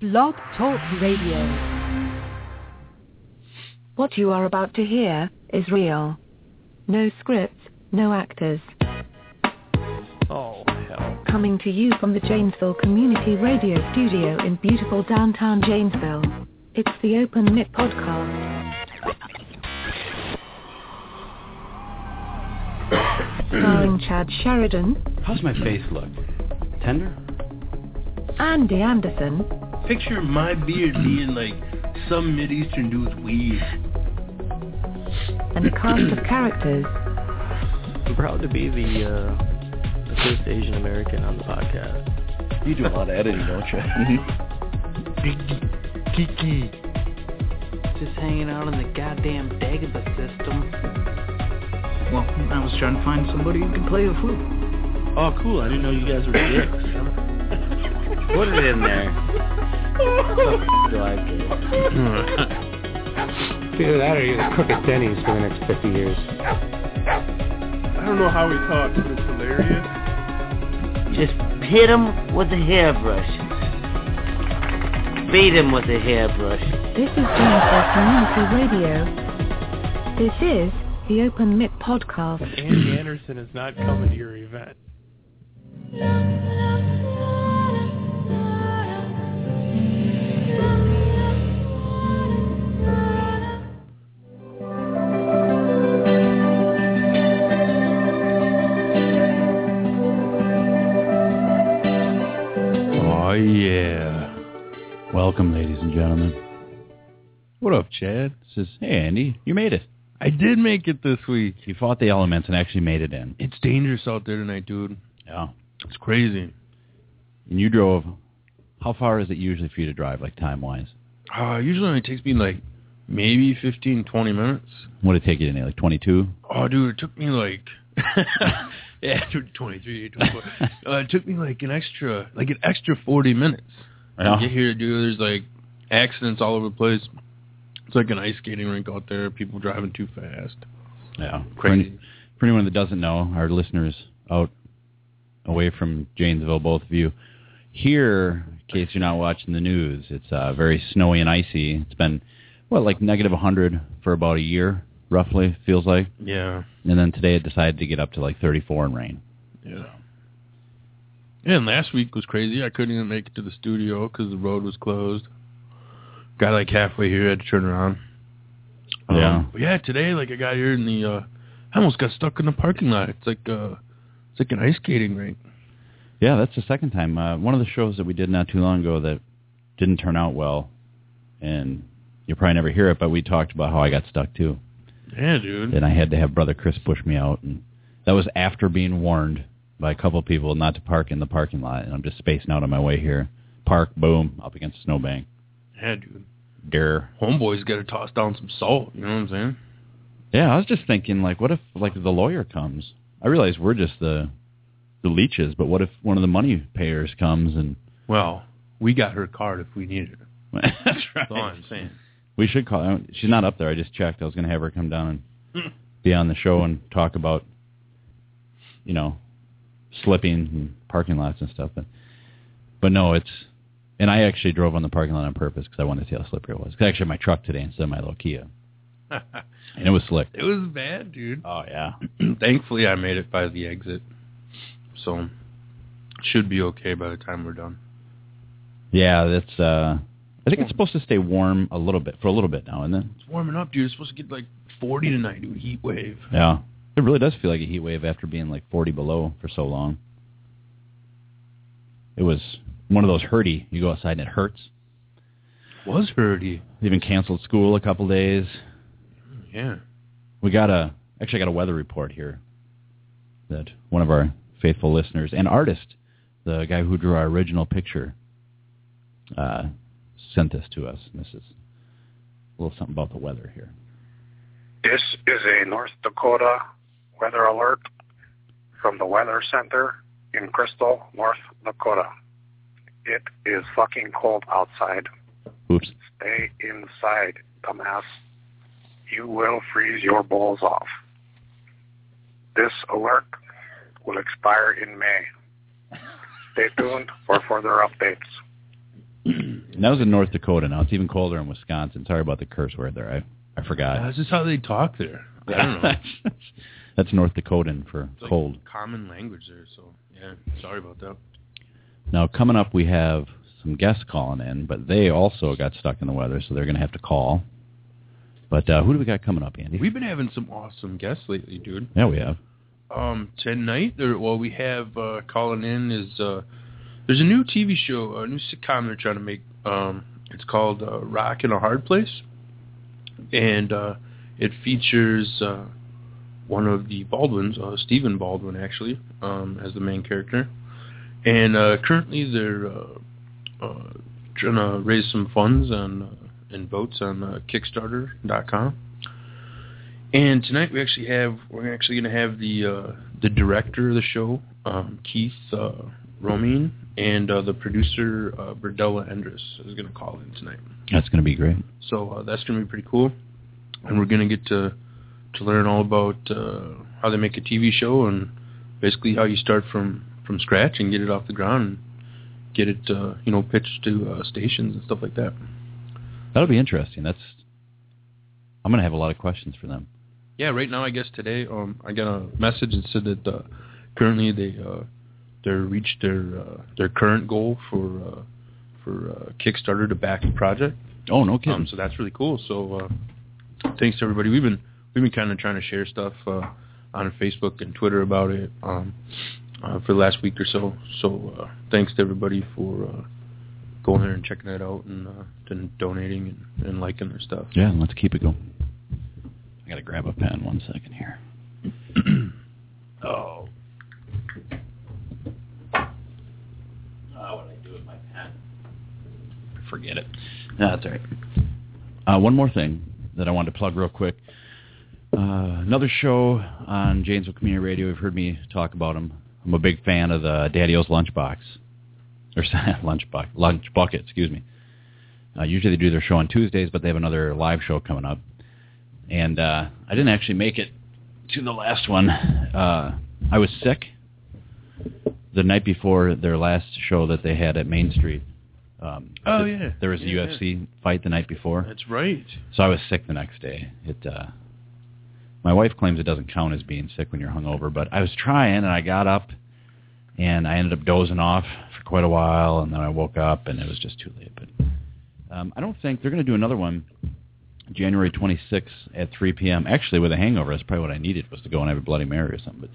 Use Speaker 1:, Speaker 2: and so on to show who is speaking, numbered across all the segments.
Speaker 1: Blog Talk Radio.
Speaker 2: What you are about to hear is real. No scripts, no actors.
Speaker 3: Oh, hell.
Speaker 2: Coming to you from the Janesville Community Radio Studio in beautiful downtown Janesville. It's the Open Mic Podcast. Starring Chad Sheridan,
Speaker 4: How's my face look? Tender?
Speaker 2: Andy Anderson,
Speaker 5: Picture my beard being like some mid eastern dude's weave.
Speaker 2: and a cast of characters
Speaker 3: I'm proud to be the, uh, the first Asian American on the podcast.
Speaker 6: You do a lot of editing, don't you?
Speaker 5: Kiki.
Speaker 7: Just hanging out in the goddamn Dagobah system.
Speaker 8: Well, I was trying to find somebody who could play the flute.
Speaker 5: Oh, cool. I didn't know you guys were dicks.
Speaker 4: Put it in there. Do I
Speaker 9: Either that or you're the cook at Denny's for the next 50 years.
Speaker 5: I don't know how he talks, but it's hilarious.
Speaker 7: Just hit him with a hairbrush. Beat him with a hairbrush.
Speaker 2: This is Janesville Community Radio. This is the Open Mic Podcast.
Speaker 3: Andy Anderson is not coming to your event.
Speaker 4: And gentlemen.
Speaker 5: What up, Chad?
Speaker 4: Says, hey, Andy, you made it.
Speaker 5: I did make it this week.
Speaker 4: You fought the elements and actually made it in.
Speaker 5: It's dangerous out there tonight, dude.
Speaker 4: Yeah.
Speaker 5: It's crazy.
Speaker 4: And you drove, how far is it usually for you to drive, like time-wise?
Speaker 5: Uh, usually only takes me like maybe 15, 20 minutes.
Speaker 4: What did it take you to, like 22?
Speaker 5: Oh, dude, it took me like... yeah, it 23, 24. uh, it took me like an extra, like an extra 40 minutes.
Speaker 4: Yeah.
Speaker 5: To get here, dude, there's like accidents all over the place. It's like an ice skating rink out there. People driving too fast.
Speaker 4: Yeah. For,
Speaker 5: Crazy.
Speaker 4: for anyone that doesn't know, our listeners out away from Janesville, both of you, here, in case you're not watching the news, it's uh, very snowy and icy. It's been, what, like negative 100 for about a year, roughly, feels like.
Speaker 5: Yeah.
Speaker 4: And then today it decided to get up to like 34 and rain.
Speaker 5: Yeah. Yeah, and last week was crazy. I couldn't even make it to the studio because the road was closed. Got like halfway here, had to turn around.
Speaker 4: Yeah.
Speaker 5: Um, but yeah, today, like I got here in the, uh, I almost got stuck in the parking lot. It's like, uh, it's like an ice skating rink.
Speaker 4: Yeah, that's the second time. Uh, one of the shows that we did not too long ago that didn't turn out well, and you'll probably never hear it, but we talked about how I got stuck too.
Speaker 5: Yeah, dude.
Speaker 4: and I had to have brother Chris push me out, and that was after being warned by a couple of people not to park in the parking lot, and I'm just spacing out on my way here. Park, boom, up against a snowbank.
Speaker 5: Yeah, dude.
Speaker 4: Dare.
Speaker 5: Homeboy's got to toss down some salt. You know what I'm saying?
Speaker 4: Yeah, I was just thinking, like, what if like the lawyer comes? I realize we're just the the leeches, but what if one of the money payers comes and
Speaker 5: Well, we got her card if we needed her.
Speaker 4: that's
Speaker 5: That's all I'm saying.
Speaker 4: We should call. She's not up there. I just checked. I was going to have her come down and be on the show and talk about, you know, slipping and parking lots and stuff. But, but no, it's. And I actually drove on the parking lot on purpose because I wanted to see how slippery it was. 'Cause I actually had my truck today instead of my little Kia, and it was slick.
Speaker 5: it was bad, dude.
Speaker 4: Oh yeah.
Speaker 5: Thankfully, I made it by the exit, so should be okay by the time we're done.
Speaker 4: Yeah, that's. uh I think it's supposed to stay warm a little bit for a little bit now, and then
Speaker 5: It's warming up, dude. It's supposed to get like 40 tonight, dude. Heat wave.
Speaker 4: yeah, it really does feel like a heat wave after being like 40 below for so long. It was one of those hurty. You go outside and it hurts.
Speaker 5: Was hurty.
Speaker 4: They even canceled school a couple days.
Speaker 5: Yeah.
Speaker 4: We got a actually I got a weather report here that one of our faithful listeners and artist, the guy who drew our original picture, uh, sent this to us. And this is a little something about the weather here.
Speaker 10: This is a North Dakota weather alert from the Weather Center in Crystal, North Dakota. It is fucking cold outside.
Speaker 4: Oops.
Speaker 10: Stay inside, dumbass. You will freeze your balls off. This alert will expire in May. Stay tuned for further updates.
Speaker 4: And that was in North Dakota. Now it's even colder in Wisconsin. Sorry about the curse word there. I I forgot.
Speaker 5: Uh, That's just how they talk there. I don't know.
Speaker 4: That's North Dakotan for
Speaker 5: It's like
Speaker 4: cold.
Speaker 5: common language there. So yeah, sorry about that.
Speaker 4: Now coming up, we have some guests calling in, but they also got stuck in the weather, so they're going to have to call. But uh, who do we got coming up, Andy?
Speaker 5: We've been having some awesome guests lately, dude.
Speaker 4: yeah, we have.
Speaker 5: Um, tonight, there, well, we have uh, calling in is uh, there's a new TV show, a new sitcom they're trying to make. Um, it's called uh, Rock in a Hard Place, and uh, it features uh, one of the Baldwins, uh, Stephen Baldwin, actually, um, as the main character. And uh, currently, they're uh, uh, trying to raise some funds on uh, and votes on uh, Kickstarter.com. And tonight we actually have we're actually going to have the uh, the director of the show, um, Keith uh, Romine, and uh, the producer uh, Berdella Endres is going to call in tonight.
Speaker 4: That's going to be great.
Speaker 5: So uh, that's going to be pretty cool, and we're going to get to to learn all about uh, how they make a TV show and basically how you start from from scratch and get it off the ground and get it uh, you know pitched to uh, stations and stuff like that.
Speaker 4: That'll be interesting. That's. I'm going to have a lot of questions for them.
Speaker 5: Yeah, right now I guess today um I got a message that said that uh, currently they uh they reached their uh, their current goal for uh, for uh, Kickstarter to back the project.
Speaker 4: Oh, no kidding.
Speaker 5: Um, so that's really cool. So uh, thanks to everybody. We've been we've been kind of trying to share stuff uh, on Facebook and Twitter about it um, uh, for the last week or so. So uh, thanks to everybody for uh, going there and checking that out and, uh, and donating and, and liking their stuff.
Speaker 4: Yeah, let's keep it going. I got to grab a pen. One second here. oh. Oh, what I do with my pen? Forget it. No, that's all right. Uh, one more thing that I wanted to plug real quick. Uh, another show on Janesville Community Radio. You've heard me talk about them. I'm a big fan of the Daddy-O's Lunchbox. Or Lunchbox. Lunch Bucket, excuse me. Uh, usually they do their show on Tuesdays, but they have another live show coming up. And uh, I didn't actually make it to the last one. Uh, I was sick the night before their last show that they had at Main Street. Um,
Speaker 5: Oh, yeah.
Speaker 4: There was a
Speaker 5: Yeah,
Speaker 4: UFC fight the night before.
Speaker 5: That's right.
Speaker 4: So I was sick the next day. It uh my wife claims it doesn't count as being sick when you're hungover, but I was trying and I got up and I ended up dozing off for quite a while and then I woke up and it was just too late. But um I don't think they're going to do another one January 26th at 3 p.m. Actually, with a hangover, that's probably what I needed was to go and have a Bloody Mary or something.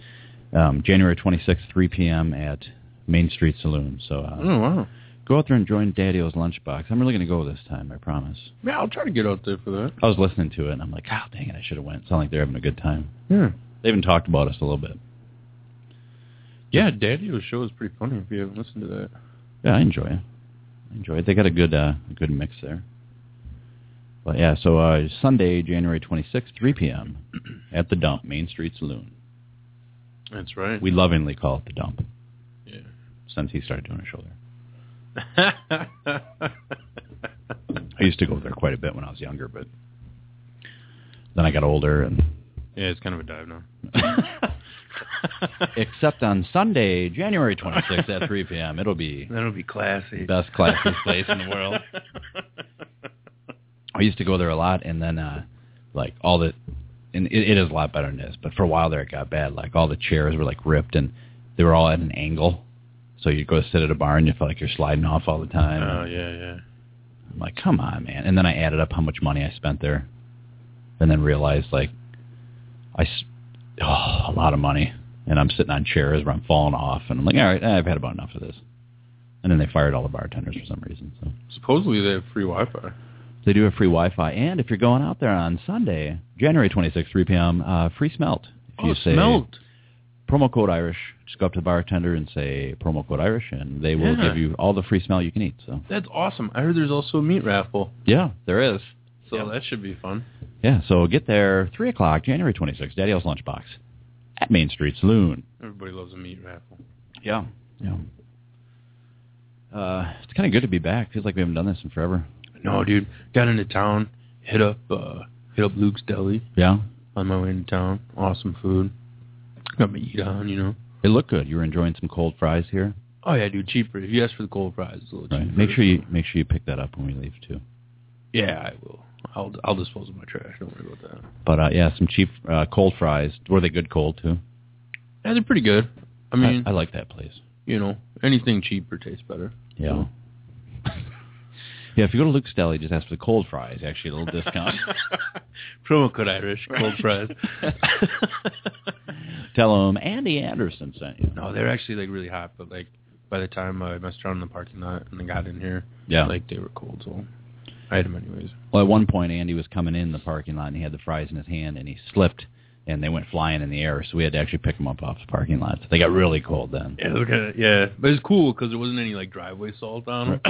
Speaker 4: But um, January 26th, 3 p.m. at Main Street Saloon. So uh,
Speaker 5: Oh wow.
Speaker 4: Go out there and join Daddy-O's Lunchbox. I'm really going to go this time, I promise.
Speaker 5: Yeah, I'll try to get out there for that.
Speaker 4: I was listening to it, and I'm like, oh, dang it, I should have went. Sound like they're having a good time.
Speaker 5: Yeah.
Speaker 4: They even talked about us a little bit.
Speaker 5: Yeah, Daddy-O's show is pretty funny if you haven't listened to that.
Speaker 4: Yeah, I enjoy it. I enjoy it. They got a good, uh, a good mix there. But yeah, so uh, Sunday, January 26th, 3 p.m. at the Dump, Main Street Saloon.
Speaker 5: That's right.
Speaker 4: We lovingly call it the Dump
Speaker 5: yeah.
Speaker 4: since he started doing a show there. I used to go there quite a bit when I was younger, but then I got older, and
Speaker 5: yeah, it's kind of a dive now.
Speaker 4: except on Sunday, January 26th at 3 p.m., it'll be
Speaker 5: That'll be classy.
Speaker 4: best classy place in the world. I used to go there a lot, and then uh like all the, and it, it is a lot better than this. But for a while there, it got bad. Like all the chairs were like ripped, and they were all at an angle. So you go sit at a bar, and you feel like you're sliding off all the time.
Speaker 5: Oh yeah, yeah.
Speaker 4: I'm like, come on, man. And then I added up how much money I spent there, and then realized like, I, s- oh, a lot of money. And I'm sitting on chairs where I'm falling off, and I'm like, all right, I've had about enough of this. And then they fired all the bartenders for some reason. So
Speaker 5: Supposedly they have free Wi-Fi.
Speaker 4: they do have free Wi-Fi, and if you're going out there on Sunday, January 26th, 3 p.m., uh, free smelt. If you
Speaker 5: oh,
Speaker 4: say
Speaker 5: smelt.
Speaker 4: Promo code Irish, just go up to the bartender and say promo code Irish, and they will
Speaker 5: Yeah.
Speaker 4: give you all the free smell you can eat. So
Speaker 5: That's awesome. I heard there's also a meat raffle,
Speaker 4: yeah, there is.
Speaker 5: so
Speaker 4: Yeah.
Speaker 5: that should be fun.
Speaker 4: Yeah, so get there, 3 o'clock, January 26th, Daddy O's Lunchbox at Main Street Saloon.
Speaker 5: Everybody loves a meat raffle.
Speaker 4: Yeah. Yeah. Uh, it's kind of good to be back. Feels like we haven't done this in forever.
Speaker 5: No, dude. Got into town, hit up uh hit up Luke's Deli
Speaker 4: Yeah.
Speaker 5: on my way into town. Awesome food. Got my eat on, you know.
Speaker 4: It looked good. You were enjoying some cold fries here.
Speaker 5: Oh yeah, dude, cheaper. If you ask for the cold fries, it's a little
Speaker 4: Right.
Speaker 5: cheaper.
Speaker 4: Make sure you make sure you pick that up when we leave too.
Speaker 5: Yeah, I will. I'll I'll dispose of my trash. Don't worry about that.
Speaker 4: But uh, yeah, some cheap uh, cold fries. Were they good cold too?
Speaker 5: Yeah, they're pretty good. I mean,
Speaker 4: I, like that place.
Speaker 5: you know, anything cheaper tastes better.
Speaker 4: Yeah. yeah, if you go to Luke's Deli, just ask for the cold fries. Actually, a little discount.
Speaker 5: Promo code Irish, cold fries.
Speaker 4: Tell them Andy Anderson sent you.
Speaker 5: no, they're actually like really hot, but like by the time I messed around in the parking lot and I got in here,
Speaker 4: Yeah.
Speaker 5: like they were cold, so I had them anyways.
Speaker 4: Well, at one point, Andy was coming in the parking lot and he had the fries in his hand and he slipped and they went flying in the air. So we had to actually pick them up off the parking lot. So they got really cold then.
Speaker 5: Yeah, it. Yeah, but it's cool because there wasn't any like driveway salt on them.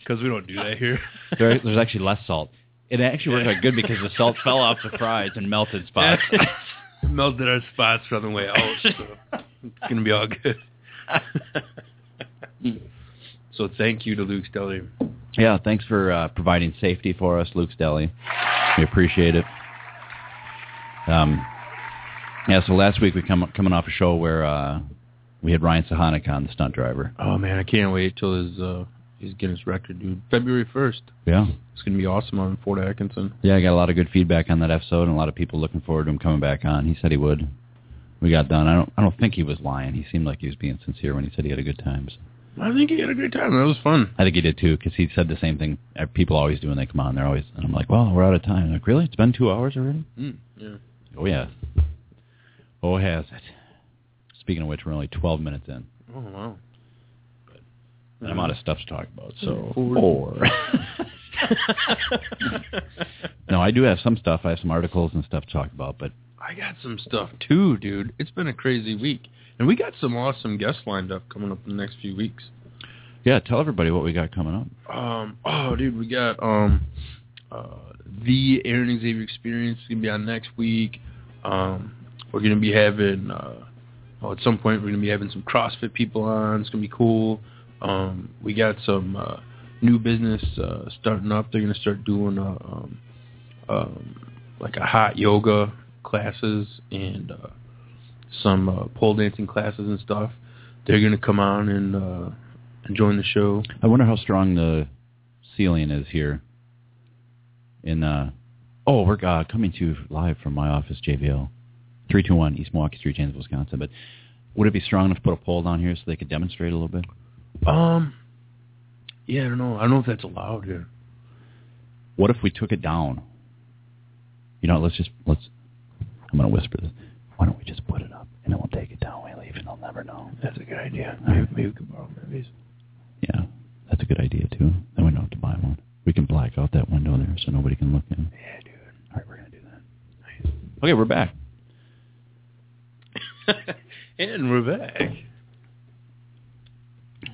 Speaker 5: Because we don't do that here.
Speaker 4: There, there's actually less salt. It actually worked out good because the salt fell off the fries and melted spots.
Speaker 5: Melted our spots on the way out, so it's gonna be all good. so thank you to Luke's Deli.
Speaker 4: yeah, thanks for uh, providing safety for us, Luke's Deli. We appreciate it. Um, yeah, so last week we come coming off a show where uh, we had Ryan Sahanik on, the stunt driver.
Speaker 5: Oh man, I can't wait till his uh he's getting his record, dude. February first.
Speaker 4: Yeah.
Speaker 5: It's gonna be awesome on Fort Atkinson.
Speaker 4: Yeah, I got a lot of good feedback on that episode, and a lot of people looking forward to him coming back on. He said he would. We got done. I don't. I don't think he was lying. He seemed like he was being sincere when he said he had a good time. So
Speaker 5: I think he had a great time. That was fun.
Speaker 4: I think he did too, because he said the same thing. People always do when they come on. They're always. And I'm like, well, we're out of time. Like, really? It's been two hours already?
Speaker 5: Mm, yeah.
Speaker 4: Oh yeah. Oh, has it? Speaking of which, we're only 12 minutes in,
Speaker 5: Oh wow.
Speaker 4: and I'm out of stuff to talk about. So
Speaker 5: Forward.
Speaker 4: four. no, I do have some stuff. I have some articles and stuff to talk about, but
Speaker 5: I got some stuff too, dude. It's been a crazy week, and we got some awesome guests lined up coming up in the next few weeks.
Speaker 4: yeah, tell everybody what we got coming up.
Speaker 5: Um, oh, dude, we got um, uh, the Aaron Xavier Experience is gonna be on next week. Um, we're gonna be having, uh, oh, at some point we're gonna be having some CrossFit people on. It's gonna be cool. Um, we got some uh, new business uh, starting up. They're gonna start doing uh, um, um, like a hot yoga classes and uh, some uh, pole dancing classes and stuff. They're gonna come on and uh, and join the show.
Speaker 4: I wonder how strong the ceiling is here. In uh, oh, we're uh, coming to you live from my office, JVL, three two one East Milwaukee Street, Janesville, Wisconsin. But would it be strong enough to put a pole down here so they could demonstrate a little bit?
Speaker 5: Um, yeah, I don't know. I don't know if that's allowed here.
Speaker 4: What if we took it down? You know, let's just let's. I'm gonna whisper this. Why don't we just put it up and then we'll take it down when we leave and they'll never know.
Speaker 5: That's a good idea. Maybe, maybe we could borrow movies.
Speaker 4: Yeah, that's a good idea too. Then we don't have to buy one. We can black out that window there so nobody can look in.
Speaker 5: Yeah, dude.
Speaker 4: All right, we're gonna do that. Okay, we're back.
Speaker 5: and we're back.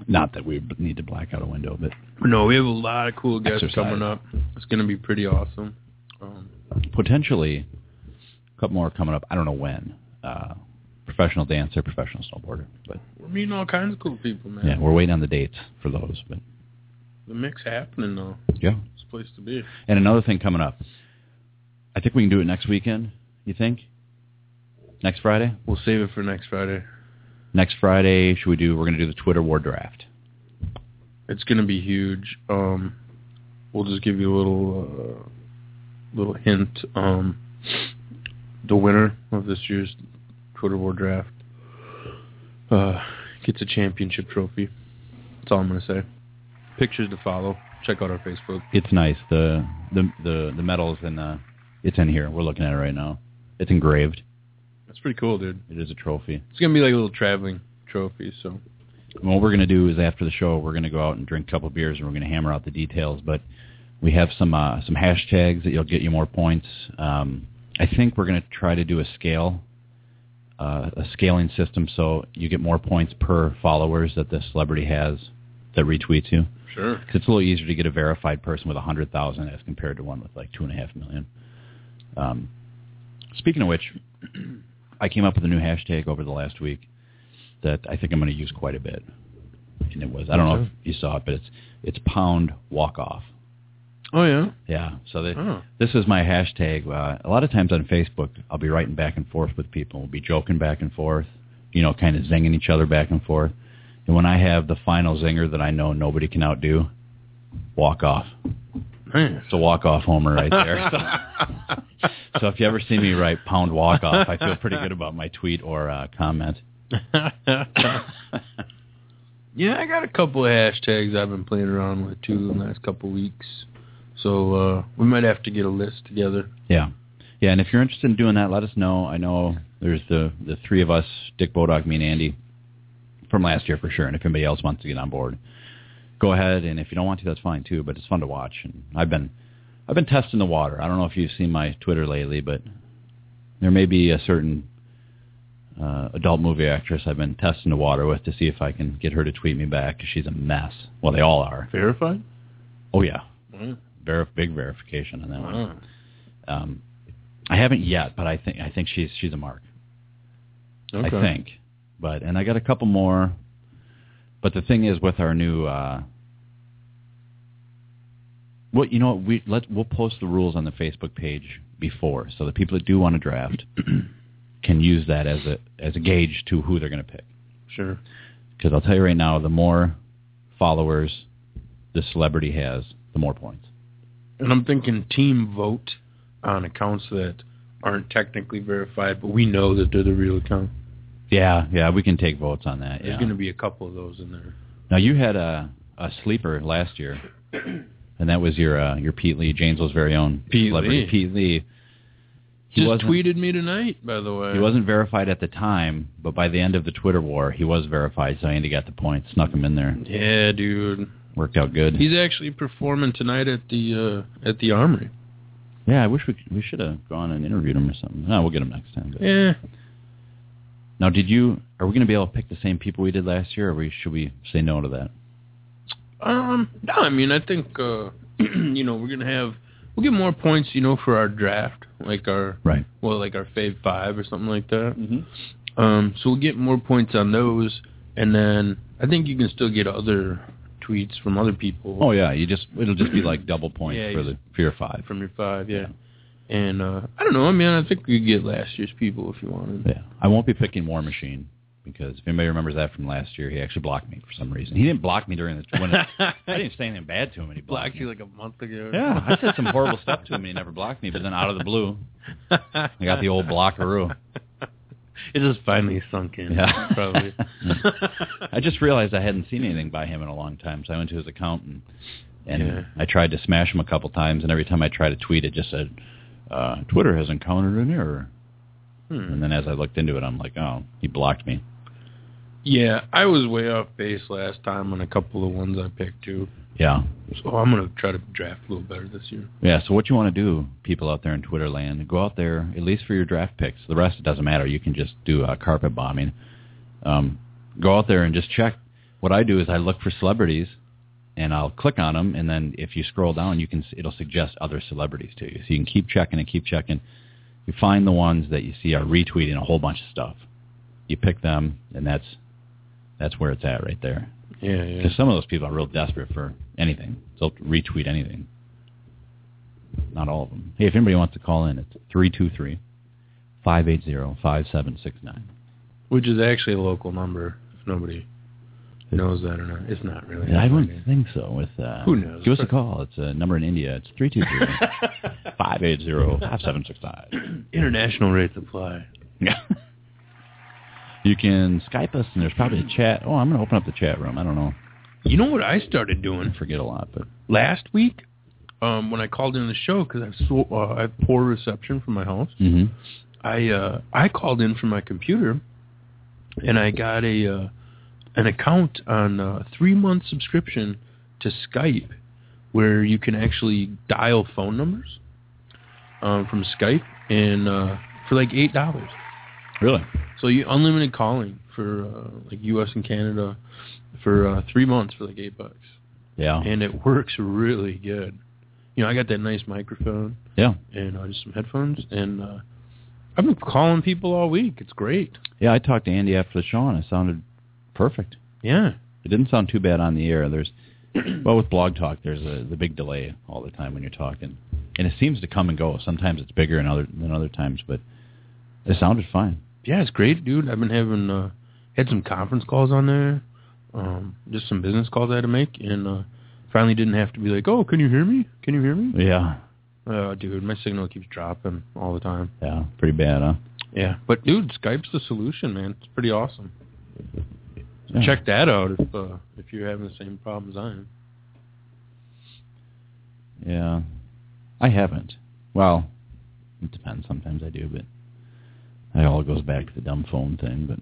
Speaker 4: Not that we need to black out a window, but
Speaker 5: No, we have a lot of cool guests
Speaker 4: Exercise.
Speaker 5: coming up. It's going to be pretty awesome. Um,
Speaker 4: potentially a couple more coming up. I don't know when. Uh, professional dancer, professional snowboarder, but
Speaker 5: we're meeting all kinds of cool people, man.
Speaker 4: yeah, we're waiting on the dates for those. But
Speaker 5: The mix happening, though.
Speaker 4: yeah,
Speaker 5: It's a place to be.
Speaker 4: and another thing coming up. I think we can do it next weekend. You think? Next Friday?
Speaker 5: We'll save it for next Friday.
Speaker 4: Next Friday, should we do? We're going to do the Twitter War Draft.
Speaker 5: It's going to be huge. Um, we'll just give you a little uh, little hint. Um, the winner of this year's Twitter War Draft uh, gets a championship trophy. That's all I'm going to say. Pictures to follow. Check out our Facebook.
Speaker 4: It's nice. The the the the medals in the it's in here. We're looking at it right now. It's engraved.
Speaker 5: That's pretty cool, dude.
Speaker 4: It is a trophy.
Speaker 5: It's going to be like a little traveling trophy. So
Speaker 4: And what we're going to do is after the show, we're going to go out and drink a couple beers, and we're going to hammer out the details. But we have some uh, some hashtags that you'll get you more points. Um, I think we're going to try to do a scale, uh, a scaling system, so you get more points per followers that the celebrity has that retweets you.
Speaker 5: Sure.
Speaker 4: 'Cause it's a little easier to get a verified person with a hundred thousand as compared to one with like two and a half million. Um, speaking of which, I came up with a new hashtag over the last week that I think I'm going to use quite a bit. And it was I don't know if you saw it, but it's it's pound walk off.
Speaker 5: Oh yeah.
Speaker 4: Yeah. So
Speaker 5: Oh.
Speaker 4: this is my hashtag. Uh, a lot of times on Facebook, I'll be writing back and forth with people. We'll be joking back and forth, you know, kind of zinging each other back and forth. And when I have the final zinger that I know nobody can outdo, walk off. It's a walk off homer right there. So, so if you ever see me write pound walk off, I feel pretty good about my tweet or uh, comment.
Speaker 5: yeah, I got a couple of hashtags I've been playing around with too in the last couple of weeks. So uh, we might have to get a list together.
Speaker 4: Yeah. Yeah, and if you're interested in doing that, let us know. I know there's the the three of us, Dick Bodog, me, and Andy, from last year for sure. And if anybody else wants to get on board, go ahead. And if you don't want to, that's fine too. But it's fun to watch. And I've been I've been testing the water. I don't know if you've seen my Twitter lately, but there may be a certain uh, adult movie actress I've been testing the water with to see if I can get her to tweet me back because She's a mess. Well, they all are.
Speaker 5: Verified?
Speaker 4: Oh yeah,
Speaker 5: Mm.
Speaker 4: Verif- big verification on that one. Um, I haven't yet, but I think I think she's she's a mark.
Speaker 5: Okay.
Speaker 4: I think. But and I got a couple more. But the thing is, with our new, uh, what you know, what, we let we'll post the rules on the Facebook page before, so the people that do want to draft can use that as a as a gauge to who they're going to pick.
Speaker 5: Sure.
Speaker 4: Because I'll tell you right now, the more followers the celebrity has, the more points.
Speaker 5: And I'm thinking team vote on accounts that aren't technically verified, but we know that they're the real account.
Speaker 4: Yeah, yeah, we can take votes on that.
Speaker 5: There's
Speaker 4: Yeah.
Speaker 5: going to be a couple of those in there.
Speaker 4: Now you had a a sleeper last year, and that was your uh, your Pete Lee, Janesville's very own
Speaker 5: Pete
Speaker 4: celebrity.
Speaker 5: Lee.
Speaker 4: Pete Lee. He
Speaker 5: Just tweeted me tonight, by the way.
Speaker 4: He wasn't verified at the time, but by the end of the Twitter war, he was verified. So I Andy got the point, snuck him in there,
Speaker 5: Yeah, dude.
Speaker 4: worked out good.
Speaker 5: He's actually performing tonight at the uh at the Armory.
Speaker 4: yeah, I wish we we should have gone and interviewed him or something. No, we'll get him next time. But.
Speaker 5: Yeah.
Speaker 4: Now, did you? Are we going to be able to pick the same people we did last year, or we should we say no to that?
Speaker 5: Um, no, I mean, I think uh, you know we're gonna have we'll get more points, you know, for our draft, like our
Speaker 4: Right.
Speaker 5: well, like our fave five or something like that.
Speaker 4: Mm-hmm.
Speaker 5: Um, so we'll get more points on those, and then I think you can still get other tweets from other people.
Speaker 4: Oh yeah, you just it'll just be like double points
Speaker 5: Yeah,
Speaker 4: for the for your five.
Speaker 5: from your five, yeah. And uh, I don't know. I mean, I think we could get last year's people if you wanted.
Speaker 4: Yeah, I won't be picking War Machine because if anybody remembers that from last year, he actually blocked me for some reason. He didn't block me during the when it, I didn't say anything bad to him, and he blocked
Speaker 5: Blocked
Speaker 4: me.
Speaker 5: you like a month ago.
Speaker 4: Yeah, I said some horrible stuff to him, and he never blocked me. But then out of the blue, I got the old blockaroo.
Speaker 5: It just finally sunk in.
Speaker 4: Yeah.
Speaker 5: probably.
Speaker 4: I just realized I hadn't seen anything by him in a long time, so I went to his account and and
Speaker 5: Yeah.
Speaker 4: I tried to smash him a couple times, and every time I tried to tweet, it just said, uh, "Twitter has encountered an error."
Speaker 5: Hmm.
Speaker 4: And then as I looked into it, I'm like, "Oh, he blocked me."
Speaker 5: Yeah, I was way off base last time on a couple of ones I picked too.
Speaker 4: Yeah,
Speaker 5: So I'm gonna try to draft a little better this year.
Speaker 4: yeah. So what you want to do, people out there in Twitter land, go out there at least for your draft picks. The rest it doesn't matter. You can just do uh, carpet bombing. Um, go out there and just check. What I do is I look for celebrities, and I'll click on them, and then if you scroll down, you can it'll suggest other celebrities to you. So you can keep checking and keep checking. You find the ones that you see are retweeting a whole bunch of stuff. You pick them, and that's that's where it's at right there.
Speaker 5: Yeah, yeah.
Speaker 4: Because some of those people are real desperate for anything. They'll retweet anything. Not all of them. Hey, if anybody wants to call in, it's three two three five eight zero five seven six nine.
Speaker 5: Which is actually a local number. If nobody knows that or not, it's not really.
Speaker 4: I wouldn't think so. With uh,
Speaker 5: Who knows?
Speaker 4: Give us a call. It's a number in India. It's three two three five eight zero five seven six nine.
Speaker 5: International rates apply.
Speaker 4: Yeah. You can Skype us, and there's probably a chat. Oh, I'm going to open up the chat room. I don't know.
Speaker 5: You know what I started doing
Speaker 4: I forget a lot, but
Speaker 5: last week? Um, when I called in the show because I have so, uh, I have poor reception from my house.
Speaker 4: hmm
Speaker 5: I uh, I called in from my computer, and I got a uh, an account on a three month subscription to Skype, where you can actually dial phone numbers um, from Skype, and uh, for like eight dollars.
Speaker 4: really.
Speaker 5: So you unlimited calling for uh, like U.S. and Canada for uh, three months for like eight bucks,
Speaker 4: Yeah.
Speaker 5: and it works really good. You know, I got that nice microphone
Speaker 4: Yeah.
Speaker 5: and uh, just some headphones, and uh, I've been calling people all week. It's great.
Speaker 4: Yeah, I talked to Andy after the show, and it sounded perfect.
Speaker 5: Yeah.
Speaker 4: It didn't sound too bad on the air. There's, well, with Blog Talk, there's a the big delay all the time when you're talking, and it seems to come and go. Sometimes it's bigger than other than other times, but it sounded fine.
Speaker 5: Yeah, it's great, dude. I've been having uh, had some conference calls on there. um, just some business calls I had to make, and uh, finally didn't have to be like, "Oh, can you hear me? Can you hear me?"
Speaker 4: Yeah.
Speaker 5: Uh, dude, my signal keeps dropping all the time.
Speaker 4: Yeah. Pretty bad, huh?
Speaker 5: Yeah, but dude, Skype's the solution, man. It's pretty awesome. Check that out if uh, if you're having the same problems I am.
Speaker 4: Yeah. I haven't. Well, it depends. Sometimes I do, but it all goes back to the dumb phone thing. But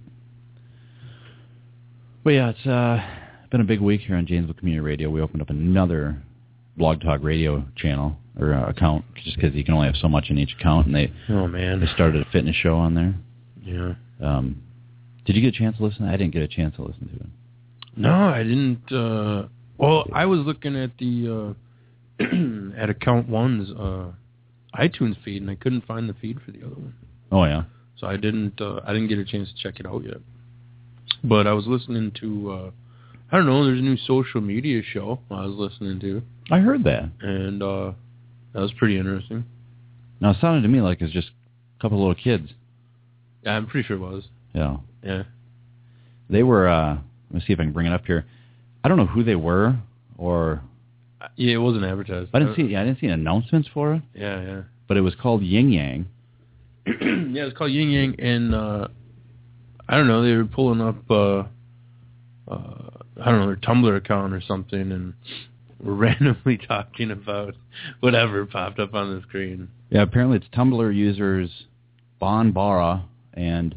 Speaker 4: but yeah, it's uh, been a big week here on Janesville Community Radio. We opened up another Blog Talk Radio channel or uh, account just because you can only have so much in each account, and they
Speaker 5: Oh man.
Speaker 4: they started a fitness show on there.
Speaker 5: Yeah.
Speaker 4: Um, did you get a chance to listen? I didn't get a chance to listen to it.
Speaker 5: No, I didn't. uh Well, I was looking at the uh at account one's uh iTunes feed, and I couldn't find the feed for the other one.
Speaker 4: Oh yeah.
Speaker 5: So I didn't. uh I didn't get a chance to check it out yet. But I was listening to. uh I don't know. There's a new social media show I was listening to,
Speaker 4: I heard that.
Speaker 5: and uh that was pretty interesting.
Speaker 4: Now it sounded to me like it's just a couple little kids.
Speaker 5: Yeah, I'm pretty sure it was.
Speaker 4: Yeah.
Speaker 5: Yeah.
Speaker 4: They were. uh Let me see if I can bring it up here. I don't know who they were, or
Speaker 5: Uh, Yeah, it wasn't advertised.
Speaker 4: I didn't see. Yeah, I didn't see announcements for it,
Speaker 5: Yeah, yeah.
Speaker 4: but it was called Yin Yang.
Speaker 5: yeah, it's called Yin Yang, and uh, I don't know. They were pulling up, uh, uh, I don't know, their Tumblr account or something, and were randomly talking about whatever popped up on the screen.
Speaker 4: Yeah, apparently it's Tumblr users Bon Bara and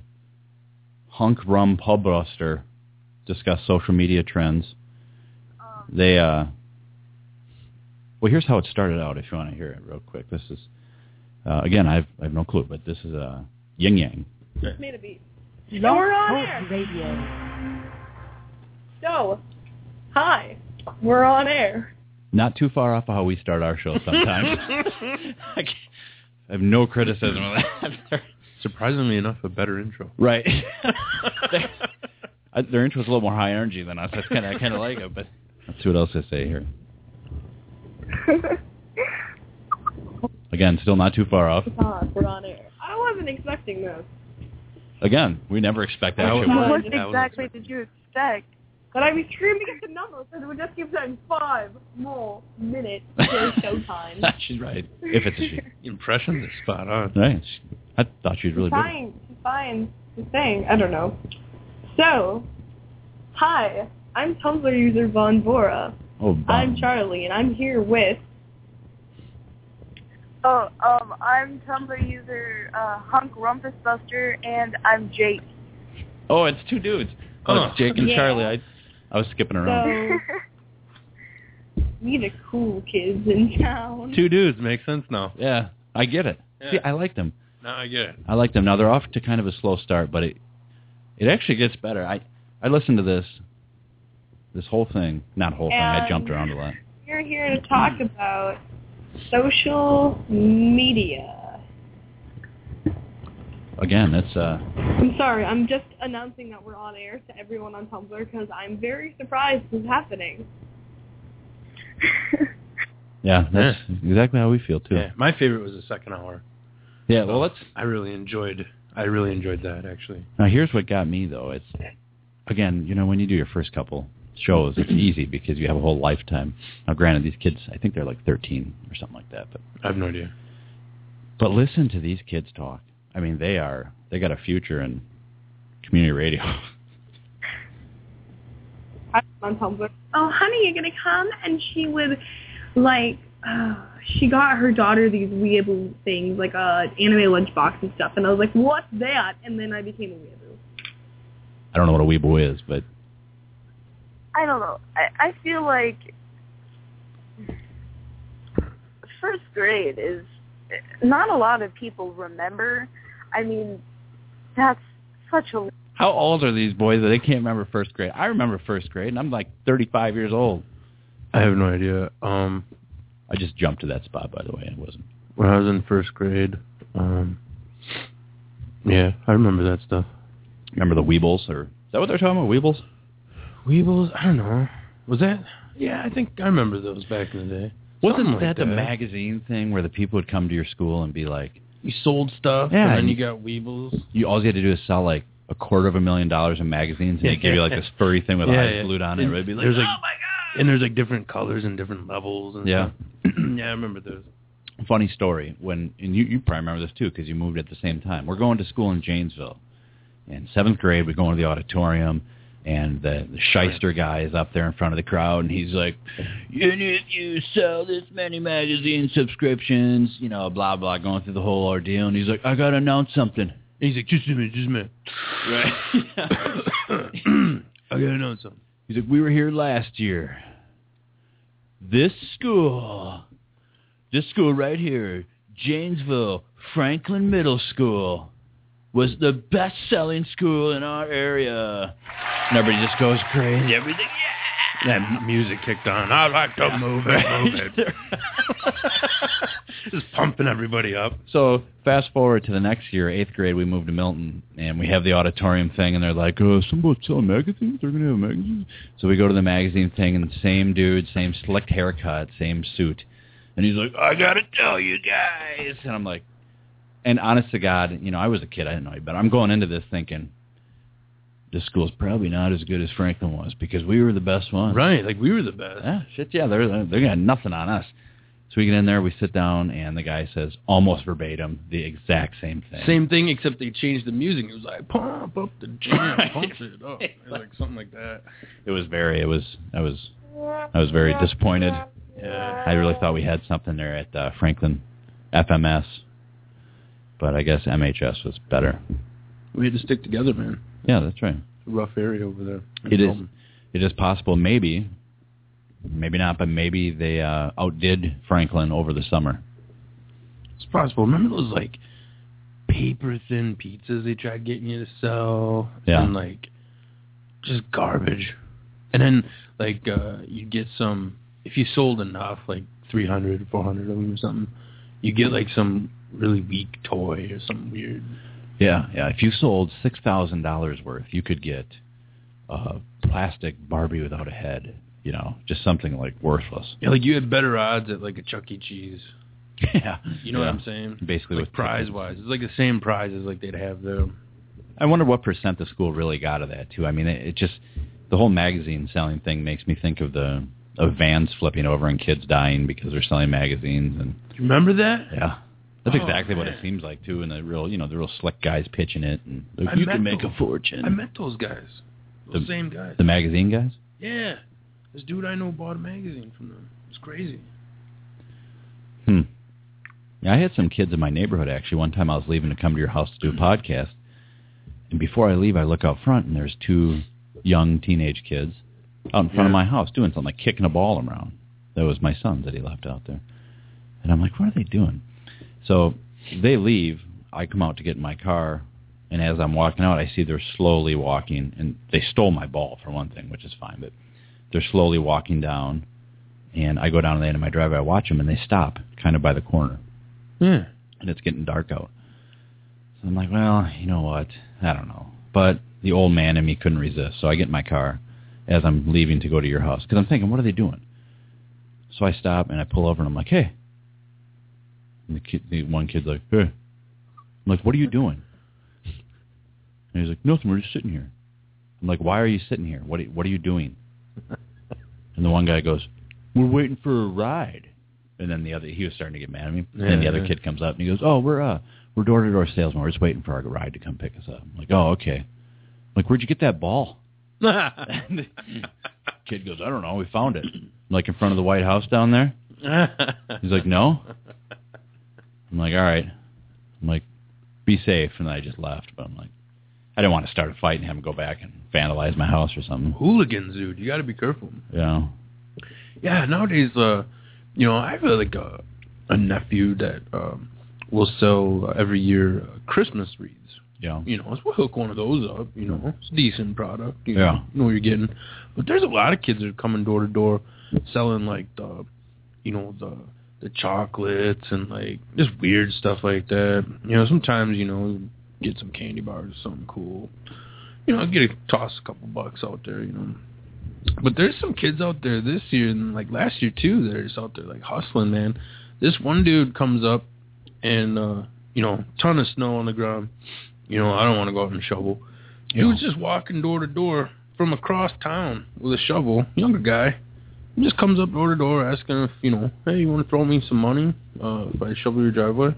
Speaker 4: Hunk Rum Pub Pubbuster discuss social media trends. They uh well here's how it started out if you want to hear it real quick. This is uh, again I've I have no clue, but this is uh Yin Yang.
Speaker 6: Just made a beat.
Speaker 1: Blog
Speaker 6: we're on air.
Speaker 1: Radio.
Speaker 6: So, hi, we're on air.
Speaker 4: Not too far off of how we start our show sometimes. I, I have no criticism of that.
Speaker 5: Surprisingly enough, a better intro.
Speaker 4: right. their, I, their intro's a little more high energy than us. That's kind of I kind of like it, but let's see what else they say here. Again, still not too far off.
Speaker 6: Hi, we're on air. I wasn't expecting this.
Speaker 4: Again, we never expect that.
Speaker 5: That
Speaker 4: shit.
Speaker 6: What
Speaker 5: What
Speaker 6: exactly
Speaker 5: exactly
Speaker 6: did you expect? But I'd be screaming at the number because it would just keep saying five more minutes till showtime.
Speaker 4: She's right. If it's a she.
Speaker 5: Impression are spot on.
Speaker 4: Right. She- I thought she was really
Speaker 6: She's
Speaker 4: good.
Speaker 6: fine. She's fine. She's saying, I don't know. So, hi, I'm Tumblr user Von Bora.
Speaker 4: Oh,
Speaker 6: I'm. Charlie, and I'm here with.
Speaker 11: Oh, um, I'm Tumblr user uh, Hunk Rumpus Buster, and I'm Jake.
Speaker 4: Oh, it's two dudes. Oh,
Speaker 5: Huh.
Speaker 4: it's Jake and
Speaker 6: Yeah.
Speaker 4: Charlie. I I was skipping around.
Speaker 6: So, we the cool kids in town.
Speaker 5: Two dudes makes sense now.
Speaker 4: Yeah, I get it.
Speaker 5: Yeah.
Speaker 4: See, I like them.
Speaker 5: Now I get it.
Speaker 4: I like them. Now they're off to kind of a slow start, but it it actually gets better. I I listened to this this whole thing, not whole thing. I jumped around a lot.
Speaker 6: We're here to talk about social media.
Speaker 4: Again, it's uh
Speaker 6: I'm sorry, I'm just announcing that we're on air to everyone on Tumblr because I'm very surprised this is happening.
Speaker 4: yeah, that's exactly how we feel too.
Speaker 5: Yeah, my favorite was the second hour.
Speaker 4: Yeah, well, let's
Speaker 5: I really enjoyed. I really enjoyed that actually.
Speaker 4: Now here's what got me though. It's again, you know, when you do your first couple shows, it's easy because you have a whole lifetime. Now, granted, these kids, I think they're like 13 or something like that, but
Speaker 5: I have no idea.
Speaker 4: but listen to these kids talk. I mean, they are they got a future in community radio.
Speaker 6: on Tumblr. Oh, honey, you're gonna come? And she would, like, uh, she got her daughter these weeaboo things, like uh, anime lunchbox and stuff. And I was like, what's that? And then I became a weeaboo.
Speaker 4: I don't know what a weeble is, but
Speaker 11: I don't know. I, I feel like first grade is not a lot of people remember. I mean, that's such a
Speaker 4: how old are these boys that they can't remember first grade? I remember first grade, and I'm like 35 years old.
Speaker 5: I have no idea. Um,
Speaker 4: I just jumped to that spot, by the way. It wasn't.
Speaker 5: when I was in first grade, um, yeah, I remember that stuff.
Speaker 4: Remember the Weebles, or is that what they're talking about? Weebles?
Speaker 5: Weebles, I don't know. Was that? Yeah, I think I remember those back in the day.
Speaker 4: Wasn't
Speaker 5: Something like
Speaker 4: that the magazine thing where the people would come to your school and be like,
Speaker 5: You sold stuff,
Speaker 4: Yeah,
Speaker 5: and then you got Weebles.
Speaker 4: you all you had to do is sell like a quarter of a million dollars in magazines, and they give you like this furry thing with
Speaker 5: Yeah,
Speaker 4: eyes
Speaker 5: yeah.
Speaker 4: glued on it.
Speaker 5: And
Speaker 4: It'd be like,
Speaker 5: like,
Speaker 4: oh my god!
Speaker 5: And there's like different colors and different levels. And
Speaker 4: Yeah.
Speaker 5: stuff. yeah, I remember those.
Speaker 4: funny story when and you you probably remember this too because you moved at the same time. We're going to school in Janesville. In seventh grade, we go into the auditorium, and the, the shyster guy is up there in front of the crowd, and he's like, "You need you sell this many magazine subscriptions, you know, blah blah," going through the whole ordeal, and he's like, "I gotta announce something."
Speaker 5: And he's like, just a minute, just a minute.
Speaker 4: Right.
Speaker 5: I gotta announce something.
Speaker 4: He's like, we were here last year. This school, this school right here, Janesville Franklin Middle School, was the best-selling school in our area. And everybody just goes crazy. Everything,
Speaker 5: That music kicked on. I like to move it, move it. just pumping everybody up.
Speaker 4: So fast forward to the next year, eighth grade, we moved to Milton, and we have the auditorium thing, and they're like, "Oh, somebody's selling magazines. They're gonna have magazines." So we go to the magazine thing, and the same dude, same slick haircut, same suit, and he's like, "I gotta tell you guys," and I'm like, and honest to God, you know, I was a kid, I didn't know any better. I'm going into this thinking. This school's probably not as good as Franklin was because we were the best one.
Speaker 5: Right, like we were the best.
Speaker 4: Yeah, shit, yeah, they're they got nothing on us. So we get in there, we sit down, and the guy says almost verbatim the exact same thing.
Speaker 5: Same thing, except they changed the music. It was like pump up the jam, pump it up, like something like that.
Speaker 4: It was very. It was. I was. I was very disappointed.
Speaker 5: Yeah.
Speaker 4: I really thought we had something there at uh, Franklin FMS, but I guess MHS was better.
Speaker 5: We had to stick together, man.
Speaker 4: Yeah, that's right.
Speaker 5: It's a rough area over there.
Speaker 4: It is. It is possible. Maybe. Maybe not, but maybe they uh, outdid Franklin over the summer.
Speaker 5: It's possible. Remember those like paper thin pizzas they tried getting you to sell?
Speaker 4: Yeah.
Speaker 5: And like just garbage. And then like uh you'd get some if you sold enough, like 300, 400 of them or something, you get like some really weak toy or something weird.
Speaker 4: Yeah, yeah. If you sold six thousand dollars worth, you could get a plastic Barbie without a head. You know, just something like worthless.
Speaker 5: Yeah, like you had better odds at like a Chuck E. Cheese.
Speaker 4: yeah,
Speaker 5: You know
Speaker 4: Yeah.
Speaker 5: what I'm saying?
Speaker 4: Basically,
Speaker 5: like
Speaker 4: with
Speaker 5: prize wise, it's like the same prizes like they'd have there.
Speaker 4: I wonder what percent the school really got of that too. I mean, it, it just the whole magazine selling thing makes me think of the of vans flipping over and kids dying because they're selling magazines and
Speaker 5: Do you remember that?
Speaker 4: yeah. That's
Speaker 5: Oh,
Speaker 4: exactly what it seems like too, and the real, you know, the real slick guys pitching it, and like, you can make
Speaker 5: those-
Speaker 4: a fortune.
Speaker 5: I met those guys. Those
Speaker 4: The-
Speaker 5: same guys.
Speaker 4: the magazine guys.
Speaker 5: Yeah. This dude I know bought a magazine from them. It's crazy.
Speaker 4: Hmm. Yeah, I had some kids in my neighborhood actually. One time I was leaving to come to your house to do a podcast, and before I leave, I look out front and there's two young teenage kids out in front
Speaker 5: Yeah.
Speaker 4: of my house doing something like kicking a ball around. That was my son that he left out there, and I'm like, what are they doing? So they leave. I come out to get in my car, and as I'm walking out, I see they're slowly walking, and they stole my ball for one thing, which is fine, but they're slowly walking down, and I go down to the end of my driveway. I watch them, and they stop kind of by the corner
Speaker 5: Yeah.
Speaker 4: and it's getting dark out. So I'm like, well, you know what? I don't know. But the old man in me couldn't resist, so I get in my car as I'm leaving to go to your house because I'm thinking, what are they doing? So I stop and I pull over and I'm like, hey. And the kid, the one kid's like, hey. I'm like, what are you doing? And he's like, nothing. We're just sitting here. I'm like, why are you sitting here? What are, what are you doing? And the one guy goes, we're waiting for a ride. And then the other, he was starting to get mad at me. and then the other
Speaker 5: yeah.
Speaker 4: kid comes up and he goes, "Oh, we're uh, we're door to door salesmen. We're just waiting for our ride to come pick us up." I'm like, "Oh, okay." I'm like, where'd you get that ball? Kid goes, "I don't know. We found it, like in front of the White House down there." He's like, "No." I'm like, "All right." I'm like, "Be safe," and I just left. But I'm like, I didn't want to start a fight and have him go back and vandalize my house or something.
Speaker 5: Hooligans, dude. You got to be careful.
Speaker 4: Yeah.
Speaker 5: Yeah, nowadays, uh, you know, I have a, like a, a nephew that um, will sell uh, every year uh, Christmas wreaths.
Speaker 4: Yeah.
Speaker 5: You know, so we'll hook one of those up. You know, it's a decent product. You
Speaker 4: Yeah.
Speaker 5: know, you know what you're getting. But there's a lot of kids that are coming door to door selling like the, you know, the the chocolates and like just weird stuff like that. You know, sometimes you know get some candy bars or something cool. You know, get a toss a couple bucks out there. You know, but there's some kids out there this year and like last year too. They're just out there like hustling, man. This one dude comes up and uh, you know, ton of snow on the ground. You know, I don't want to go out and shovel. He was just walking door to door from across town with a shovel, younger guy. He just comes up door to door asking if, you know, hey, you want to throw me some money uh, if I shovel your driveway?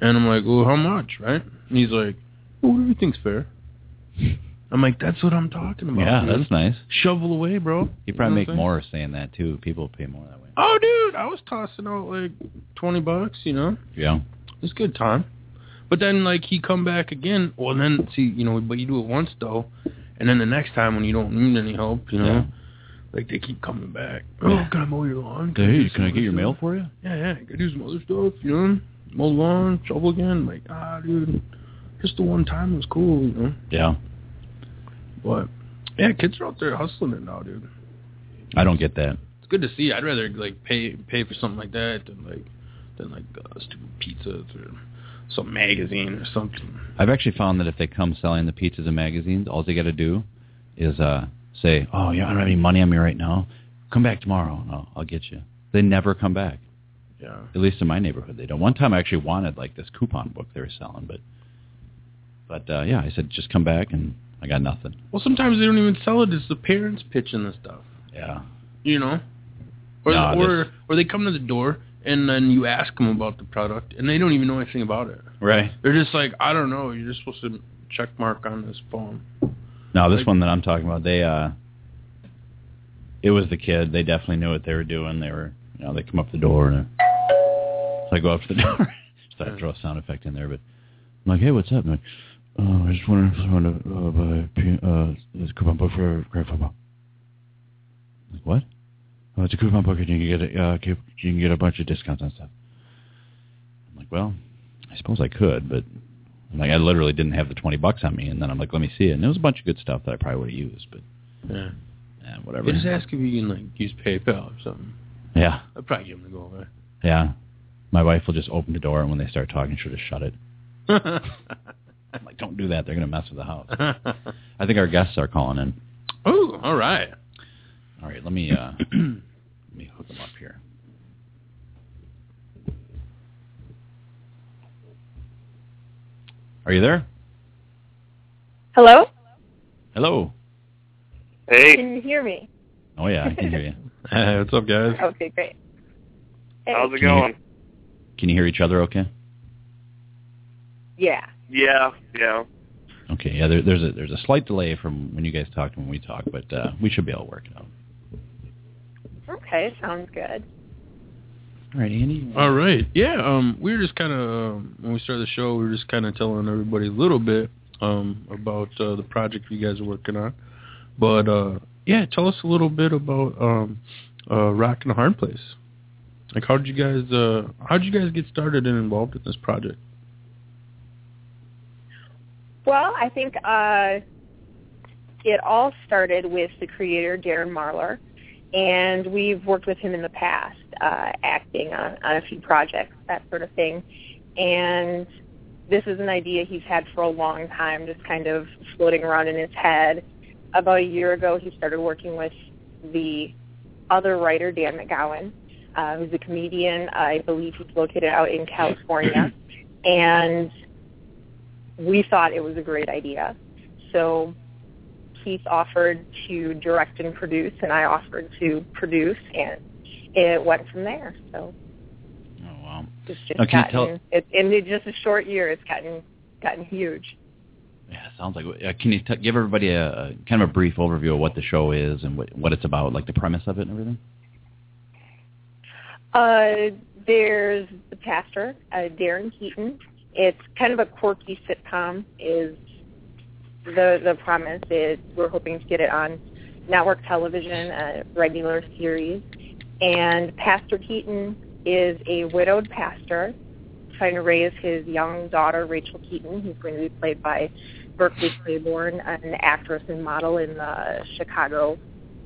Speaker 5: And I'm like, well, how much, right? And he's like, well, whatever you think's fair. I'm like, that's what I'm talking about.
Speaker 4: Yeah,
Speaker 5: dude.
Speaker 4: that's nice.
Speaker 5: Shovel away, bro.
Speaker 4: You probably
Speaker 5: know
Speaker 4: make
Speaker 5: what
Speaker 4: more saying that too. People pay more that way.
Speaker 5: Oh, dude, I was tossing out like 20 bucks, you know?
Speaker 4: Yeah.
Speaker 5: It's a good time. But then, like, he come back again. Well, then, see, you know, but you do it once, though. And then the next time when you don't need any help, you know,
Speaker 4: Yeah.
Speaker 5: Like, they keep coming back. Oh, can I mow your lawn?
Speaker 4: Hey,
Speaker 5: do
Speaker 4: can I get your
Speaker 5: other
Speaker 4: mail for you?
Speaker 5: Yeah, yeah. Can I do some other stuff, you know? Mow the lawn, shovel again. Like, ah, dude, just the one time was cool, you know?
Speaker 4: Yeah.
Speaker 5: But, yeah, kids are out there hustling it now, dude.
Speaker 4: I don't get that.
Speaker 5: It's good to see. I'd rather, like, pay pay for something like that than, like, than, like, uh, stupid pizzas or some magazine or something.
Speaker 4: I've actually found that if they come selling the pizzas and magazines, all they got to do is uh say, "Oh, yeah, I don't have any money on me right now. Come back tomorrow, and I'll, I'll get you." They never come back.
Speaker 5: Yeah.
Speaker 4: At least in my neighborhood, they don't. One time, I actually wanted like this coupon book they were selling, but but uh yeah, I said just come back, and I got nothing.
Speaker 5: Well, sometimes they don't even sell it. It's the parents pitching the stuff.
Speaker 4: Yeah.
Speaker 5: You know, or
Speaker 4: No,
Speaker 5: or or they come to the door and then you ask them about the product and they don't even know anything about it.
Speaker 4: Right.
Speaker 5: They're just like, I don't know. You're just supposed to check mark on this phone.
Speaker 4: No, this one that I'm talking about, they uh it was the kid. They definitely knew what they were doing. They were, you know, they come up the door and so I go up to the door. so I throw a sound effect in there, but I'm like, hey, what's up? Like, oh, I just wondering if want to uh, buy uh, this coupon book for grand football. I'm like, what? Oh, it's a coupon book, and you can get a, uh, you can get a bunch of discounts on stuff. I'm like, well, I suppose I could, but like, I literally didn't have the twenty bucks on me, and then I'm like, let me see it, and there was a bunch of good stuff that I probably would have used, but
Speaker 5: Yeah.
Speaker 4: eh, whatever.
Speaker 5: Just ask if you can like use PayPal or something.
Speaker 4: Yeah,
Speaker 5: I'd probably give them the go away.
Speaker 4: yeah. My wife will just open the door, and when they start talking, she'll just shut it. I'm like, don't do that. They're gonna mess with the house. I think our guests are calling in.
Speaker 5: oh, all right.
Speaker 4: All right, let me uh, let me hook them up here. Are you there?
Speaker 12: Hello?
Speaker 4: Hello.
Speaker 10: Hey,
Speaker 12: Can you hear me?
Speaker 4: Oh yeah, I can hear you.
Speaker 5: Hey, what's up, guys?
Speaker 12: Okay, great. Hey.
Speaker 10: how's it
Speaker 4: Can you-
Speaker 10: going?
Speaker 4: Can you hear each other? Okay.
Speaker 12: Yeah.
Speaker 10: Yeah, yeah.
Speaker 4: Okay. Yeah. There, there's a there's a slight delay from when you guys talk to when we talk, but uh, we should be able to work it out.
Speaker 12: Okay, sounds good.
Speaker 4: All right, Andy.
Speaker 5: All right. Yeah. Um, we were just kind of um, when we started the show, we were just kind of telling everybody a little bit um about uh, the project you guys are working on. But uh, yeah, tell us a little bit about um, uh, Rock and a Hard Place. Like, how did you guys uh, how did you guys get started and involved in this project?
Speaker 12: Well, I think uh, it all started with the creator, Darren Marlar, and we've worked with him in the past, uh, acting on, on a few projects, that sort of thing. And this is an idea he's had for a long time, just kind of floating around in his head. About a year ago, he started working with the other writer, Dan McGowan, uh, who's a comedian. I believe he's located out in California. and we thought it was a great idea. So Keith offered to direct and produce, and I offered to produce, and it went from there. So
Speaker 4: Oh wow.
Speaker 12: it's just
Speaker 4: Now, can you
Speaker 12: gotten, it, in just a short year, it's gotten gotten huge.
Speaker 4: Yeah, sounds like. Uh, can you t- give everybody a, a kind of a brief overview of what the show is and what what it's about, like the premise of it and everything?
Speaker 12: Uh, there's the pastor, uh, Darren Keaton. It's kind of a quirky sitcom. Is the the premise is we're hoping to get it on network television, a regular series. And Pastor Keaton is a widowed pastor trying to raise his young daughter, Rachel Keaton, who's going to be played by Berkeley Claiborne, an actress and model in the Chicago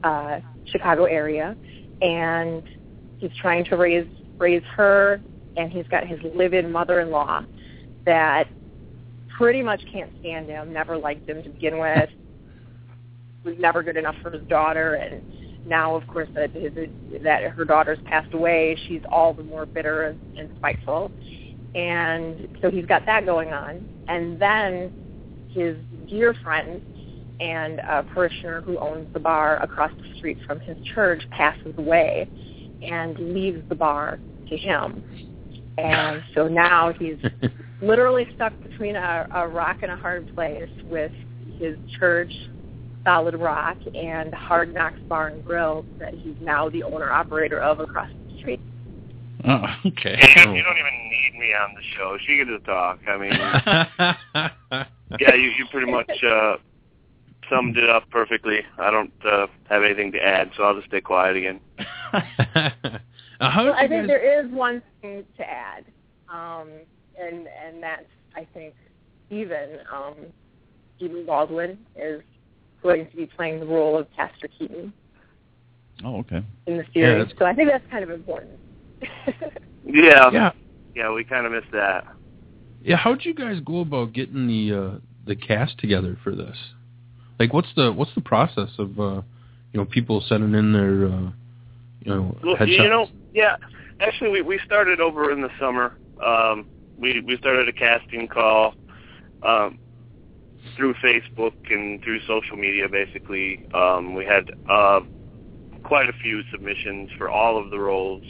Speaker 12: uh, Chicago area. And he's trying to raise raise her, and he's got his live-in mother-in-law that pretty much can't stand him, never liked him to begin with, was never good enough for his daughter, and now, of course, that his, that her daughter's passed away, she's all the more bitter and, and spiteful, and so he's got that going on, and then his dear friend and a parishioner who owns the bar across the street from his church passes away and leaves the bar to him. And so now he's literally stuck between a, a rock and a hard place with his church, Solid Rock, and Hard Knocks Bar and Grill that he's now the owner operator of across the street.
Speaker 4: Oh, okay.
Speaker 13: You, you don't even need me on the show. She can just talk. I mean, yeah, you, you pretty much uh, summed it up perfectly. I don't uh, have anything to add, so I'll just stay quiet again.
Speaker 5: Uh,
Speaker 12: Well, I think
Speaker 5: guys?
Speaker 12: there is one thing to add, um, and and that's I think even um, Stephen Baldwin is going to be playing the role of Pastor Keaton
Speaker 4: Oh, okay.
Speaker 12: in the series.
Speaker 5: that's-
Speaker 12: so I think that's kind of important.
Speaker 13: Yeah,
Speaker 5: Yeah,
Speaker 13: yeah, we kind of missed that.
Speaker 5: yeah. How'd you guys go about getting the uh, the cast together for this? Like, what's the what's the process of uh, you know people sending in their uh, you know
Speaker 13: Well,
Speaker 5: headshots?
Speaker 13: you know, yeah. Actually, we we started over in the summer. Um, we we started a casting call um, through Facebook and through social media. Basically, um, we had uh, quite a few submissions for all of the roles.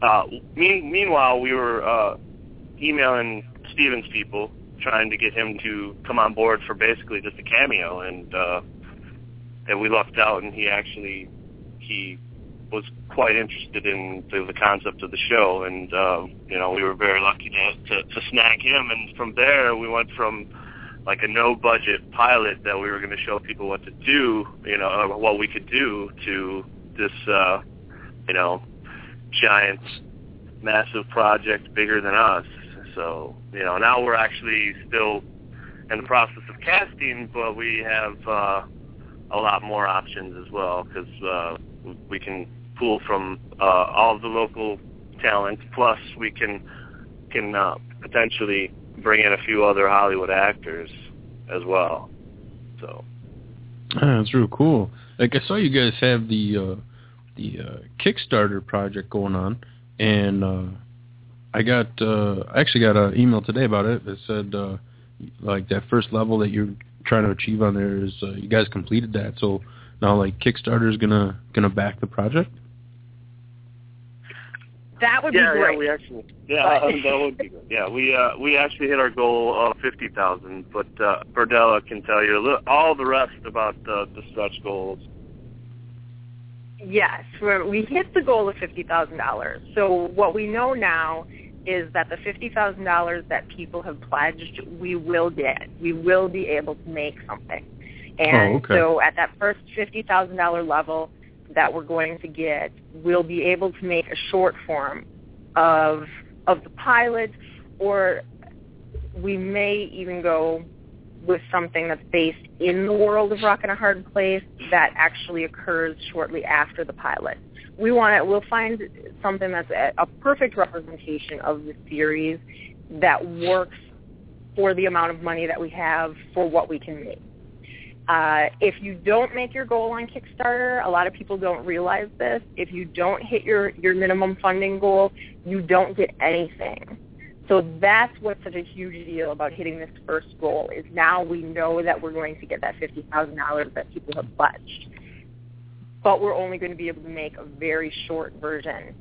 Speaker 13: Uh, mean, meanwhile, we were uh, emailing Steven's people, trying to get him to come on board for basically just a cameo, and uh, and we lucked out, and he actually he was quite interested in the, the concept of the show, and um, you know we were very lucky to, to to snag him. And from there, we went from like a no budget pilot that we were going to show people what to do, you know, what we could do, to this uh, you know giant, massive project bigger than us. So you know now we're actually still in the process of casting, but we have uh, a lot more options as well because uh, we can pull from uh, all of the local talent. Plus, we can can uh, potentially bring in a few other Hollywood actors as well. So
Speaker 5: Ah, that's real cool. Like I saw you guys have the uh, the uh, Kickstarter project going on, and uh, I got uh, I actually got an email today about it. It said uh, like that first level that you're trying to achieve on there is uh, you guys completed that. So now like Kickstarter is gonna gonna back the project.
Speaker 12: That would
Speaker 13: yeah,
Speaker 12: be great.
Speaker 13: yeah, we actually yeah that would be good. Yeah, we uh, we actually hit our goal of fifty thousand, but uh, Berdella can tell you a all the rest about the the stretch goals.
Speaker 12: Yes, we're, we hit the goal of fifty thousand dollars. So what we know now is that the fifty thousand dollars that people have pledged, we will get. We will be able to make something. And
Speaker 5: Oh, okay.
Speaker 12: so at that first fifty thousand dollar level that we're going to get, we'll be able to make a short form of of the pilot, or we may even go with something that's based in the world of Rock and a Hard Place that actually occurs shortly after the pilot. We want it. We'll find something that's a, a perfect representation of the series that works for the amount of money that we have for what we can make. Uh, if you don't make your goal on Kickstarter, a lot of people don't realize this. If you don't hit your, your minimum funding goal, you don't get anything. So that's what's such a huge deal about hitting this first goal is now we know that we're going to get that fifty thousand dollars that people have pledged. But we're only going to be able to make a very short version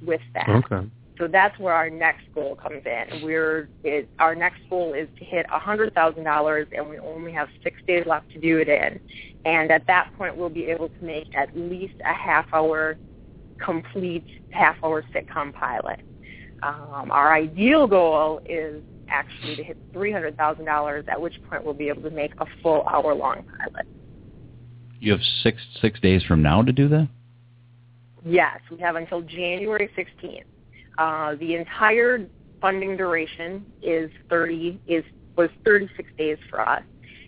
Speaker 12: with that.
Speaker 5: Okay.
Speaker 12: So that's where our next goal comes in. We're it, our next goal is to hit a hundred thousand dollars, and we only have six days left to do it in. And at that point, we'll be able to make at least a half-hour, complete half-hour sitcom pilot. Um, our ideal goal is actually to hit three hundred thousand dollars, at which point we'll be able to make a full hour-long pilot.
Speaker 4: You have six six days from now to do that.
Speaker 12: Yes, we have until January 16th. Uh, the entire funding duration is 30 is was 36 days for us,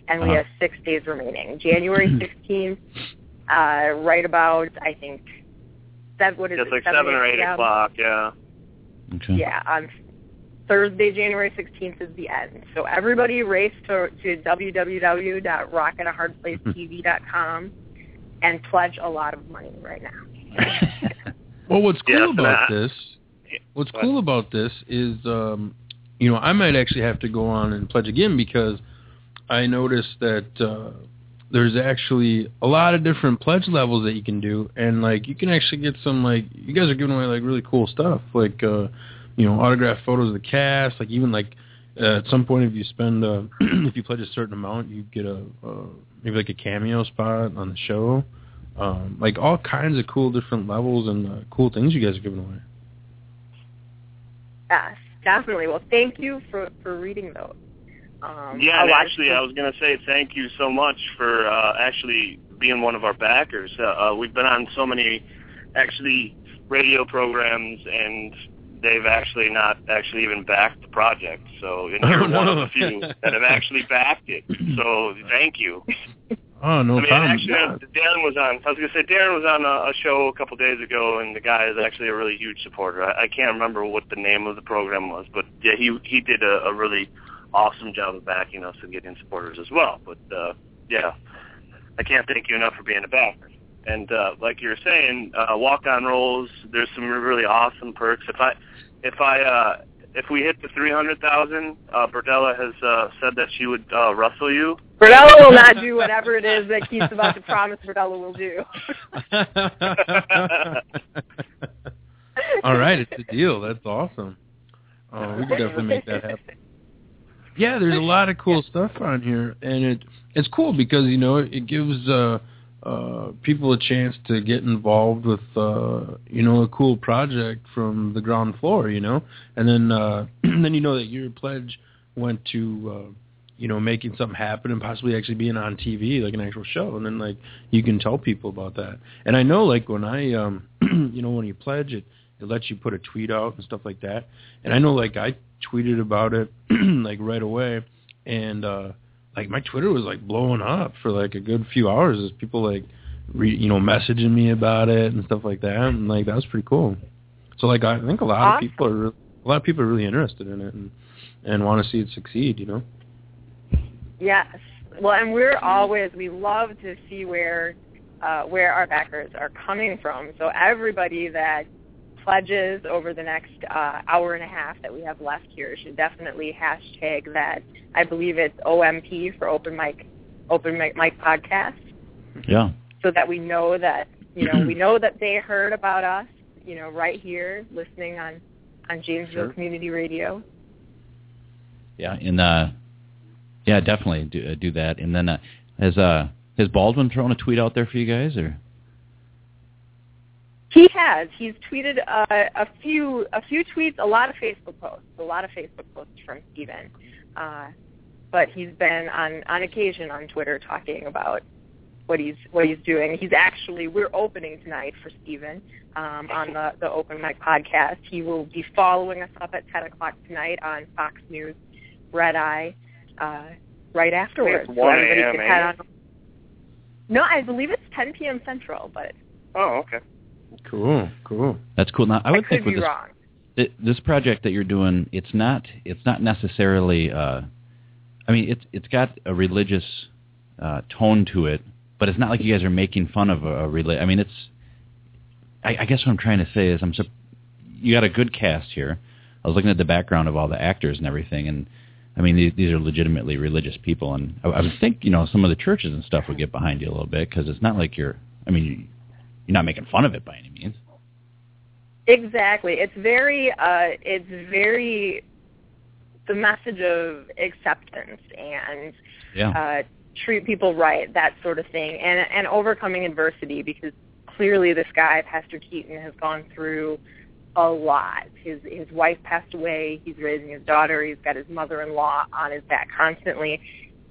Speaker 12: and we
Speaker 4: Uh-huh.
Speaker 12: have six days remaining. January 16th, uh, right about I think that what is
Speaker 13: It's
Speaker 12: it?
Speaker 13: like seven or eight
Speaker 12: p.m.?
Speaker 13: o'clock. Yeah.
Speaker 4: Okay.
Speaker 12: Yeah, on Thursday, January 16th is the end. So everybody race to, to www.rockandahardplacetv.com and pledge a lot of money right now.
Speaker 5: Well, what's cool
Speaker 13: Yes,
Speaker 5: about
Speaker 13: I-
Speaker 5: this, what's
Speaker 13: What?
Speaker 5: cool about this is, um, you know, I might actually have to go on and pledge again because I noticed that uh, there's actually a lot of different pledge levels that you can do, and like you can actually get some like you guys are giving away like really cool stuff, like uh, you know autographed photos of the cast, like even like uh, at some point if you spend uh, if you pledge a certain amount, you get a uh, maybe like a cameo spot on the show, um, like all kinds of cool different levels and uh, cool things you guys are giving away.
Speaker 12: Yes, definitely. Well, thank you for for reading those. Um,
Speaker 13: yeah, and actually,
Speaker 12: people-
Speaker 13: I was going to say thank you so much for uh, actually being one of our backers. Uh, uh, we've been on so many, actually, radio programs, and they've actually not actually even backed the project. So and you're
Speaker 5: Oh, no.
Speaker 13: one of the few that have actually backed it. So thank you.
Speaker 5: Oh no
Speaker 13: I mean,
Speaker 5: problem.
Speaker 13: actually, Darren was on. I was going to say Darren was on a, a show a couple days ago, and the guy is actually a really huge supporter. I, I can't remember what the name of the program was, but yeah, he he did a, a really awesome job of backing us and getting supporters as well. But uh, yeah, I can't thank you enough for being a backer. And uh, like you were saying, uh, walk on roles. There's some really awesome perks. If I if I uh, if we hit the three hundred thousand, uh, Berdella has uh, said that she would uh, wrestle you.
Speaker 12: Berdella will not do whatever it is that Keith's about to promise Berdella will do.
Speaker 5: All right, it's a deal. That's awesome. Oh, we can definitely make that happen. Yeah, there's a lot of cool stuff on here, and it it's cool because you know it gives uh, uh, people a chance to get involved with uh, you know a cool project from the ground floor, you know, and then uh, then you know that your pledge went to uh, you know making something happen and possibly actually being on TV like an actual show, and then like you can tell people about that. And I know like when I um you know when you pledge it it lets you put a tweet out and stuff like that. And I know like I tweeted about it like right away and uh like my Twitter was like blowing up for like a good few hours as people like re- you know messaging me about it and stuff like that and like that was pretty cool. So like I think a lot
Speaker 12: Awesome.
Speaker 5: of people are re- a lot of people are really interested in it and and want to see it succeed, you know.
Speaker 12: Yes. Well, and we're always we love to see where uh, where our backers are coming from. So everybody that pledges over the next uh, hour and a half that we have left here should definitely hashtag that. I believe it's OMP for Open Mic Open Mic, Mic Podcast,
Speaker 4: Yeah.
Speaker 12: so that we know that you know we know that they heard about us. You know, right here listening on on Janesville
Speaker 4: Sure.
Speaker 12: Community Radio.
Speaker 4: Yeah, and uh, yeah, definitely do uh, do that. And then uh, has uh has Baldwin thrown a tweet out there for you guys or?
Speaker 12: He has. He's tweeted uh, a few a few tweets, a lot of Facebook posts, a lot of Facebook posts from Steven. Uh, but he's been on on occasion on Twitter talking about what he's what he's doing. He's actually we're opening tonight for Steven um, on the the Open Mic podcast. He will be following us up at ten o'clock tonight on Fox News Red Eye uh, right afterwards.
Speaker 13: it's 1
Speaker 12: everybody
Speaker 13: a.m.,
Speaker 12: can head
Speaker 13: ain't
Speaker 12: on. No, I believe it's 10 p.m. Central, but
Speaker 13: Oh, okay.
Speaker 5: Cool, cool.
Speaker 4: That's cool. Now I would
Speaker 12: I
Speaker 4: think with this
Speaker 12: wrong.
Speaker 4: thi- this project that you're doing, it's not it's not necessarily. Uh, I mean, it's it's got a religious uh, tone to it, but it's not like you guys are making fun of a, a reli- I mean, it's. I, I guess what I'm trying to say is, I'm. sup- You got a good cast here. I was looking at the background of all the actors and everything, and I mean, these, these are legitimately religious people, and I, I would think you know some of the churches and stuff would get behind you a little bit because it's not like you're. I mean, you- you're not making fun of it by any means.
Speaker 12: Exactly. It's very uh it's very the message of acceptance and
Speaker 4: Yeah.
Speaker 12: uh treat people right, that sort of thing. And and overcoming adversity because clearly this guy, Pastor Keaton, has gone through a lot. His his wife passed away, he's raising his daughter, he's got his mother in law on his back constantly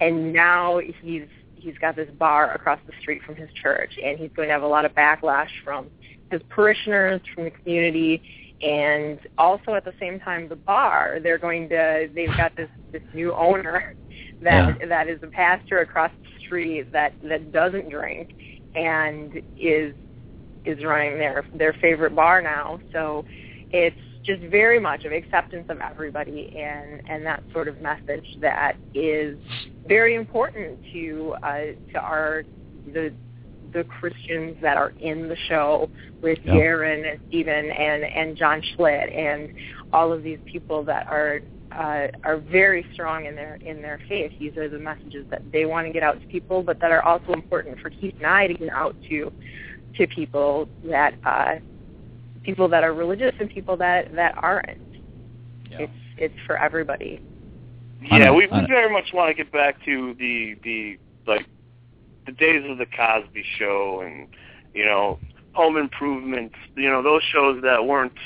Speaker 12: and now he's he's got this bar across the street from his church and he's going to have a lot of backlash from his parishioners from the community and also at the same time the bar they're going to they've got this this new owner that that is a pastor across the street that that doesn't drink and is is running their their favorite bar now. So it's just very much of acceptance of everybody and and that sort of message that is very important to uh to our the the Christians that are in the show with. Darren and Stephen and and John Schlitt and all of these people that are uh, are very strong in their in their faith. These are the messages that they want to get out to people, but that are also important for Keith and I to get out to to people that uh, people that are religious and people that that aren't.
Speaker 4: Yeah.
Speaker 12: It's it's for everybody.
Speaker 13: Yeah, we, we very much want to get back to the the like the days of the Cosby Show and you know Home Improvement. You know those shows that weren't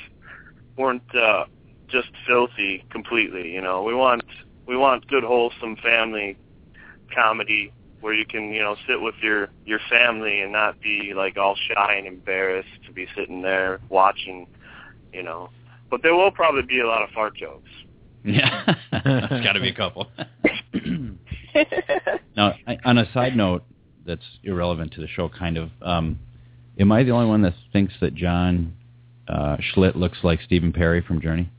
Speaker 13: weren't uh, just filthy completely. You know we want we want good wholesome family comedy where you can you know sit with your your family and not be like all shy and embarrassed to be sitting there watching. You know, but there will probably be a lot of fart jokes.
Speaker 4: Yeah, there's got to be a couple. now, I, on a side note, that's irrelevant to the show, kind of. Um, am I the only one that thinks that John uh, Schlitt looks like Stephen Perry from Journey?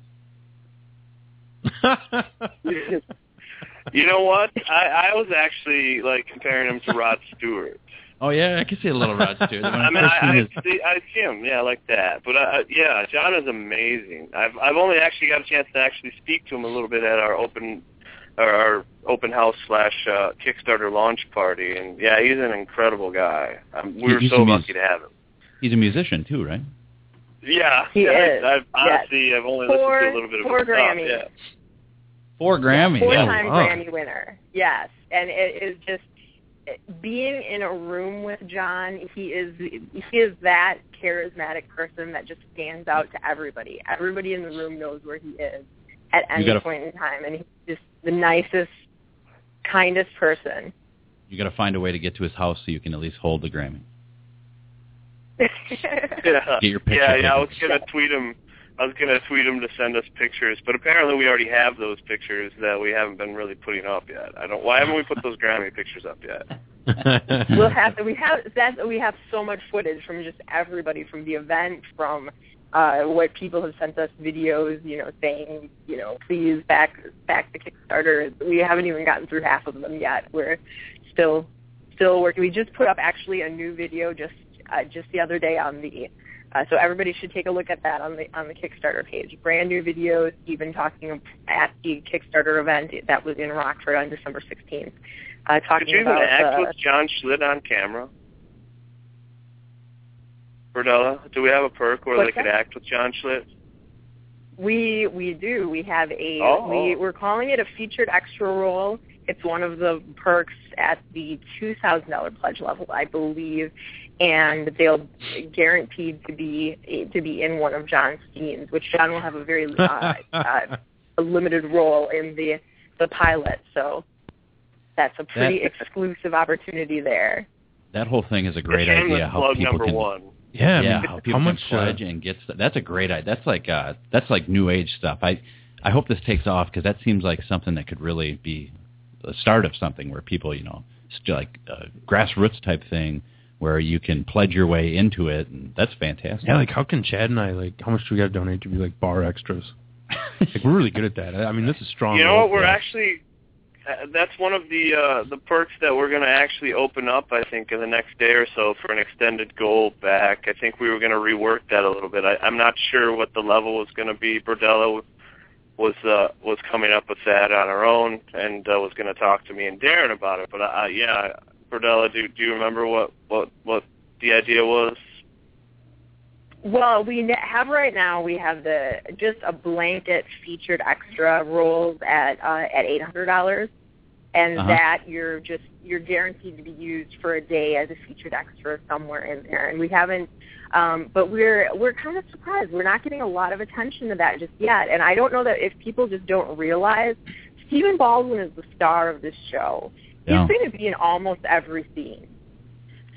Speaker 13: You know what? I, I was actually like comparing him to Rod Stewart.
Speaker 4: Oh yeah, I can see a little Rod Stewart. When
Speaker 13: I
Speaker 4: I
Speaker 13: mean,
Speaker 4: first
Speaker 13: I, I
Speaker 4: his,
Speaker 13: see, I see him, yeah, like that. But uh, yeah, John is amazing. I've I've only actually got a chance to actually speak to him a little bit at our open our, our open house slash uh, Kickstarter launch party, and yeah, he's an incredible guy. Um, we were
Speaker 4: He's
Speaker 13: so
Speaker 4: a mus-
Speaker 13: lucky to have him.
Speaker 4: he's a musician too, right?
Speaker 13: Yeah,
Speaker 12: He
Speaker 13: yeah,
Speaker 12: is,
Speaker 13: I've,
Speaker 12: yes.
Speaker 13: honestly, I've only
Speaker 12: Four-
Speaker 13: listened to a little bit of
Speaker 12: four
Speaker 13: his stuff.
Speaker 12: Grammys.
Speaker 13: Yeah.
Speaker 4: Four Grammys.
Speaker 12: Four-time
Speaker 4: Oh, wow.
Speaker 12: Grammy winner. Yes, and it is just being in a room with John. He is he is that charismatic person that just stands out to everybody. Everybody in the room knows where he is at any
Speaker 4: gotta-
Speaker 12: point in time, and he's just the nicest, kindest person.
Speaker 4: You got to find a way to get to his house so you can at least hold the Grammy.
Speaker 13: Yeah.
Speaker 4: Get your picture
Speaker 13: yeah, yeah. I was gonna tweet him. I was gonna tweet him to send us pictures, but apparently we already have those pictures that we haven't been really putting up yet. I don't. Why haven't we put those Grammy pictures up yet?
Speaker 12: we'll have we have that we have so much footage from just everybody from the event from uh what people have sent us videos you know saying you know please back back the kickstarter we haven't even gotten through half of them yet we're still still working we just put up actually a new video just uh, just the other day on the uh, so everybody should take a look at that on the on the Kickstarter page. Brand new video, Stephen talking at the Kickstarter event that was in Rockford on December 16th. Uh, talking
Speaker 13: Could you even act
Speaker 12: uh,
Speaker 13: with John Schlitt on camera? Berdella, do we have a perk where they could
Speaker 12: that?
Speaker 13: act with John Schlitt?
Speaker 12: We we do. We have a
Speaker 13: Oh.
Speaker 12: we we're calling it a featured extra role. It's one of the perks at the two thousand dollar pledge level, I believe, and they'll guaranteed to be to be in one of John's scenes, which John will have a very uh, uh, a limited role in the the pilot. So that's a pretty
Speaker 4: That-
Speaker 12: exclusive opportunity there.
Speaker 4: That whole thing is a great
Speaker 13: Shameless
Speaker 4: idea. How
Speaker 13: plug
Speaker 4: people
Speaker 13: number
Speaker 4: can,
Speaker 13: one.
Speaker 5: Yeah, I
Speaker 4: yeah,
Speaker 5: mean,
Speaker 4: how
Speaker 5: how
Speaker 4: people
Speaker 5: much,
Speaker 4: can
Speaker 5: uh,
Speaker 4: and get stuff. That's a great idea. That's like uh, that's like new age stuff. I I hope this takes off because that seems like something that could really be the start of something where people, you know, it's like a grassroots type thing where you can pledge your way into it, and that's fantastic.
Speaker 5: Yeah, like how can Chad and I like how much do we got to donate to be like bar extras? like we're really good at that. I I mean, this is strong.
Speaker 13: You know what? We're
Speaker 5: play.
Speaker 13: actually uh, that's one of the uh, the perks that we're going to actually open up. I think in the next day or so for an extended goal back. I think we were going to rework that a little bit. I, I'm not sure what the level was going to be. Bordella was uh, was coming up with that on her own and uh, was going to talk to me and Darren about it. But uh, yeah, Bordella, do do you remember what what what the idea was?
Speaker 12: Well, we n- have right now. We have the just a blanket featured extra roles at uh, at eight hundred dollars, and
Speaker 4: Uh-huh.
Speaker 12: that you're just you're guaranteed to be used for a day as a featured extra somewhere in there. And we haven't, um, but we're we're kind of surprised. We're not getting a lot of attention to that just yet. And I don't know that if people just don't realize, Stephen Baldwin is the star of this show.
Speaker 4: Yeah.
Speaker 12: He's going to be in almost every scene.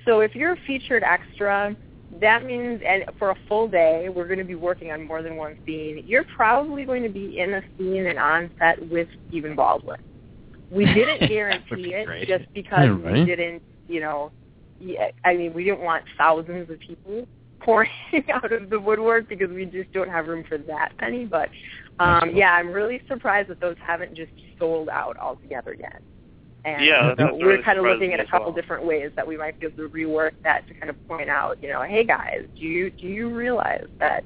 Speaker 12: So if you're a featured extra, that means, and for a full day, we're going to be working on more than one scene. You're probably going to be in a scene and on set with Stephen Baldwin. We didn't guarantee it
Speaker 4: great.
Speaker 12: just because
Speaker 5: Yeah,
Speaker 12: we didn't, you know, I mean, we didn't want thousands of people pouring out of the woodwork because we just don't have room for that many. But um, yeah, I'm really surprised that those haven't just sold out altogether yet. And
Speaker 13: Yeah,
Speaker 12: so
Speaker 13: that's
Speaker 12: we're kind of looking at a couple
Speaker 13: well.
Speaker 12: different ways that we might be able to rework that to kind of point out, you know, hey guys, do you do you realize that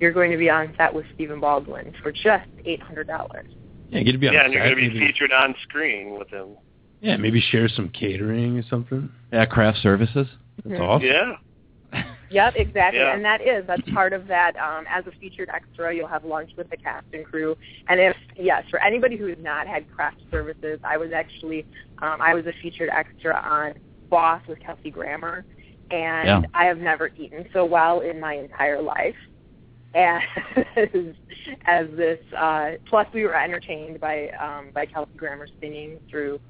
Speaker 12: you're going to be on set with Stephen Baldwin for just eight hundred dollars?
Speaker 5: Yeah, get to be on
Speaker 13: yeah, and you're going to be
Speaker 5: maybe-
Speaker 13: featured on screen with him.
Speaker 5: Yeah, maybe share some catering or something.
Speaker 4: Yeah, craft services.
Speaker 5: That's
Speaker 12: Mhm.
Speaker 5: awesome.
Speaker 13: Yeah.
Speaker 12: Yep, exactly.
Speaker 13: Yeah.
Speaker 12: And that is that's part of that. Um, as a featured extra, you'll have lunch with the cast and crew. And if yes, for anybody who has not had craft services, I was actually um, I was a featured extra on Boss with Kelsey Grammer, and
Speaker 4: Yeah.
Speaker 12: I have never eaten so well in my entire life. As as this, uh, plus we were entertained by um, by Kelsey Grammer singing through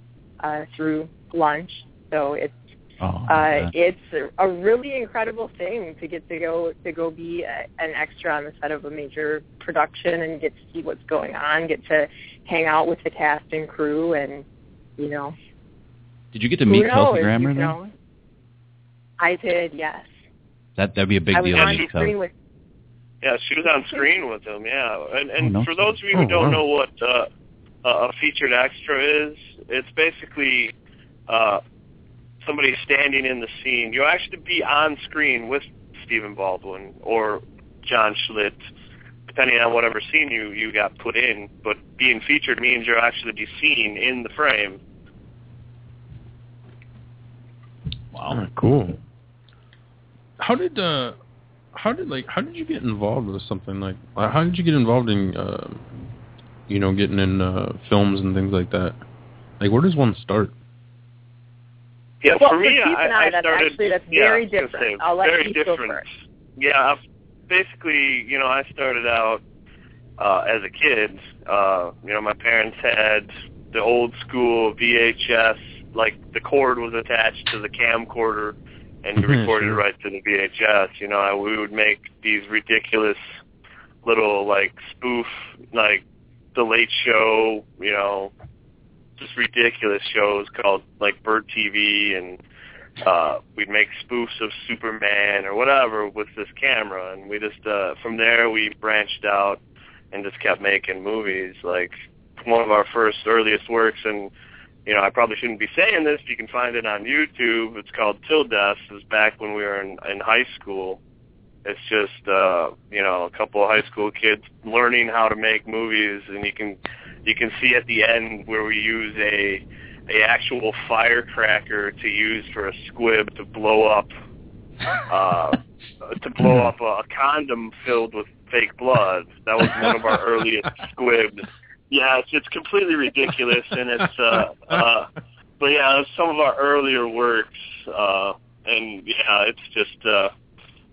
Speaker 12: uh, through lunch. So it's
Speaker 4: Oh,
Speaker 12: uh, it's a, a really incredible thing to get to go to go be a, an extra on the set of a major production and get to see what's going on, get to hang out with the cast and crew, and you know.
Speaker 4: Did you get to meet
Speaker 12: knows,
Speaker 4: Kelsey
Speaker 12: you
Speaker 4: Grammer then?
Speaker 12: know. I did, yes.
Speaker 4: That that'd be a big
Speaker 12: I
Speaker 4: deal. to
Speaker 12: on
Speaker 4: meet
Speaker 12: screen
Speaker 4: Kelsey.
Speaker 12: with.
Speaker 13: Yeah, she was on screen with him. Yeah, and and
Speaker 4: Oh, no.
Speaker 13: for those of you who
Speaker 5: Oh,
Speaker 13: don't
Speaker 5: wow.
Speaker 13: know what uh, a a featured extra is, it's basically uh, somebody standing in the scene. You'll actually be on screen with Stephen Baldwin or John Schlitt, depending on whatever scene you you got put in. But being featured means you'll actually be seen in the frame.
Speaker 5: Wow, cool. How did uh, how did like how did you get involved with something like uh, how did you get involved in uh, you know getting in uh, films and things like that? Like where does one start?
Speaker 13: Yeah,
Speaker 12: Well,
Speaker 13: for
Speaker 12: for
Speaker 13: me,
Speaker 12: Keith
Speaker 13: I,
Speaker 12: I,
Speaker 13: I
Speaker 12: that's
Speaker 13: started.
Speaker 12: actually- that's
Speaker 13: yeah,
Speaker 12: very
Speaker 13: I was gonna
Speaker 12: different.
Speaker 13: say,
Speaker 12: I'll let
Speaker 13: very
Speaker 12: Keith go
Speaker 13: different.
Speaker 12: first.
Speaker 13: Yeah, I've- basically, you know, I started out uh, as a kid. Uh, you know, my parents had the old school VHS, like the cord was attached to the camcorder, and you
Speaker 5: Mhm,
Speaker 13: recorded
Speaker 5: sure.
Speaker 13: right to the VHS. You know, and we would make these ridiculous little like spoof, like the Late Show. You know, just ridiculous shows called like Bird TV and uh we'd make spoofs of Superman or whatever with this camera. And we just uh from there we branched out and just kept making movies. Like one of our first earliest works and you know I probably shouldn't be saying this but you can find it on YouTube. It's called Till Death. It was back when we were in in high school. It's just uh you know a couple of high school kids learning how to make movies and you can you can see at the end where we use a a actual firecracker to use for a squib to blow up uh to blow up a, condom filled with fake blood. That was one of our earliest squibs. Yeah, it's it's completely ridiculous and it's uh uh but yeah, some of our earlier works uh and yeah, it's just uh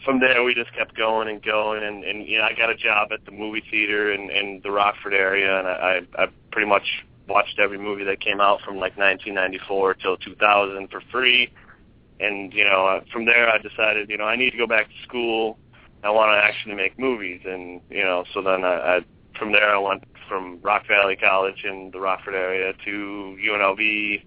Speaker 13: from there we just kept going and going and, and you know, I got a job at the movie theater in, in the Rockford area and I, I pretty much watched every movie that came out from like 1994 till 2000 for free. And you know, uh, from there I decided, you know, I need to go back to school. I want to actually make movies, and you know, so then I, I from there I went from Rock Valley College in the Rockford area to UNLV,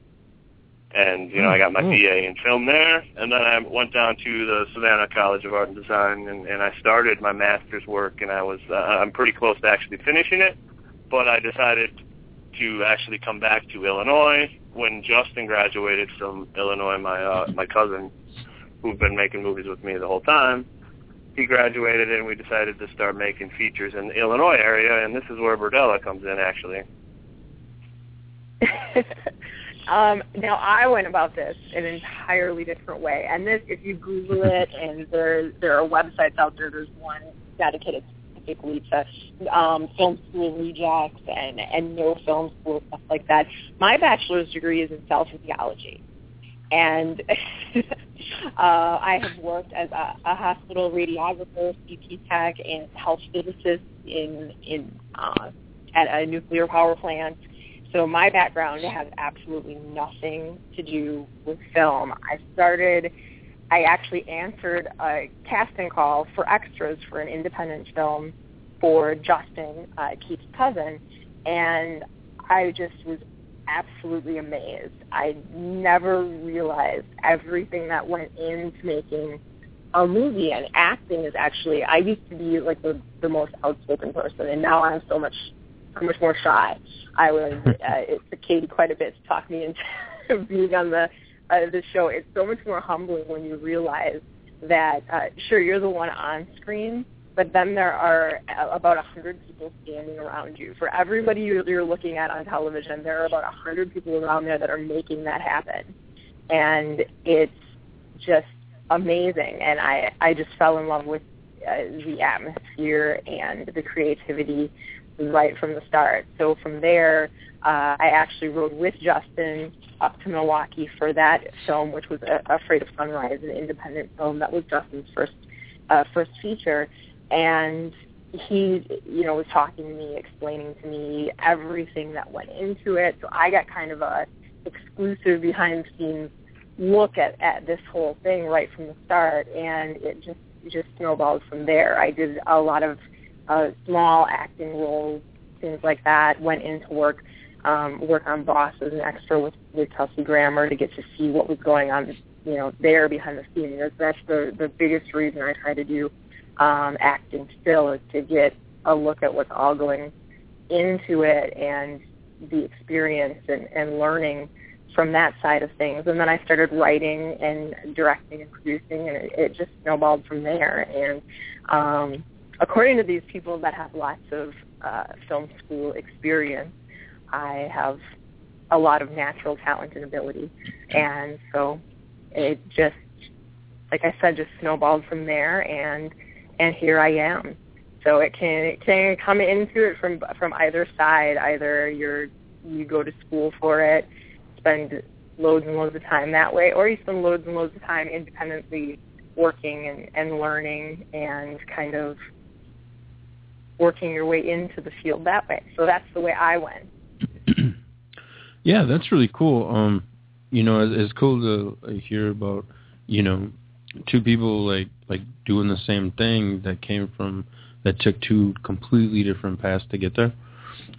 Speaker 13: and you know, I got my
Speaker 5: Mm,
Speaker 13: BA in film there, and then I went down to the Savannah College of Art and Design, and, and I started my master's work, and I was uh, I'm pretty close to actually finishing it, but I decided to actually come back to Illinois when Justin graduated from Illinois, my uh, my cousin, who'd been making movies with me the whole time. He graduated, and we decided to start making features in the Illinois area, and this is where Bordella comes in, actually.
Speaker 12: um, now I went about this an entirely different way, and this, if you Google it, and there there are websites out there. There's one dedicated specifically to um, film school rejects and and no film school stuff like that. My bachelor's degree is in cell physiology, and uh, I have worked as a, a hospital radiographer, CT tech, and health physicist in in uh, at a nuclear power plant. So my background has absolutely nothing to do with film. I started, I actually answered a casting call for extras for an independent film for Justin, uh, Keith's cousin, and I just was absolutely amazed. I never realized everything that went into making a movie and acting is actually I used to be like the the most outspoken person and now I'm so much so much more shy. I was uh, it took Katie quite a bit to talk me into being on the uh, the show. It's so much more humbling when you realize that uh, sure you're the one on screen, but then there are about a hundred people standing around you. For everybody you're, you're looking at on television, there are about a hundred people around there that are making that happen, and it's just amazing. And I I just fell in love with uh, the atmosphere and the creativity right from the start. So from there, uh, I actually rode with Justin up to Milwaukee for that film, which was Afraid of Sunrise, an independent film that was Justin's first uh, first feature, and he, you know, was talking to me, explaining to me everything that went into it. So I got kind of a exclusive behind the scenes look at at this whole thing right from the start, and it just just snowballed from there. I did a lot of uh, small acting roles, things like that. Went into work um, work on Boss as an extra with with Kelsey Grammer to get to see what was going on, you know, there behind the scenes. That's the the biggest reason I try to do um, acting still is to get a look at what's all going into it and the experience and, and learning from that side of things. And then I started writing and directing and producing, and it, it just snowballed from there. And um, according to these people that have lots of uh, film school experience, I have a lot of natural talent and ability. And so it just, like I said, just snowballed from there, and and here I am. So it can it can come into it from from either side. Either you're you go to school for it, spend loads and loads of time that way, or you spend loads and loads of time independently working and, and learning and kind of working your way into the field that way. So that's the way I went.
Speaker 5: yeah, that's really cool. Um, you know, it's, cool to hear about, you know, two people like like doing the same thing that came from that took two completely different paths to get there.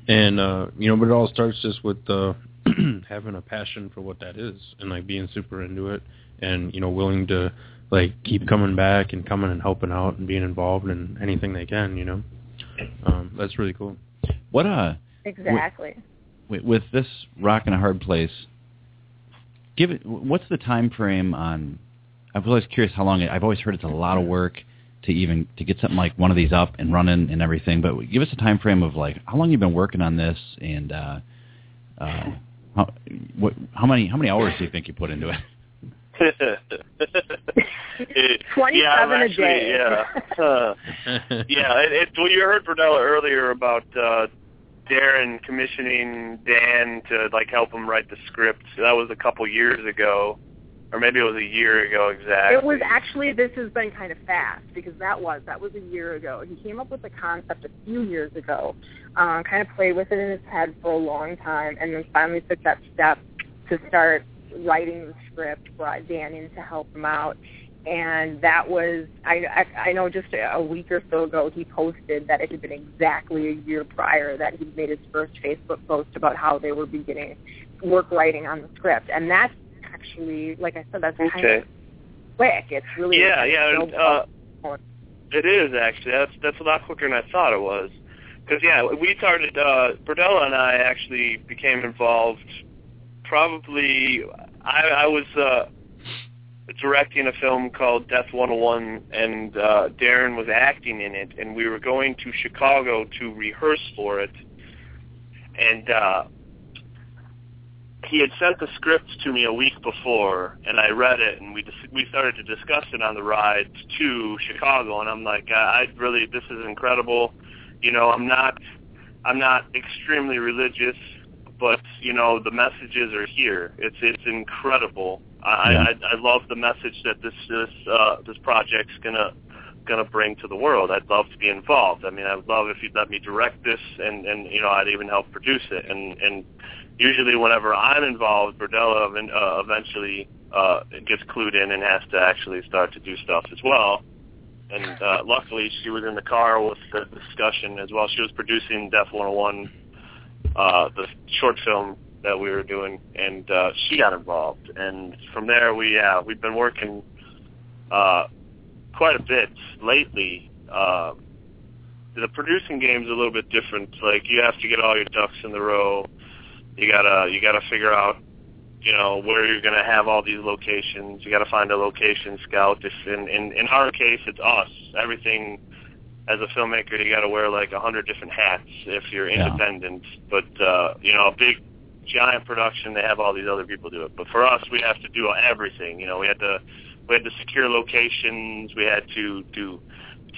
Speaker 5: And uh, you know, but it all starts just with uh having a passion for what that is and like being super into it and, you know, willing to like keep coming back and coming and helping out and being involved in anything they can, you know. Um, that's really cool.
Speaker 4: What uh
Speaker 12: Exactly.
Speaker 4: With, with this rock in a hard place, give it. What's the time frame on? I was always curious how long. It, I've always heard it's a lot of work to even to get something like one of these up and running and everything. But give us a time frame of like how long you've been working on this and uh, uh, how what how many how many hours do you think you put into it?
Speaker 12: Twenty-seven
Speaker 13: yeah,
Speaker 12: a
Speaker 13: actually,
Speaker 12: day.
Speaker 13: Yeah, uh, yeah. It, it, well, you heard Berdella earlier about uh, Darren commissioning Dan to like help him write the script. That was a couple years ago, or maybe it was a year ago exactly.
Speaker 12: It was actually this has been kind of fast because that was that was a year ago. He came up with the concept a few years ago, uh, kind of played with it in his head for a long time, and then finally took that step to start writing the script. Brought Dan in to help him out, and that was I, I I know just a week or so ago he posted that it had been exactly a year prior that he made his first Facebook post about how they were beginning work writing on the script, and that's actually like I said that's kind of quick. It's really
Speaker 13: Yeah, yeah.
Speaker 12: no
Speaker 13: Uh, it is actually. That's that's a lot quicker than I thought it was. Because yeah, we started. Uh, Berdella and I actually became involved. Probably, I, I was uh, directing a film called Death 101, and uh, Darren was acting in it, and we were going to Chicago to rehearse for it, and uh, he had sent the script to me a week before, and I read it, and we dis- we started to discuss it on the ride to Chicago, and I'm like, I, I really, this is incredible. You know, I'm not, I'm not extremely religious, but you know, the messages are here. It's it's incredible. I
Speaker 4: Yeah.
Speaker 13: I, I love the message that this this uh, this project's gonna gonna bring to the world. I'd love to be involved. I mean, I would love if you'd let me direct this, and and you know, I'd even help produce it. And and usually, whenever I'm involved, Berdella uh, eventually uh, gets clued in and has to actually start to do stuff as well. And uh, luckily, she was in the car with the discussion as well. She was producing Death 101, uh, the short film that we were doing, and uh, she got involved. And from there, we yeah, we've been working uh, quite a bit lately. Uh, the producing game's a little bit different. Like you have to get all your ducks in the row. You gotta you gotta figure out you know where you're gonna have all these locations. You gotta find a location scout. If in in, in our case, it's us. Everything as a filmmaker, you got to wear like a hundred different hats if you're
Speaker 4: Yeah.
Speaker 13: independent. But uh, you know, a big giant production, they have all these other people do it. But for us, we have to do everything. You know, we had to we had to secure locations. We had to do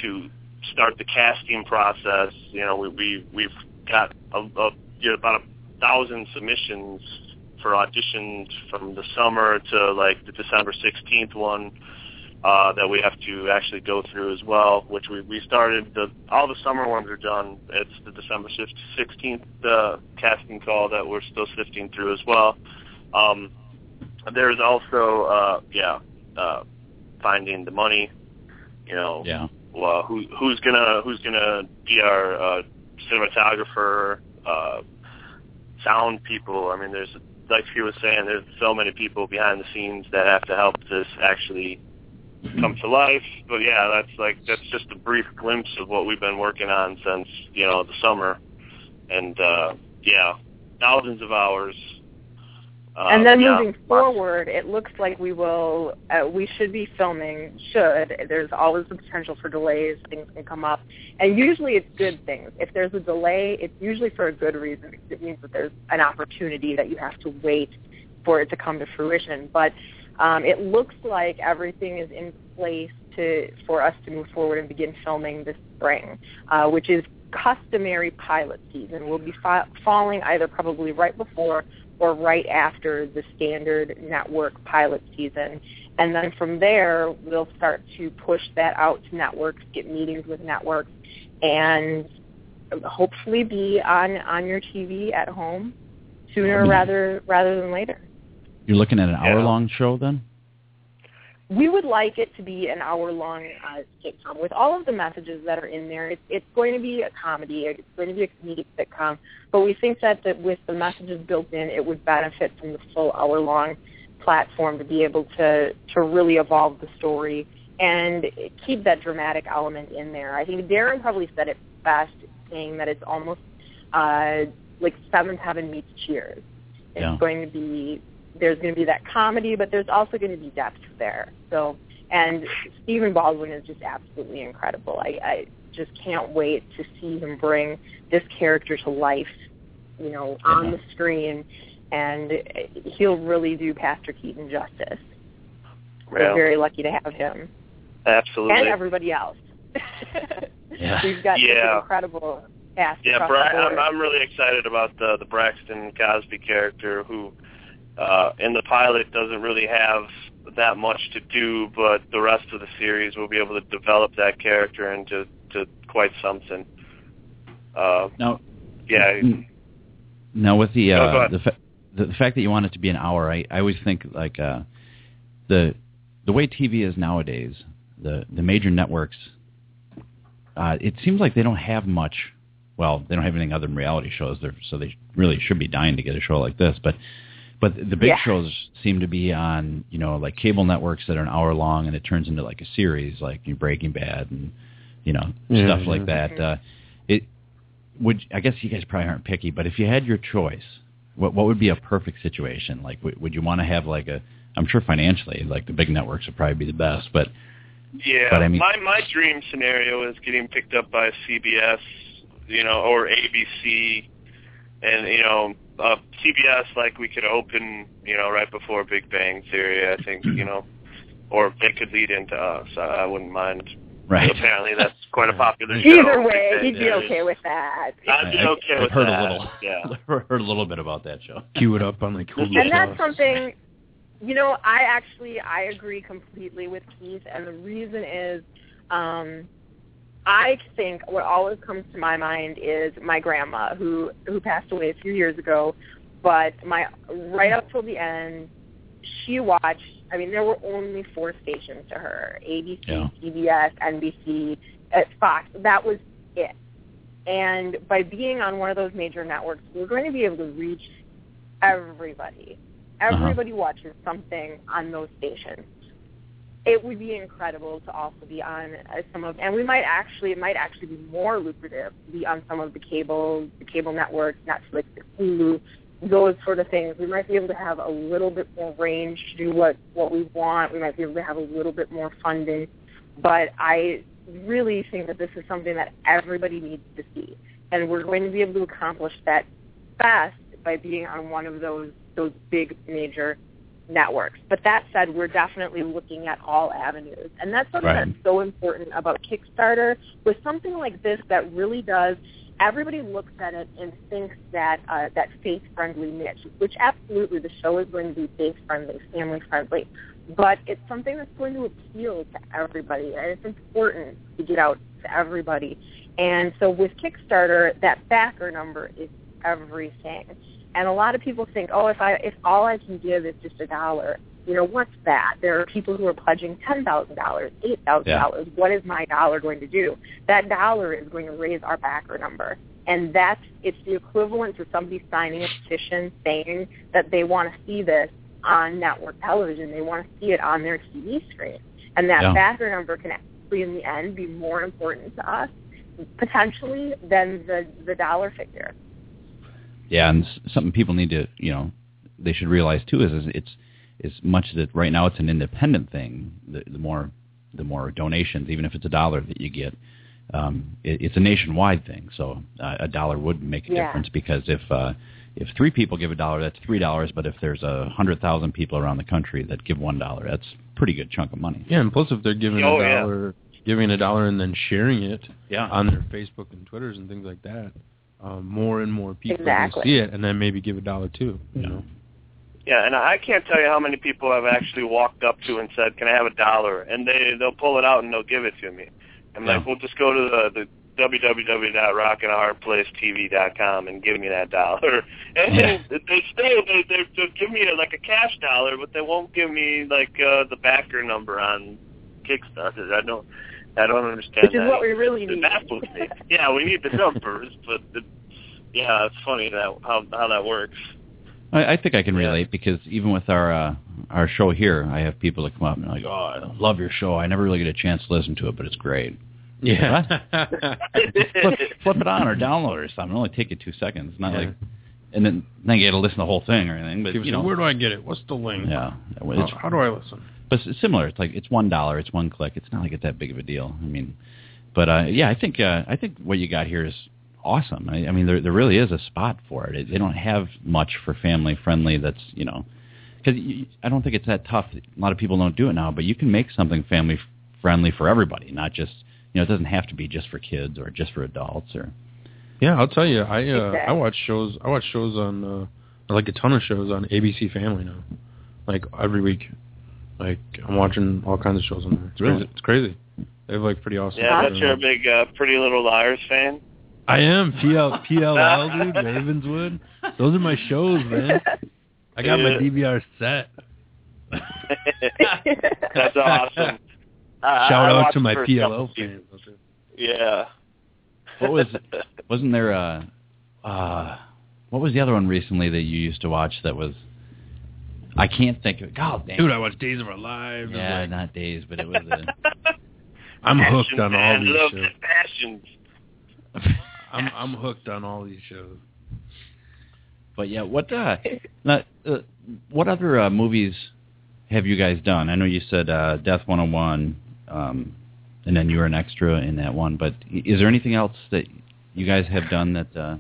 Speaker 13: to start the casting process. You know, we, we we've got a, a you know, about a thousand submissions for auditions from the summer to like the December 16th one uh, that we have to actually go through as well. Which we we started the all the summer ones are done. It's the December 16th uh, casting call that we're still sifting through as well. Um, there's also uh, yeah uh, finding the money. You know,
Speaker 4: Yeah.
Speaker 13: well, who who's gonna who's gonna be our uh, cinematographer, uh, sound people. I mean, there's like he was saying, there's so many people behind the scenes that have to help this actually come to life. But yeah, that's like that's just a brief glimpse of what we've been working on since you know the summer, and uh, yeah, thousands of hours. Uh,
Speaker 12: and then
Speaker 13: yeah,
Speaker 12: moving forward, it looks like we will, uh, we should be filming, should. There's always the potential for delays, things can come up. And usually it's good things. If there's a delay, it's usually for a good reason it means that there's an opportunity that you have to wait for it to come to fruition. But um, it looks like everything is in place to for us to move forward and begin filming this spring, uh, which is customary pilot season. We'll be fi- falling either probably right before or right after the standard network pilot season. And then from there, we'll start to push that out to networks, get meetings with networks, and hopefully be on on your TV at home sooner rather rather than later.
Speaker 4: You're looking at an hour long show then?
Speaker 12: We would like it to be an hour-long uh, sitcom with all of the messages that are in there. It's, it's going to be a comedy. It's going to be a comedic sitcom. But we think that, that with the messages built in, it would benefit from the full hour-long platform to be able to to really evolve the story and keep that dramatic element in there. I think Darren probably said it best, saying that it's almost uh, like Seventh Heaven meets Cheers. It's
Speaker 4: Yeah.
Speaker 12: going to be there's going to be that comedy, but there's also going to be depth there. So, and Stephen Baldwin is just absolutely incredible. I, I just can't wait to see him bring this character to life, you know, on the mm-hmm. screen, and he'll really do Pastor Keaton justice. We're very lucky to have him
Speaker 13: absolutely.
Speaker 12: and everybody else.
Speaker 4: Yeah.
Speaker 12: We've got
Speaker 13: Yeah.
Speaker 12: incredible cast
Speaker 13: Yeah, Bra- I'm, I'm really excited about the the Braxton Cosby character, who uh, in the pilot doesn't really have that much to do, but the rest of the series will be able to develop that character into to quite something. Uh,
Speaker 4: Now,
Speaker 13: yeah,
Speaker 4: Now with the uh, the, fa- the the fact that you want it to be an hour, I, I always think like uh, the the way TV is nowadays, the the major networks, uh, it seems like they don't have much. Well, they don't have anything other than reality shows, They're, so they really should be dying to get a show like this. But but the big
Speaker 12: Yeah.
Speaker 4: shows seem to be on you know like cable networks that are an hour long, and it turns into like a series, like you know, Breaking Bad and you know
Speaker 5: Yeah,
Speaker 4: stuff like
Speaker 5: yeah.
Speaker 4: that. Uh, it would I guess you guys probably aren't picky, but if you had your choice, what what would be a perfect situation? Like, would, would you want to have like a? I'm sure financially, like the big networks would probably be the best, but
Speaker 13: yeah.
Speaker 4: But I mean-
Speaker 13: my my dream scenario is getting picked up by CBS, you know, or ABC, and you know, uh, CBS like we could open, you know, right before Big Bang Theory. I think you know, or they could lead into us. I, I wouldn't mind.
Speaker 4: right.
Speaker 13: Apparently, that's quite a popular show.
Speaker 12: Either way, he'd be okay with that.
Speaker 13: I'd be
Speaker 4: I-
Speaker 13: okay
Speaker 4: I've
Speaker 13: with
Speaker 4: heard
Speaker 13: that.
Speaker 4: a little.
Speaker 13: Yeah.
Speaker 4: heard a little bit about that show.
Speaker 5: Cue it up on like Hulu
Speaker 12: and that's something you know i actually i agree completely with keith and the reason is um i think what always comes to my mind is my grandma who who passed away a few years ago but my right up till the end she watched i mean there were only four stations to her abc
Speaker 4: Yeah.
Speaker 12: cbs nbc uh, fox that was it and by being on one of those major networks we're going to be able to reach everybody.
Speaker 4: Uh-huh.
Speaker 12: Everybody watches something on those stations. It would be incredible to also be on uh, some of, and we might actually, it might actually be more lucrative to be on some of the cable, the cable networks, Netflix, Hulu, those sort of things. We might be able to have a little bit more range to do what what we want. We might be able to have a little bit more funding, but I really think that this is something that everybody needs to see, and we're going to be able to accomplish that best by being on one of those those big major networks. But that said, we're definitely looking at all avenues, and that's something
Speaker 4: Right.
Speaker 12: that's so important about Kickstarter. With something like this, that really does. Everybody looks at it and thinks that uh, that faith friendly niche, which absolutely the show is going to be faith friendly, family friendly, but it's something that's going to appeal to everybody, and it's important to get out to everybody. And so with Kickstarter, that backer number is everything. And a lot of people think, oh, if I if all I can give is just a dollar, you know, what's that? There are people who are pledging ten thousand dollars, eight thousand dollars. What is my dollar going to do? That dollar is going to raise our backer number. And that's it's the equivalent to somebody signing a petition saying that they want to see this on network television. They want to see it on their TV screen. And that
Speaker 4: Yeah.
Speaker 12: backer number can actually in the end be more important to us potentially than the the dollar figure.
Speaker 4: Yeah, and something people need to, you know, they should realize too is, is it's as much that right now it's an independent thing. The, the more the more donations, even if it's a dollar that you get, um, it, it's a nationwide thing. So uh, a dollar would make a
Speaker 12: Yeah.
Speaker 4: difference because if uh, if three people give a dollar, that's three dollars. But if there's a hundred thousand people around the country that give one dollar, that's a pretty good chunk of money.
Speaker 5: Yeah, and plus if they're giving
Speaker 13: Oh,
Speaker 5: a
Speaker 13: yeah.
Speaker 5: dollar, giving a dollar and then sharing it
Speaker 4: Yeah.
Speaker 5: on their Facebook and Twitters and things like that, um, more and more people
Speaker 12: Exactly.
Speaker 5: will see it, and then maybe give a dollar too. You know.
Speaker 13: Yeah, and I can't tell you how many people I've actually walked up to and said, "Can I have a dollar?" And they they'll pull it out and they'll give it to me. I'm like,
Speaker 4: Yeah.
Speaker 13: "Well, just go to the the www.rockandahardplacetv.com and give me that dollar." And
Speaker 4: Yeah.
Speaker 13: they still they they they'll give me like a cash dollar, but they won't give me like uh, the backer number on Kickstarter. I don't I don't understand
Speaker 12: Which is
Speaker 13: that.
Speaker 12: what we really need.
Speaker 13: baffles me. Yeah, we need the numbers, but the, yeah, it's funny that how how that works.
Speaker 4: I, I think I can
Speaker 13: Yeah.
Speaker 4: relate because even with our uh, our show here, I have people that come up and like, "Oh, I love your show. I never really get a chance to listen to it, but it's great."
Speaker 5: Yeah.
Speaker 4: flip, flip it on or download it or something. It'll only take you two seconds. It's not
Speaker 5: Yeah.
Speaker 4: like, and then then you got to listen to the whole thing or anything. But you know,
Speaker 5: where do I get it? What's the link?
Speaker 4: yeah,
Speaker 5: How, how do I listen?
Speaker 4: But it's similar. It's like it's one dollar. It's one click. It's not like it's that big of a deal. I mean, but uh, yeah, I think uh, I think what you got here is awesome. I, I mean, there there really is a spot for it. They don't have much for family friendly. That's you know, because I don't think it's that tough. A lot of people don't do it now, but you can make something family friendly for everybody, not just you know, it doesn't have to be just for kids or just for adults or
Speaker 5: Yeah, I'll tell you, I uh, I watch shows. I watch shows on uh, like a ton of shows on ABC Family now, like every week. Like I'm watching all kinds of shows on there. It's
Speaker 4: Really?
Speaker 5: crazy. It's crazy. They have like pretty awesome.
Speaker 13: Yeah,
Speaker 5: shows
Speaker 13: that's you're a big uh, Pretty Little Liars fan.
Speaker 5: I am PL PLL dude, Ravenswood. Those are my shows, man. I got my DVR set.
Speaker 13: That's awesome. I-
Speaker 5: Shout
Speaker 13: I
Speaker 5: out to my
Speaker 13: the couple
Speaker 5: PLO
Speaker 13: seasons.
Speaker 5: fans.
Speaker 13: Yeah.
Speaker 4: what was wasn't there uh uh what was the other one recently that you used to watch that was I can't think of it. God dang.
Speaker 5: Dude, I watched Days of Our Lives.
Speaker 4: yeah,
Speaker 5: like,
Speaker 4: not days, but it was a
Speaker 5: I'm hooked
Speaker 13: Passions,
Speaker 5: on all
Speaker 13: man.
Speaker 5: these
Speaker 13: Love
Speaker 5: shows.
Speaker 13: the passions.
Speaker 5: I'm I'm hooked on all these shows.
Speaker 4: But yeah, what uh, now, uh what other uh, movies have you guys done? I know you said uh, Death 101, um, and then you were an extra in that one. But is there anything else that you guys have done that uh,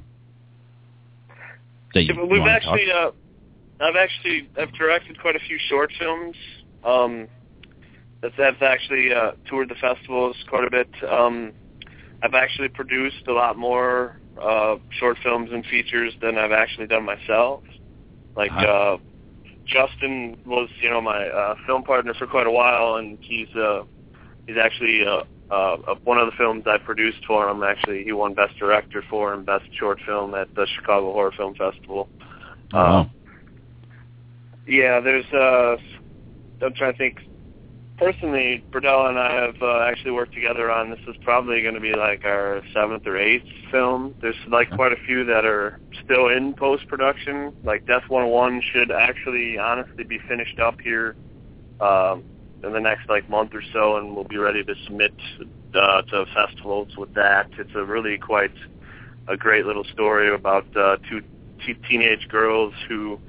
Speaker 4: that you,
Speaker 13: Yeah, We've
Speaker 4: wanna
Speaker 13: actually,
Speaker 4: talk?
Speaker 13: uh, I've actually, I've directed quite a few short films. Um, that's, I've actually uh, toured the festivals quite a bit. Um, I've actually produced a lot more uh, short films and features than I've actually done myself. Like
Speaker 4: Uh-huh.
Speaker 13: uh, Justin was, you know, my uh, film partner for quite a while, and he's uh, he's actually uh, uh, uh, one of the films I produced for him. Actually, he won Best Director for and Best Short Film at the Chicago Horror Film Festival.
Speaker 4: Oh, wow.
Speaker 13: Yeah, there's uh I'm trying to think personally, Berdella and I have uh, actually worked together on this is probably going to be like our seventh or eighth film. There's like quite a few that are still in post production. Like Death 101 should actually honestly be finished up here um, in the next like month or so, and we'll be ready to submit uh, to festivals with that. It's a really quite a great little story about uh, two t- teenage girls who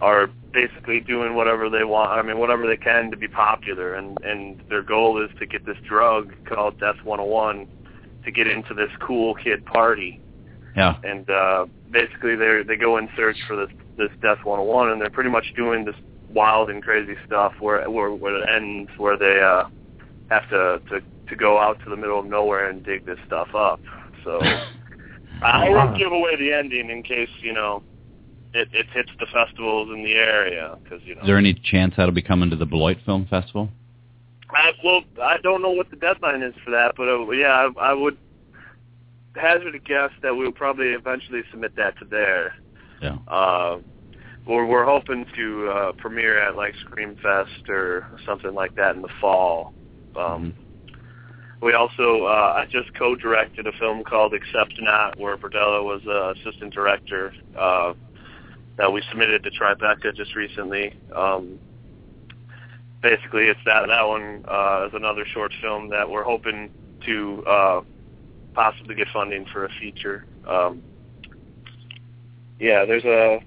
Speaker 13: are basically doing whatever they want. I mean, whatever they can to be popular, and and their goal is to get this drug called Death 101 to get into this cool kid party.
Speaker 4: Yeah.
Speaker 13: And uh, basically, they they go in search for this this Death 101, and they're pretty much doing this wild and crazy stuff where where, where it ends where they uh, have to, to to go out to the middle of nowhere and dig this stuff up. So I won't give away the ending in case you know it, it hits the festivals in the area because you know.
Speaker 4: Is there any chance that'll be coming to the Beloit Film Festival?
Speaker 13: I, well, I don't know what the deadline is for that, but uh, yeah, I, I would hazard a guess that we'll probably eventually submit that to there.
Speaker 4: Yeah.
Speaker 13: Uh, we're we're hoping to uh, premiere at like Screamfest or something like that in the fall. Um, We also uh, I just co-directed a film called Accept Not, where Berdella was uh, assistant director. Uh, that we submitted to Tribeca just recently. Um, basically, it's that that one uh, is another short film that we're hoping to uh, possibly get funding for a feature. Um, yeah, there's a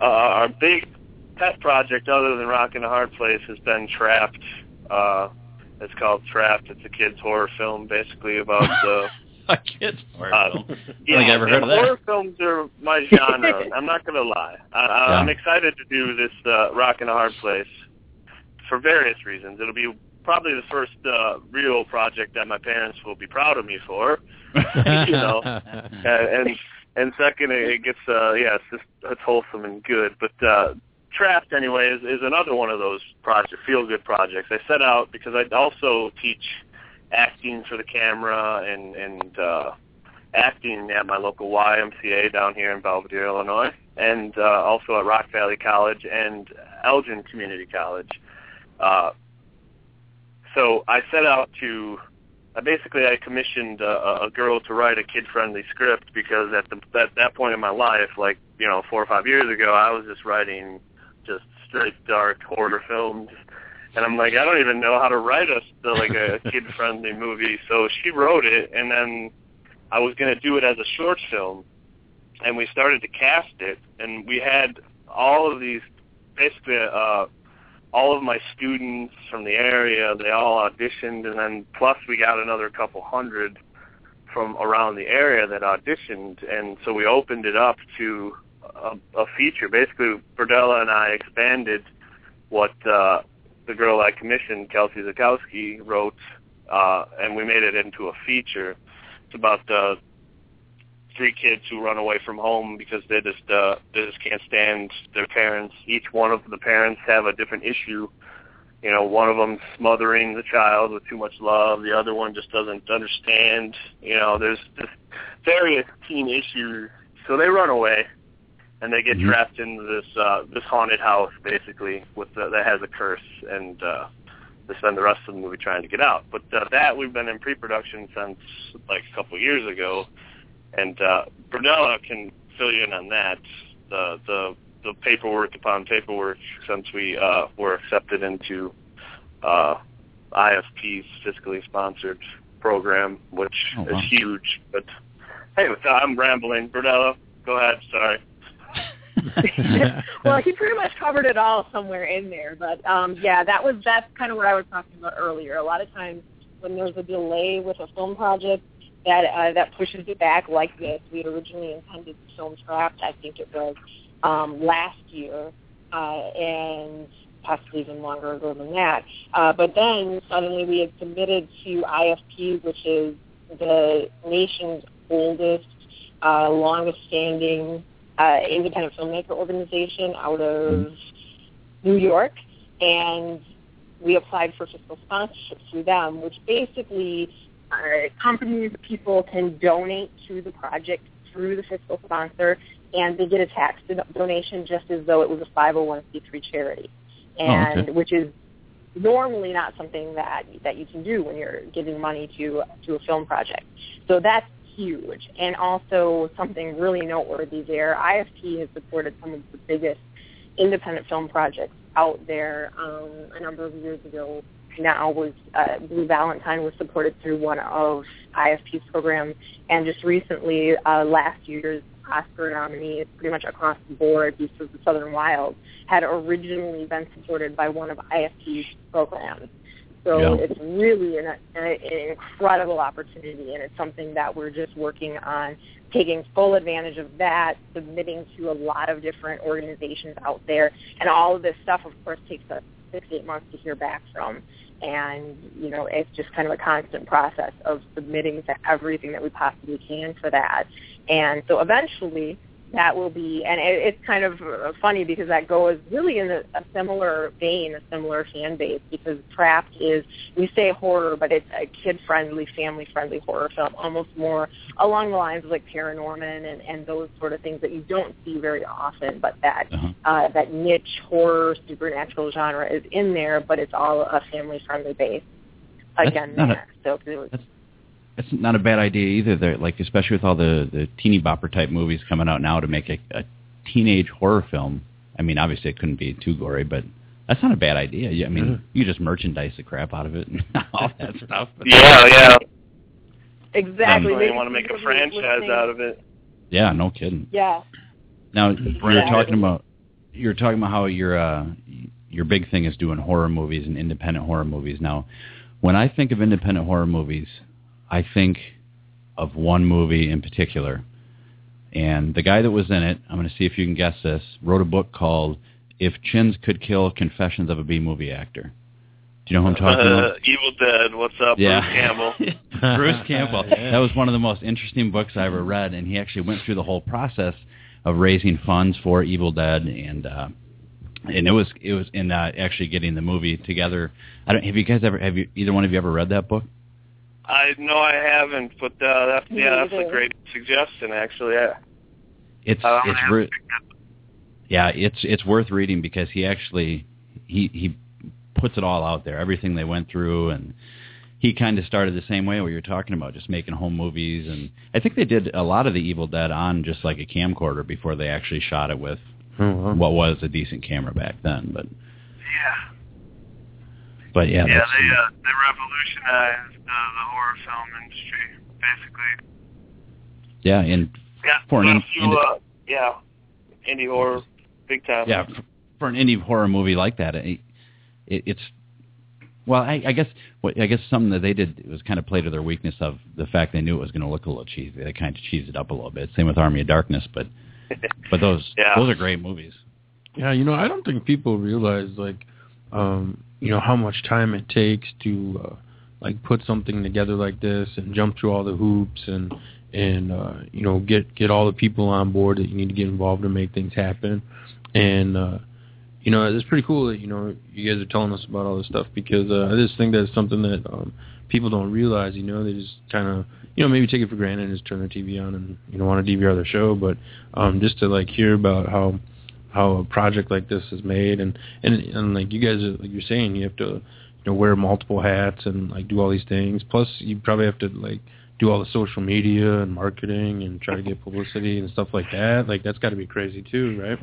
Speaker 13: uh, our big pet project other than Rock and a Hard Place has been Trapped. Uh, it's called Trapped. It's a kids horror film, basically about the.
Speaker 4: a kids horror
Speaker 13: uh,
Speaker 4: film.
Speaker 13: Yeah,
Speaker 4: I think I ever heard of that.
Speaker 13: horror films are my genre. I'm not gonna lie. I, I, I'm excited to do this uh, Rock and a Hard Place for various reasons. It'll be probably the first uh, real project that my parents will be proud of me for. you know, and and, and second, it it gets uh, yeah, it's just it's wholesome and good. But uh, Trapped anyway is, is another one of those project feel good projects. I set out because I also teach acting for the camera and and uh, acting at my local YMCA down here in Belvidere, Illinois, and uh, also at Rock Valley College and Elgin Community College. Uh, so I set out to I basically I commissioned a, a girl to write a kid-friendly script because at the at that point in my life, like you know, four or five years ago, I was just writing just straight dark horror films, and I'm like, I don't even know how to write a like a kid-friendly movie. So she wrote it, and then I was going to do it as a short film, and we started to cast it, and we had all of these basically uh, all of my students from the area, they all auditioned, and then plus we got another couple hundred from around the area that auditioned, and so we opened it up to a, a feature. Basically, Berdella and I expanded what uh, the girl I commissioned, Kelsey Zakowski, wrote, uh, and we made it into a feature. It's about uh, three kids who run away from home because they just uh, they just can't stand their parents. Each one of the parents have a different issue. You know, one of them smothering the child with too much love. The other one just doesn't understand. You know, there's just various teen issues. So they run away, and they get
Speaker 4: Mhm.
Speaker 13: trapped into this uh, this haunted house, basically, with the, that has a curse, and uh, they spend the rest of the movie trying to get out. But uh, that we've been in pre-production since like a couple of years ago, and uh, Berdella can fill you in on that. The the the paperwork upon paperwork since we uh, were accepted into uh, IFP's fiscally sponsored program, which
Speaker 4: Oh, wow.
Speaker 13: is huge. But hey, I'm rambling. Berdella, go ahead. Sorry.
Speaker 12: well, he pretty much covered it all somewhere in there. But um, yeah, that was that's kind of what I was talking about earlier. A lot of times when there's a delay with a film project, that uh, that pushes it back like this. We had originally intended to film Trapped, I think it was um, last year, uh, and possibly even longer ago than that. Uh, but then suddenly we had submitted to IFP, which is the nation's oldest, uh, longest-standing uh, independent filmmaker organization out of New York, and we applied for fiscal sponsorship through them, which basically uh, companies, people can donate to the project through the fiscal sponsor, and they get a tax do- donation just as though it was a 501c3 charity,
Speaker 4: Oh,
Speaker 12: and
Speaker 4: okay.
Speaker 12: which is normally not something that that you can do when you're giving money to to a film project. So that's huge, and also something really noteworthy there. IFP has supported some of the biggest independent film projects out there. Um, a number of years ago, now was uh, Blue Valentine was supported through one of IFP's programs, and just recently, uh, last year's Oscar nominees pretty much across the board, Beasts of the Southern Wild, had originally been supported by one of IFP's programs. So
Speaker 4: Yeah.
Speaker 12: it's really an, an, an incredible opportunity, and it's something that we're just working on taking full advantage of that, submitting to a lot of different organizations out there, and all of this stuff, of course, takes us six, eight months to hear back from. And, you know, it's just kind of a constant process of submitting to everything that we possibly can for that. And so eventually that will be, and it, it's kind of uh, funny because that goes really in a, a similar vein, a similar fan base, because Trapped is, we say horror, but it's a kid-friendly, family-friendly horror film, almost more along the lines of like Paranorman and, and those sort of things that you don't see very often, but that
Speaker 4: Uh-huh.
Speaker 12: uh, that niche horror supernatural genre is in there, but it's all a family-friendly base. Again,
Speaker 4: a-
Speaker 12: there. so it was,
Speaker 4: That's not a bad idea either. They're, like especially with all the the teeny bopper type movies coming out now to make a, a teenage horror film. I mean, obviously it couldn't be too gory, but that's not a bad idea. I mean,
Speaker 5: Mhm.
Speaker 4: you just merchandise the crap out of it and all that stuff. But
Speaker 13: Yeah, yeah.
Speaker 12: exactly.
Speaker 13: Definitely
Speaker 12: Maybe
Speaker 13: want to make a franchise out of it.
Speaker 4: yeah, no kidding.
Speaker 12: Yeah.
Speaker 4: Now you're talking about you're talking about how your uh, your big thing is doing horror movies and independent horror movies. Now, when I think of independent horror movies, I think of one movie in particular, and the guy that was in it. I'm going to see if you can guess this. Wrote a book called "If Chins Could Kill: Confessions of a B Movie Actor." Do you know who I'm talking
Speaker 13: Uh,
Speaker 4: about?
Speaker 13: Evil Dead. What's up,
Speaker 4: Yeah.
Speaker 13: Bruce Campbell?
Speaker 4: Bruce Campbell. That was one of the most interesting books I ever read, and he actually went through the whole process of raising funds for Evil Dead, and uh, and it was it was in uh, actually getting the movie together. I don't have you guys ever have you either one of you ever read that book?
Speaker 13: I know I haven't, but uh, that's
Speaker 12: Me
Speaker 13: yeah, that's a great suggestion actually. Yeah.
Speaker 4: It's
Speaker 13: I'm
Speaker 4: it's re-
Speaker 13: to pick that
Speaker 4: yeah, it's it's worth reading because he actually he he puts it all out there, everything they went through, and he kind of started the same way what you're talking about, just making home movies, and I think they did a lot of the Evil Dead on just like a camcorder before they actually shot it with
Speaker 5: wow.
Speaker 4: what was a decent camera back then, but
Speaker 13: Yeah.
Speaker 4: But yeah,
Speaker 13: Yeah, they uh, they revolutionized uh, the horror film industry, basically.
Speaker 4: yeah, and
Speaker 13: Yeah.
Speaker 4: For an in-
Speaker 13: you,
Speaker 4: indi-
Speaker 13: uh, yeah, indie horror, big time.
Speaker 4: yeah, for, for an indie horror movie like that, it, it, it's well, I, I guess what I guess something that they did was kind of play to their weakness of the fact they knew it was going to look a little cheesy. They kind of cheesed it up a little bit. Same with Army of Darkness, but but those
Speaker 13: Yeah.
Speaker 4: those are great movies.
Speaker 5: Yeah, you know, I don't think people realize like, um, you know, how much time it takes to uh, like put something together like this and jump through all the hoops and and uh, you know get get all the people on board that you need to get involved to make things happen. And uh, you know, it's pretty cool that you know you guys are telling us about all this stuff because uh, I just think that's something that um, people don't realize. You know, they just kind of you know maybe take it for granted and just turn their TV on and you know want to DVR their show, but um, just to like hear about how how a project like this is made and and and like you guys are like you're saying you have to you know wear multiple hats and like do all these things plus you probably have to like do all the social media and marketing and try to get publicity and stuff like that like that's got to be crazy too right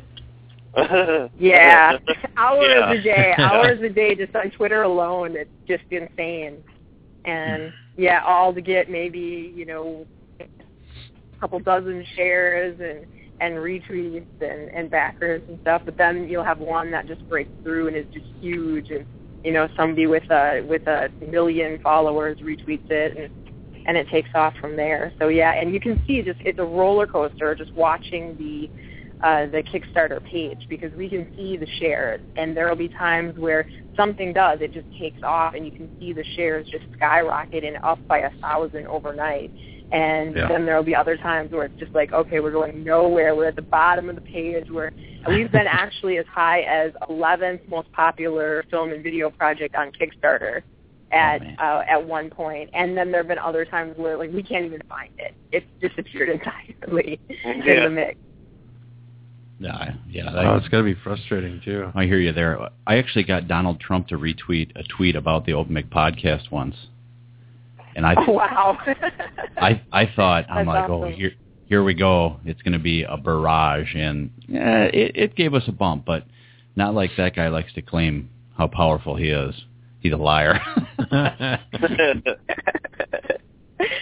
Speaker 12: Yeah, hours
Speaker 13: Yeah.
Speaker 12: a day, hours a day just on Twitter alone. It's just insane. And yeah, all to get maybe you know a couple dozen shares and and retweets and and backers and stuff. But then you'll have one that just breaks through and is just huge, and you know somebody with a with a million followers retweets it and and it takes off from there. So yeah, and you can see just it's a roller coaster just watching the uh, the Kickstarter page because we can see the shares, and there will be times where something does, it just takes off, and you can see the shares just skyrocket and up by a thousand overnight. And
Speaker 5: Yeah.
Speaker 12: then there will be other times where it's just like, okay, we're going nowhere. We're at the bottom of the page. Where we've been actually as high as 11th most popular film and video project on Kickstarter at
Speaker 4: man.
Speaker 12: uh, at one point. point, and then there have been other times where like we can't even find it. It's disappeared entirely in
Speaker 13: Yeah.
Speaker 12: the mix.
Speaker 4: Yeah, yeah.
Speaker 5: oh it's got to be frustrating too
Speaker 4: I hear you there. I actually got Donald Trump to retweet a tweet about the Open Mic podcast once, and I
Speaker 12: Oh, wow.
Speaker 4: I I thought I'm
Speaker 12: That's
Speaker 4: like, oh, here here we go. It's going to be a barrage, and yeah, it, it gave us a bump, but not like that guy likes to claim how powerful he is. He's a liar.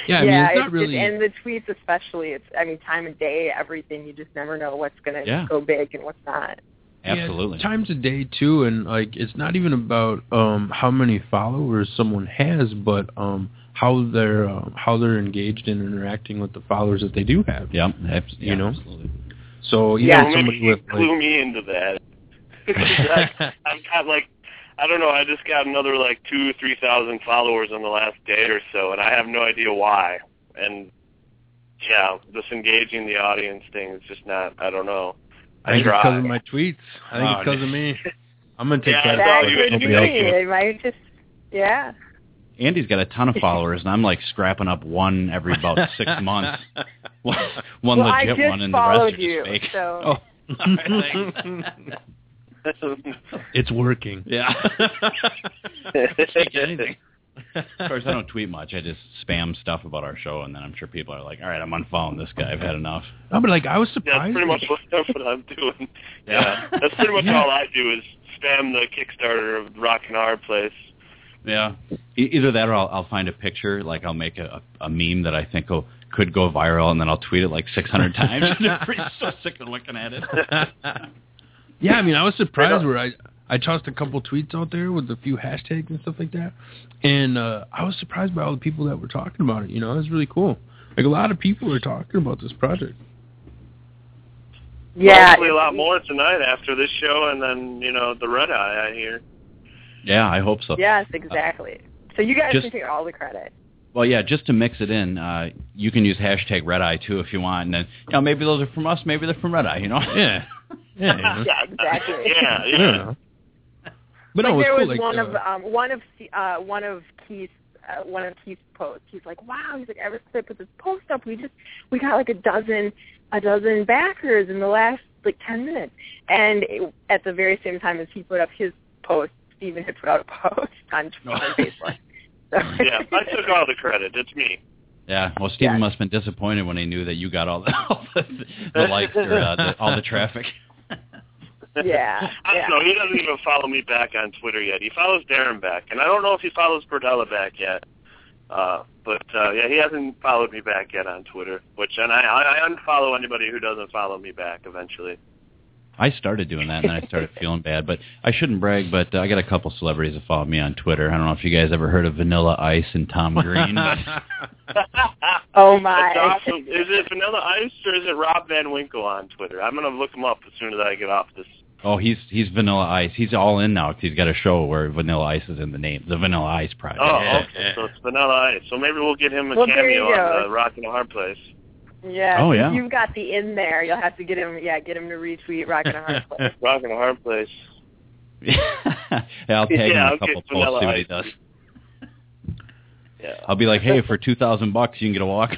Speaker 5: Yeah, I mean,
Speaker 12: yeah,
Speaker 5: it's not
Speaker 12: just- and the tweets especially. It's I mean, time of day, everything. You just never know what's gonna
Speaker 5: Yeah.
Speaker 12: go big and what's not.
Speaker 4: Absolutely.
Speaker 5: Yeah, times a day too, and like it's not even about um how many followers someone has, but um how they're um, how they're engaged in interacting with the followers that they do have.
Speaker 4: Yep.
Speaker 5: you know. So even
Speaker 13: yeah,
Speaker 5: with somebody
Speaker 13: maybe
Speaker 5: with
Speaker 13: clue
Speaker 5: like,
Speaker 13: me into that. I, I've got like, I don't know, I just got another like two, three thousand followers in the last day or so, and I have no idea why. And yeah, this engaging the audience thing is just not. I don't know.
Speaker 5: I think it's because of my tweets. I think
Speaker 13: Oh,
Speaker 5: it's because of me. I'm gonna take
Speaker 13: Yeah,
Speaker 5: credit
Speaker 12: That
Speaker 5: for
Speaker 13: you-
Speaker 5: it.
Speaker 12: could be.
Speaker 5: Nobody else.
Speaker 12: It might just. Yeah.
Speaker 4: Andy's got a ton of followers, and I'm like scrapping up one every about six months. one one
Speaker 12: well,
Speaker 4: legit one, and the rest are
Speaker 12: followed
Speaker 4: just
Speaker 12: you,
Speaker 4: fake.
Speaker 12: so. Oh.
Speaker 5: It's working.
Speaker 4: Yeah. Take anything. Of course, I don't tweet much. I just spam stuff about our show, and then I'm sure people are like, "All right, I'm unfollowing this guy. I've had enough."
Speaker 5: No, but like I was
Speaker 13: Yeah,
Speaker 5: surprised.
Speaker 13: that's pretty much what, that's what I'm doing.
Speaker 4: Yeah.
Speaker 13: Yeah, that's pretty much
Speaker 5: Yeah.
Speaker 13: all I do is spam the Kickstarter of Rock and Hard Place.
Speaker 4: Yeah. E- either that, or I'll, I'll find a picture. Like I'll make a, a meme that I think will, could go viral, and then I'll tweet it like 600 times. and everybody's so sick of looking at it.
Speaker 5: Yeah, I mean, I was surprised
Speaker 13: Right
Speaker 5: where I I tossed a couple tweets out there with a few hashtags and stuff like that, and uh I was surprised by all the people that were talking about it. You know, it was really cool. Like a lot of people are talking about this project.
Speaker 12: Yeah.
Speaker 13: Hopefully a lot more tonight after this show, and then you know the red eye I hear.
Speaker 4: Yeah, I hope so.
Speaker 12: Yes, exactly. So you guys
Speaker 4: Just-
Speaker 12: can take all the credit.
Speaker 4: Well, yeah, just to mix it in, uh, you can use hashtag Red Eye too if you want, and then you know maybe those are from us, maybe they're from Red Eye. You know?
Speaker 5: Yeah. Yeah. you know.
Speaker 12: Yeah, exactly.
Speaker 13: Yeah,
Speaker 5: Yeah.
Speaker 13: yeah.
Speaker 5: But
Speaker 12: like
Speaker 5: no, it's
Speaker 12: there
Speaker 5: cool.
Speaker 12: was
Speaker 5: Like,
Speaker 12: one
Speaker 5: uh,
Speaker 12: of um one of uh one of Keith's uh, one of Keith's posts. He's like, "Wow!" He's like, "Ever since I put this post up, we just we got like a dozen a dozen backers in the last like ten minutes." And it, at the very same time as he put up his post, Stephen had put out a post on, on Facebook. So,
Speaker 13: yeah, I took all the credit. It's me.
Speaker 4: Yeah. Well, Stephen
Speaker 12: Yeah.
Speaker 4: must have been disappointed when he knew that you got all the all the, the likes or uh, the, all the traffic.
Speaker 12: yeah,
Speaker 13: I
Speaker 12: yeah.
Speaker 13: don't know. He doesn't even follow me back on Twitter yet. He follows Darren back, and I don't know if he follows Berdella back yet. Uh, but uh, yeah, he hasn't followed me back yet on Twitter. Which and I, I I unfollow anybody who doesn't follow me back eventually.
Speaker 4: I started doing that, and then I started feeling bad. But I shouldn't brag, but uh, I got a couple celebrities that follow me on Twitter. I don't know if you guys ever heard of Vanilla Ice and Tom Green. but
Speaker 12: Oh my!
Speaker 13: That's awesome. Is it Vanilla Ice or is it Rob Van Winkle on Twitter? I'm gonna look him up as soon as I get off this.
Speaker 4: oh, he's he's Vanilla Ice. He's all in now 'cause he's got a show where Vanilla Ice is in the name, the Vanilla Ice Project.
Speaker 13: Oh, okay. So it's Vanilla Ice. So maybe we'll get him a
Speaker 12: Well,
Speaker 13: cameo
Speaker 12: you
Speaker 13: on the Rock and a Hard Place.
Speaker 12: Yeah.
Speaker 4: Oh, yeah.
Speaker 12: You've got the in there. You'll have to get him. Yeah, get him to retweet Rockin' a Hard Place.
Speaker 13: Rock and a Hard Place.
Speaker 4: yeah, I'll tag him
Speaker 13: Yeah,
Speaker 4: in a
Speaker 13: I'll
Speaker 4: couple
Speaker 13: get
Speaker 4: posts, see what he does.
Speaker 13: Yeah.
Speaker 4: I'll be like, hey, for two thousand bucks, you can get a walk.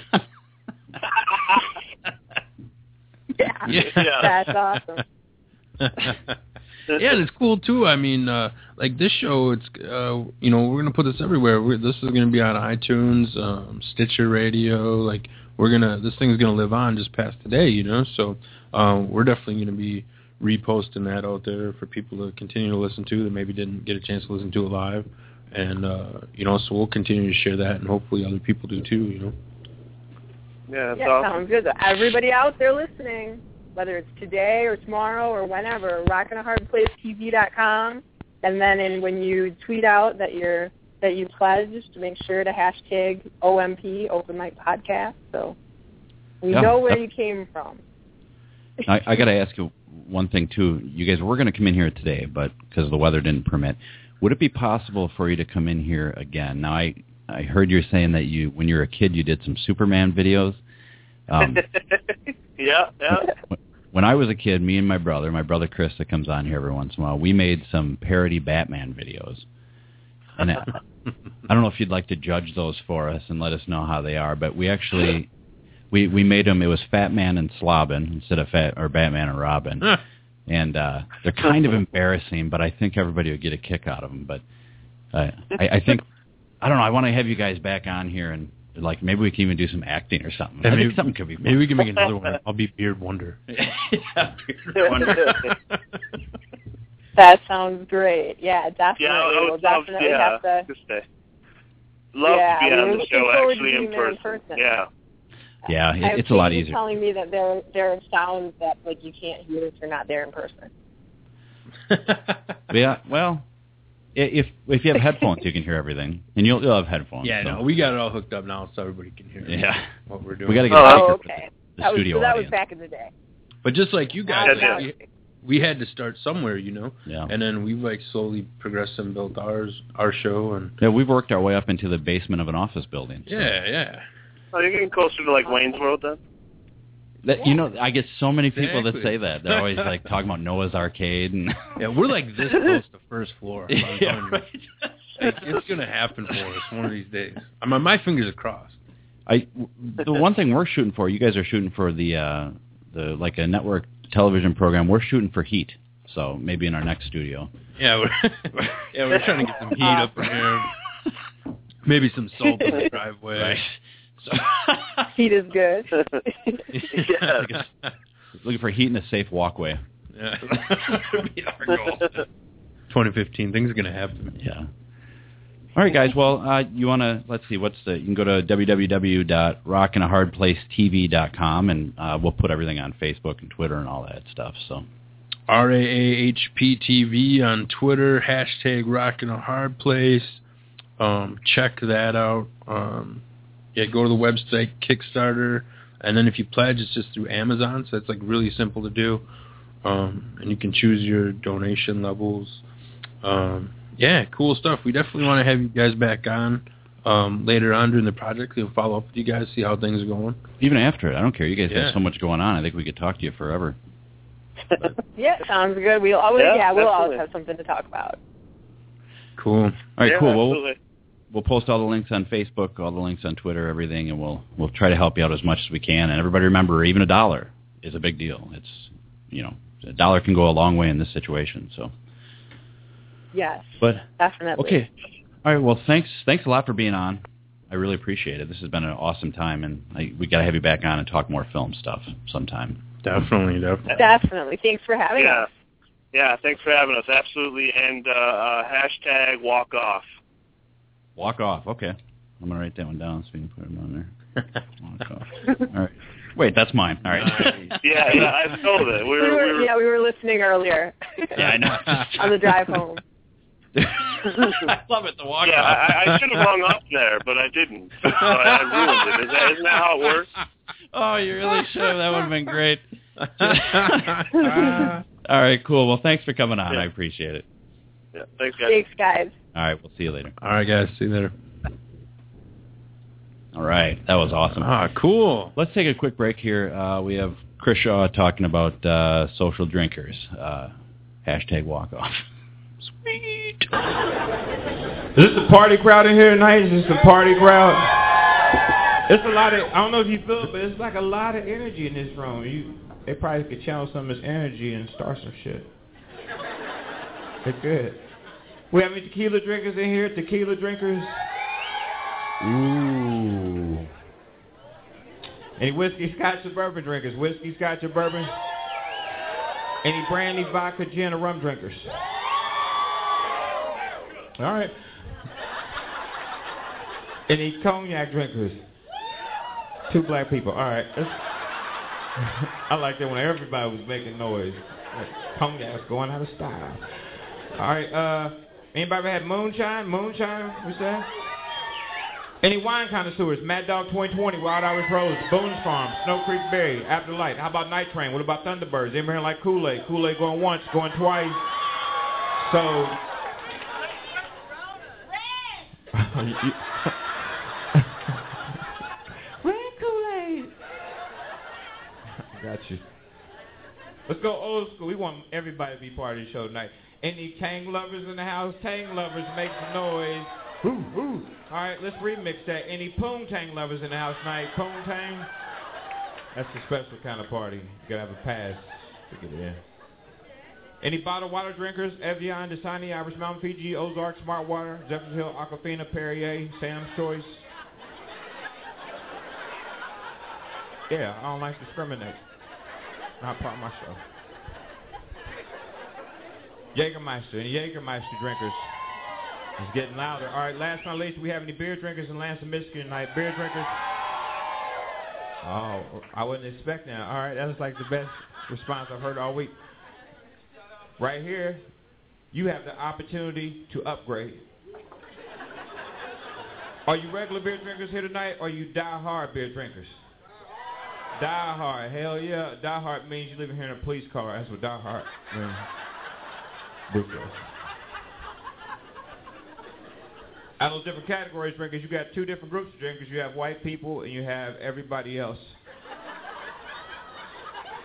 Speaker 12: Yeah.
Speaker 5: Yeah.
Speaker 12: That's awesome.
Speaker 5: yeah, and it's cool too. I mean, uh, like this show, it's uh, you know we're gonna put this everywhere. We're, this is gonna be on iTunes, um, Stitcher Radio. Like we're gonna this thing's gonna live on just past today, you know. So um, we're definitely gonna be reposting that out there for people to continue to listen to that maybe didn't get a chance to listen to it live. And uh, you know, so we'll continue to share that, and hopefully other people do too. You know.
Speaker 13: Yeah, that's
Speaker 12: yeah,
Speaker 13: awesome.
Speaker 12: sounds good. Everybody out there listening, whether it's today or tomorrow or whenever, rockandahardplacetv.com, and then in, when you tweet out that you're that you pledged, make sure to hashtag OMP Open Mic Podcast, so we
Speaker 4: Yeah,
Speaker 12: know where
Speaker 4: that-
Speaker 12: you came from.
Speaker 4: I, I got to ask you one thing too. You guys were going to come in here today, but because the weather didn't permit, would it be possible for you to come in here again? Now, I I heard you saying that you, when you were a kid, you did some Superman videos. Um,
Speaker 13: yeah, yeah.
Speaker 4: When I was a kid, me and my brother, my brother Chris, that comes on here every once in a while, we made some parody Batman videos. And I, I don't know if you'd like to judge those for us and let us know how they are, but we actually we we made them. It was Fat Man and Slobbin instead of Fat or Batman and Robin, and uh, they're kind of embarrassing, but I think everybody would get a kick out of them. But uh, I, I think I don't know. I want to have you guys back on here and like maybe we can even do some acting or something. I
Speaker 5: maybe,
Speaker 4: think something could be. Fun.
Speaker 5: Maybe we can make another one. I'll be Beard Wonder.
Speaker 4: yeah, Beard Wonder.
Speaker 12: That sounds great. Yeah, definitely.
Speaker 13: Yeah, I
Speaker 12: we'll
Speaker 13: would love,
Speaker 12: definitely
Speaker 13: yeah,
Speaker 12: have to.
Speaker 13: just, love
Speaker 12: yeah,
Speaker 13: to be
Speaker 12: we
Speaker 13: on
Speaker 12: were
Speaker 13: the show actually in
Speaker 12: being there in
Speaker 13: person.
Speaker 12: person.
Speaker 13: Yeah.
Speaker 4: Yeah, it,
Speaker 12: have
Speaker 4: it's a lot
Speaker 12: Katie
Speaker 4: easier.
Speaker 12: telling me that there there are sounds that like you can't hear if you're not there in person.
Speaker 4: Yeah, well, i- if if you have headphones, you can hear everything, and you'll you'll have headphones.
Speaker 5: yeah,
Speaker 4: so.
Speaker 5: no, we got it all hooked up now, so everybody can hear
Speaker 4: Yeah.
Speaker 5: what we're doing.
Speaker 4: We got to get
Speaker 12: Oh,
Speaker 4: a speaker for
Speaker 12: okay.
Speaker 4: the, the
Speaker 12: that was
Speaker 4: studio
Speaker 12: that was back in the day.
Speaker 5: But just like you guys,
Speaker 12: Now-
Speaker 5: we, we had to start somewhere, you know.
Speaker 4: Yeah.
Speaker 5: And then we've like slowly progressed and built ours, our show, and
Speaker 4: Yeah, we've worked our way up into the basement of an office building. so-
Speaker 5: yeah, yeah.
Speaker 13: Oh, you're getting closer to like Wayne's World then.
Speaker 4: That, You know, I get so many people that say that. They're always like talking about Noah's Arcade and.
Speaker 5: Yeah, we're like this close to first floor. I'm
Speaker 4: yeah,
Speaker 5: telling you.
Speaker 4: right.
Speaker 5: Like, it's gonna happen for us one of these days. I'm on my fingers are crossed.
Speaker 4: I the one thing we're shooting for, you guys are shooting for the uh the like a network television program. We're shooting for heat. So maybe in our next studio.
Speaker 5: Yeah, we're yeah we're trying to get some heat up in here. Maybe some salt in the driveway.
Speaker 4: Right. So
Speaker 12: Heat is good.
Speaker 13: Yeah.
Speaker 4: looking for heat in a safe walkway.
Speaker 5: Yeah. That'll be our goal. 2015, things are gonna happen.
Speaker 4: Yeah. All right, guys. Well, uh, you want to let's see. What's the? You can go to www.rockandahardplacetv.com, and uh, we'll put everything on Facebook and Twitter and all that stuff. So
Speaker 5: R A A H P T V on Twitter, hashtag Rock and a Hard Place. Um, check that out. Um, yeah, go to the website, Kickstarter, and then if you pledge, it's just through Amazon, so it's like really simple to do. Um, and you can choose your donation levels. Um, yeah, cool stuff. We definitely want to have you guys back on um, later on during the project. We'll follow up with you guys, see how things are going.
Speaker 4: even after it, I don't care. You guys
Speaker 5: Yeah.
Speaker 4: have so much going on. I think we could talk to you forever.
Speaker 12: yeah, sounds good. We'll always
Speaker 13: Yeah,
Speaker 12: yeah, we'll always have something to talk about.
Speaker 5: Cool.
Speaker 4: All right,
Speaker 13: yeah,
Speaker 4: cool. Well,
Speaker 13: Absolutely.
Speaker 4: we'll post all the links on Facebook, all the links on Twitter, everything, and we'll we'll try to help you out as much as we can. And everybody remember, even a dollar is a big deal. It's you know, a dollar can go a long way in this situation. So,
Speaker 12: Yes,
Speaker 4: but
Speaker 12: definitely.
Speaker 4: okay, all right. Well, thanks thanks a lot for being on. I really appreciate it. This has been an awesome time, and I, we got to have you back on and talk more film stuff sometime.
Speaker 5: Definitely, definitely.
Speaker 12: Definitely. Thanks for having
Speaker 13: Yeah.
Speaker 12: us.
Speaker 13: Yeah, thanks for having us. Absolutely. And uh, uh, hashtag walk off.
Speaker 4: Walk off. Okay, I'm gonna write that one down so we can put it on there. Walk off. All right. Wait, that's mine. All right.
Speaker 13: Yeah, yeah, I stole it. We
Speaker 12: We
Speaker 13: were,
Speaker 12: were,
Speaker 13: we were
Speaker 12: yeah, we were listening earlier
Speaker 4: yeah, I know.
Speaker 12: on the drive home.
Speaker 4: I love it. The walk
Speaker 13: yeah,
Speaker 4: off.
Speaker 13: I, I should have hung up there, but I didn't. So I, I ruined it. Is that, isn't that how it works?
Speaker 4: Oh, you really should have. That would have been great. All right, cool. Well, thanks for coming on.
Speaker 13: Yeah.
Speaker 4: I appreciate it.
Speaker 13: Yeah, thanks, guys.
Speaker 12: Thanks, guys.
Speaker 4: All right, we'll see you later.
Speaker 5: All right, guys. See you later.
Speaker 4: All right, that was awesome.
Speaker 5: Ah, cool.
Speaker 4: Let's take a quick break here. Uh, we have Chris Shaw talking about uh, social drinkers. Uh, hashtag walk off. Sweet.
Speaker 14: Is this a party crowd in here tonight? Is this a party crowd? It's a lot of, I don't know if you feel it, but it's like a lot of energy in this room. You, they probably could channel some of this energy and start some shit. They're good. We have any tequila drinkers in here? Tequila drinkers? Ooh. Any whiskey, scotch, or bourbon drinkers? Whiskey, scotch, or bourbon? Any brandy, vodka, gin, or rum drinkers? All right. Any cognac drinkers? Two black people. All right. I like that when everybody was making noise. Cognac's going out of style. All right. Uh, anybody ever had moonshine? Moonshine? What's that? Any wine connoisseurs? Mad Dog 2020, Wild Irish Rose, Boone's Farm, Snow Creek Berry, After Light. How about Night Train? What about Thunderbirds? Anybody here like Kool-Aid? Kool-Aid going once, going twice. So Red Kool-Aid. Got you. Let's go old school. We want everybody to be part of the show tonight. Any Tang lovers in the house? Tang lovers, make some noise. Ooh, ooh. All right, let's remix that. Any Poontang lovers in the house tonight? Poontang? That's a special kind of party. You gotta have a pass to get in. Any bottled water drinkers? Evian, Dasani, Irish Mountain, Fiji, Ozark, Smart Water, Jefferson Hill, Aquafina, Perrier, Sam's Choice. Yeah, I don't like to discriminate. Not part of my show. Jägermeister, any Jägermeister drinkers? It's getting louder. All right, last but not least, we have any beer drinkers in Lansing, Michigan tonight? Beer drinkers? Oh, I wasn't expecting that. All right, that was like the best response I've heard all week. Right here, you have the opportunity to upgrade. Are you regular beer drinkers here tonight, or are you die-hard beer drinkers? Die-hard, hell yeah. Die-hard means you live here in a police car. That's what die-hard means. Out of those different categories drinkers, you got two different groups of drinkers. You have white people and you have everybody else.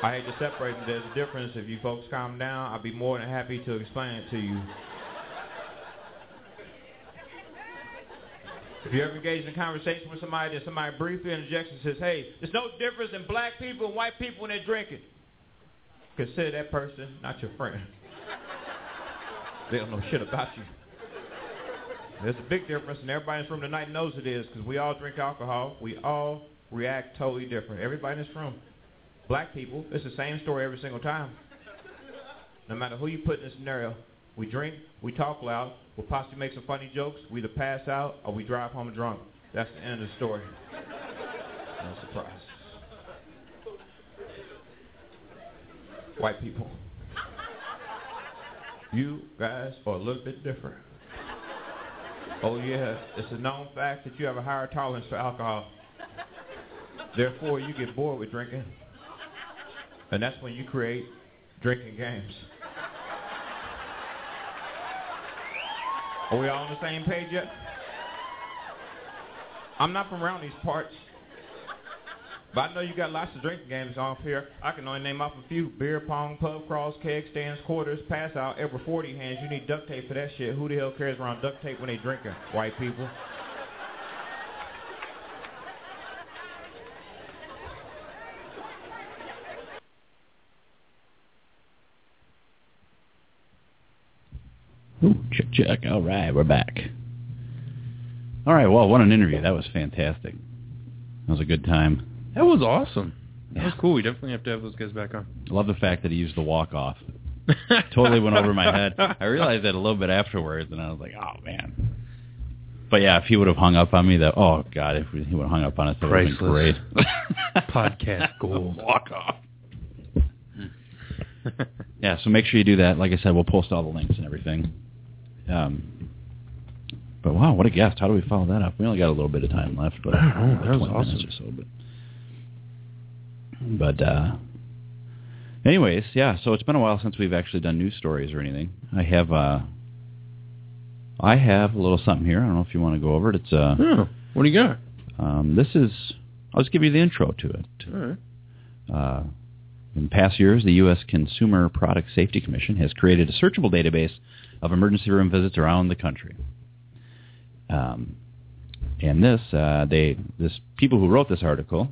Speaker 14: I hate to separate them. There's a difference. If you folks calm down, I'll be more than happy to explain it to you. If you ever engage in a conversation with somebody and somebody briefly interjects and says, hey, there's no difference in black people and white people when they're drinking, consider that person not your friend. They don't know shit about you. There's a big difference, and everybody in this room tonight knows it is, because we all drink alcohol. We all react totally different. Everybody in this room. Black people, it's the same story every single time. No matter who you put in the scenario, we drink, we talk loud, we'll possibly make some funny jokes, we either pass out or we drive home drunk. That's the end of the story. No surprise. White people. You guys are a little bit different. Oh yeah, it's a known fact that you have a higher tolerance for alcohol. Therefore, you get bored with drinking. And that's when you create drinking games. Are we all on the same page yet? I'm not from around these parts. But I know you got lots of drinking games off here. I can only name off a few. Beer pong, pub crawls, keg stands, quarters, pass out, every 40 hands. You need duct tape for that shit. Who the hell carries around duct tape when they drinking? White people.
Speaker 4: Ooh, check, check. All right, we're back. All right, well, what an interview. That was fantastic. That was a good time.
Speaker 5: That was awesome. That was cool. We definitely have to have those guys back on.
Speaker 4: I love the fact that he used the walk off. totally went over my head. I realized that a little bit afterwards, and I was like, oh man. But yeah, if he would have hung up on me, that oh god, if he would have hung up on us, that would have been great.
Speaker 5: Podcast gold.
Speaker 4: walk off. yeah, so make sure you do that. Like I said, we'll post all the links and everything. Um, but wow, what a guest! How do we follow that up? We only got a little bit of time left, but
Speaker 5: I don't know. That was awesome.
Speaker 4: or so. But, but uh, anyways, yeah. So it's been a while since we've actually done news stories or anything. I have uh, I have a little something here. I don't know if you want to go over it. It's uh,
Speaker 5: Oh, what do you got?
Speaker 4: um, this is. I'll just give you the intro to it.
Speaker 5: All right.
Speaker 4: Uh, in past years, the U.S. Consumer Product Safety Commission has created a searchable database of emergency room visits around the country. Um, and this, uh, they, this people who wrote this article,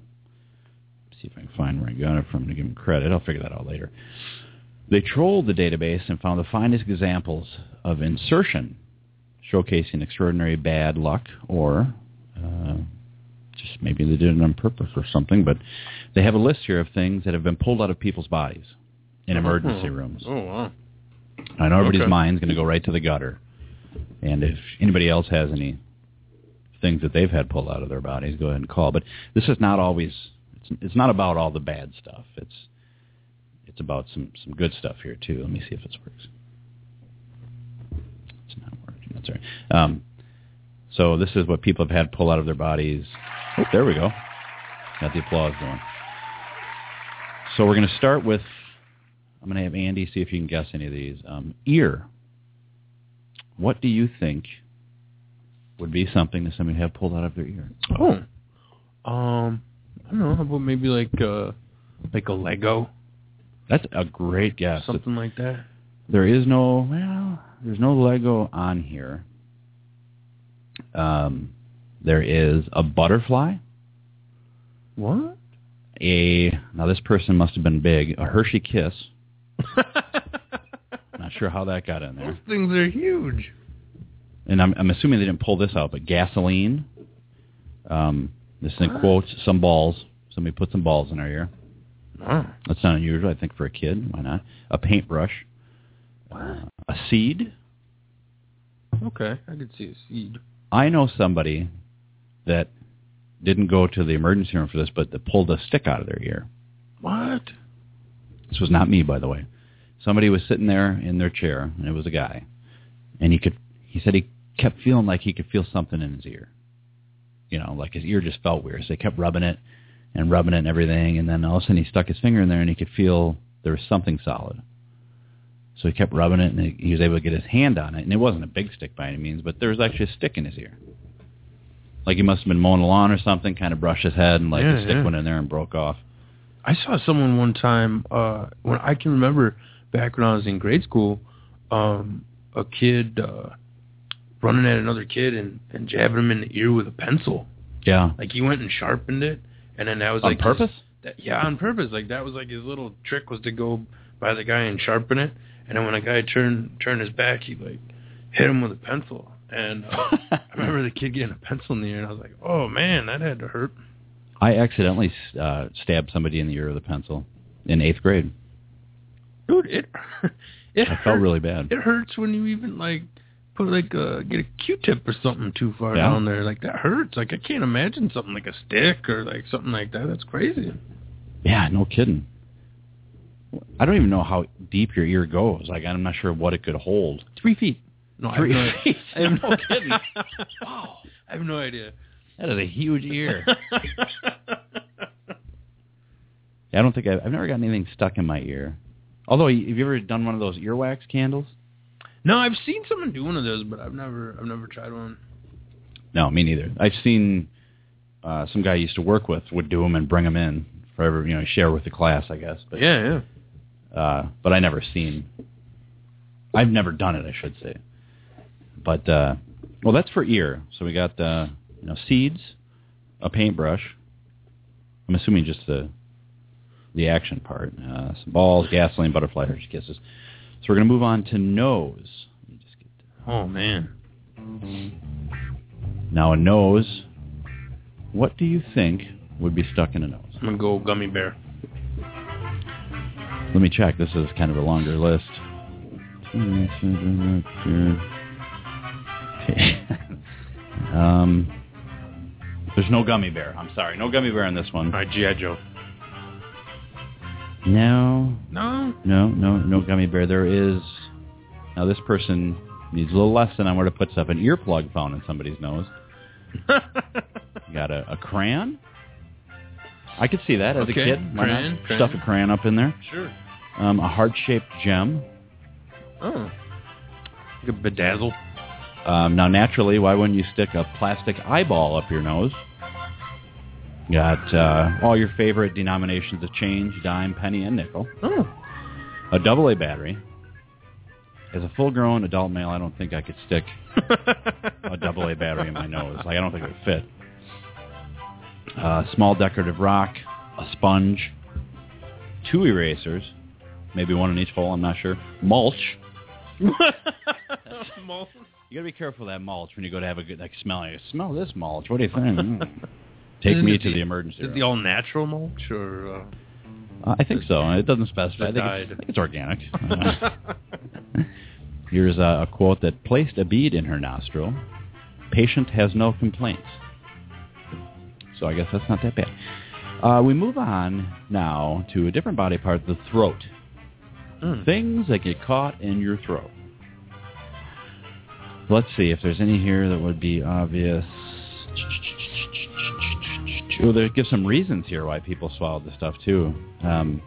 Speaker 4: see if I can find where I got it from to give them credit. I'll figure that out later. They trolled the database and found the finest examples of insertion, showcasing extraordinary bad luck or uh, just maybe they did it on purpose or something, but they have a list here of things that have been pulled out of people's bodies in emergency
Speaker 5: Oh.
Speaker 4: rooms.
Speaker 5: Oh wow.
Speaker 4: I know everybody's
Speaker 5: Okay.
Speaker 4: mind's going to go right to the gutter. And if anybody else has any things that they've had pulled out of their bodies, go ahead and call. But this is not always. It's, not about all the bad stuff. It's it's about some some good stuff here too. Let me see if this works. It's not working. That's all right. Um, so this is what people have had pulled out of their bodies. Oh, there we go. Got the applause going. So we're going to start with. I'm going to have Andy see if you can guess any of these. Um, ear. What do you think would be something that somebody have pulled out of their ear?
Speaker 5: Oh. Um, I don't know. How about maybe like uh, like a Lego,
Speaker 4: That's a great guess.
Speaker 5: something like that.
Speaker 4: There is no well, there's no Lego on here. Um, there is a butterfly.
Speaker 5: What?
Speaker 4: A now this person must have been big. A Hershey Kiss. Not sure how that got in there.
Speaker 5: Those things are huge.
Speaker 4: And I'm, I'm assuming they didn't pull this out, but gasoline. Um, this in quotes some balls. Somebody put some balls in our ear.
Speaker 5: Oh.
Speaker 4: That's not unusual, I think, for a kid. Why not? A paintbrush. Uh, a seed.
Speaker 5: Okay, I could see a seed.
Speaker 4: I know somebody that didn't go to the emergency room for this, but that pulled a stick out of their ear.
Speaker 5: What?
Speaker 4: This was not me, by the way. Somebody was sitting there in their chair, and it was a guy, and he could. He said he kept feeling like he could feel something in his ear. You know, like his ear just felt weird. So they kept rubbing it and rubbing it and everything, and then all of a sudden he stuck his finger in there and he could feel there was something solid. So he kept rubbing it, and he was able to get his hand on it, and it wasn't a big stick by any means, but there was actually a stick in his ear. Like he must have been mowing the lawn or something, kind of brushed his head, and like
Speaker 5: Yeah,
Speaker 4: the stick
Speaker 5: yeah.
Speaker 4: went in there and broke off.
Speaker 5: I saw someone one time uh when I can remember back when I was in grade school, um a kid uh running at another kid and and jabbing him in the ear with a pencil.
Speaker 4: Yeah.
Speaker 5: Like he went and sharpened it and then that was
Speaker 4: On
Speaker 5: like his-
Speaker 4: purpose?
Speaker 5: that, yeah, on purpose. Like that was like his little trick was to go by the guy and sharpen it and then when a guy turned turned his back he like hit him with a pencil. And uh, I remember the kid getting a pencil in the ear and I was like, "Oh man, that had to hurt."
Speaker 4: I accidentally uh, stabbed somebody in the ear with a pencil in eighth grade.
Speaker 5: Dude, it it
Speaker 4: I felt really bad.
Speaker 5: It hurts when you even like put like uh get a Q-tip or something too far
Speaker 4: Yeah.
Speaker 5: down there. Like that hurts. Like I can't imagine something like a stick or like something like that. That's crazy.
Speaker 4: Yeah, no kidding. I don't even know how deep your ear goes. Like I'm not sure what it could hold.
Speaker 5: Three feet. No, I have
Speaker 4: Three
Speaker 5: no,
Speaker 4: feet.
Speaker 5: I have no,
Speaker 4: kidding.
Speaker 5: wow, I have no idea.
Speaker 4: That is a huge ear. Yeah, I don't think I've, I've never gotten anything stuck in my ear. Although, have you ever done one of those earwax candles?
Speaker 5: No, I've seen someone do one of those, but I've never I've never tried one.
Speaker 4: No, me neither. I've seen uh, some guy I used to work with would do them and bring them in for every, you know, share with the class, I guess. But
Speaker 5: Yeah, yeah.
Speaker 4: uh, but I never seen. I've never done it, I should say. But uh, well, that's for ear. So we got uh, you know seeds, a paintbrush. I'm assuming just the the action part. Uh, some balls, gasoline, butterfly, Hershey kisses. So we're gonna move on to nose.
Speaker 5: Oh man.
Speaker 4: Now a nose. What do you think would be stuck in a nose?
Speaker 5: I'm gonna go gummy bear.
Speaker 4: Let me check. This is kind of a longer list. um, there's no gummy bear. I'm sorry, no gummy bear in this one.
Speaker 5: All right, GI Joe.
Speaker 4: No,
Speaker 5: No.
Speaker 4: no, no, no gummy bear. There is. Now this person needs a little lesson on where to put stuff. An earplug found in somebody's nose. You got a, a crayon. I could see that as
Speaker 5: Okay,
Speaker 4: a kid. Why
Speaker 5: crayon,
Speaker 4: not?
Speaker 5: crayon.
Speaker 4: Stuff a crayon up in there.
Speaker 5: Sure.
Speaker 4: Um, a heart-shaped gem.
Speaker 5: Oh. Like a bedazzle.
Speaker 4: Um, now, naturally, why wouldn't you stick a plastic eyeball up your nose? Got uh, all your favorite denominations of change, dime, penny, and nickel.
Speaker 5: Oh.
Speaker 4: A double A battery. As a full-grown adult male, I don't think I could stick a double A battery in my nose. Like, I don't think it would fit. A small decorative rock, a sponge, two erasers, maybe one in each hole, I'm not sure. Mulch.
Speaker 5: Mulch.
Speaker 4: You gotta be careful of that mulch when you go to have a good like smell. You smell this mulch. What do you think? Mm. Take
Speaker 5: Is
Speaker 4: me to the emergency
Speaker 5: Is it
Speaker 4: room.
Speaker 5: the all natural mulch or? Uh...
Speaker 4: Uh, I think so. It doesn't specify. I think, it's, I think it's organic. Uh, here's a, a quote that placed a bead in her nostril. Patient has no complaints. So I guess that's not that bad. Uh, we move on now to a different body part, the throat.
Speaker 5: Mm.
Speaker 4: Things that get caught in your throat. Let's see if there's any here that would be obvious. Well, they give some reasons here why people swallow this stuff too. Um,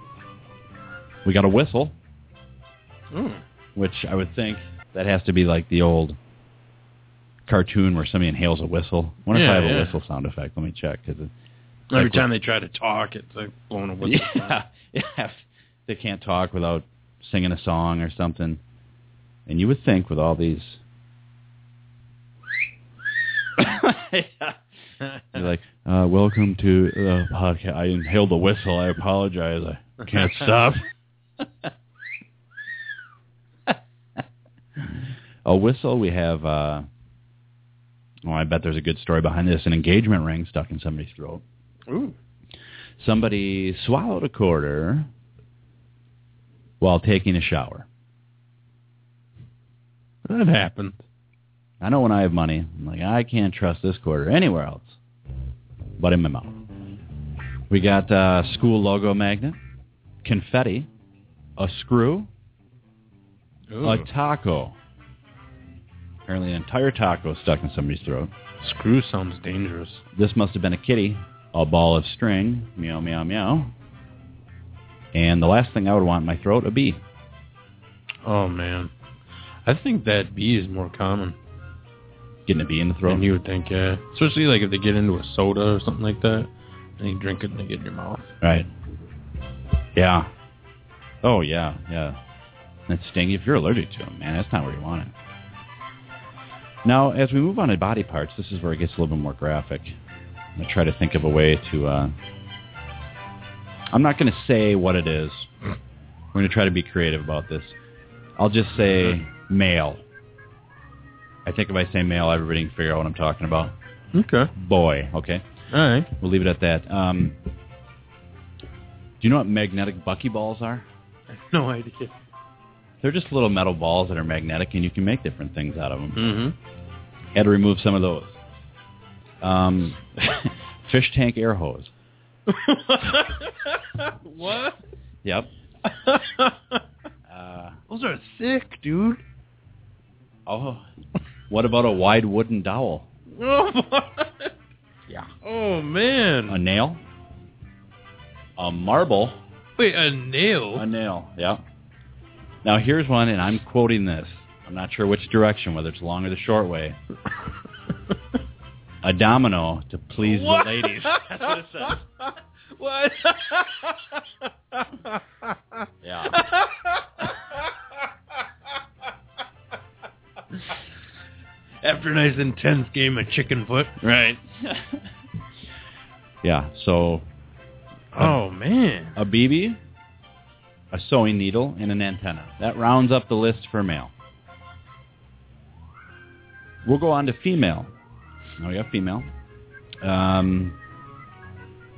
Speaker 4: we got a whistle,
Speaker 5: Mm.
Speaker 4: which I would think that has to be like the old cartoon where somebody inhales a whistle. I wonder if I have
Speaker 5: yeah.
Speaker 4: a whistle sound effect. Let me check. Cause
Speaker 5: Every
Speaker 4: like-
Speaker 5: time they try to talk, it's like blowing a whistle.
Speaker 4: yeah, yeah, they can't talk without singing a song or something. And you would think with all these, you're like, uh, "Welcome to the podcast." I inhaled the whistle. I apologize. I can't stop. a whistle. We have. uh Oh, I bet there's a good story behind this. An engagement ring stuck in somebody's throat.
Speaker 5: Ooh.
Speaker 4: Somebody swallowed a quarter while taking a shower.
Speaker 5: That happened.
Speaker 4: I know when I have money, I'm like, I can't trust this quarter anywhere else but in my mouth. We got uh, school logo magnet, confetti, a screw,
Speaker 5: Ooh.
Speaker 4: a taco. Apparently, an entire taco stuck in somebody's throat.
Speaker 5: Screw sounds dangerous.
Speaker 4: This must have been a kitty, a ball of string, meow, meow, meow. And the last thing I would want in my throat, a bee.
Speaker 5: Oh man, I think that bee is more common
Speaker 4: Getting a bee in the throat.
Speaker 5: than you would think. Yeah, especially like if they get into a soda or something like that, and you drink it and they get in your mouth.
Speaker 4: Right. Yeah. Oh, yeah, yeah. That's stingy. If you're allergic to them, man, that's not where you want it. Now, as we move on to body parts, this is where it gets a little bit more graphic. I'm going to try to think of a way to... Uh, I'm not going to say what it is. We're going to try to be creative about this. I'll just say male. I think if I say male, everybody can figure out what I'm talking about.
Speaker 5: Okay.
Speaker 4: Boy, okay?
Speaker 5: All right.
Speaker 4: We'll leave it at that. Um, do you know what magnetic buckyballs are?
Speaker 5: No idea.
Speaker 4: They're just little metal balls that are magnetic, and you can make different things out of them.
Speaker 5: Mm-hmm.
Speaker 4: Had to remove some of those. Um, fish tank air hose.
Speaker 5: what?
Speaker 4: Yep. Uh,
Speaker 5: Those are sick, dude.
Speaker 4: oh, what about a wide wooden dowel?
Speaker 5: Oh?
Speaker 4: Yeah.
Speaker 5: Oh man.
Speaker 4: A nail. A marble.
Speaker 5: Wait, a nail?
Speaker 4: A nail. Yeah. Now here's one, and I'm quoting this. I'm not sure which direction, whether it's long or the short way. a domino to please
Speaker 5: What?
Speaker 4: the ladies. That's what it says.
Speaker 5: What?
Speaker 4: Yeah.
Speaker 5: After a nice intense game of chicken foot.
Speaker 4: Right. yeah. So
Speaker 5: Oh man.
Speaker 4: a BB, a sewing needle, and an antenna. That rounds up the list for male. We'll go on to female. Oh, yeah, female. Um,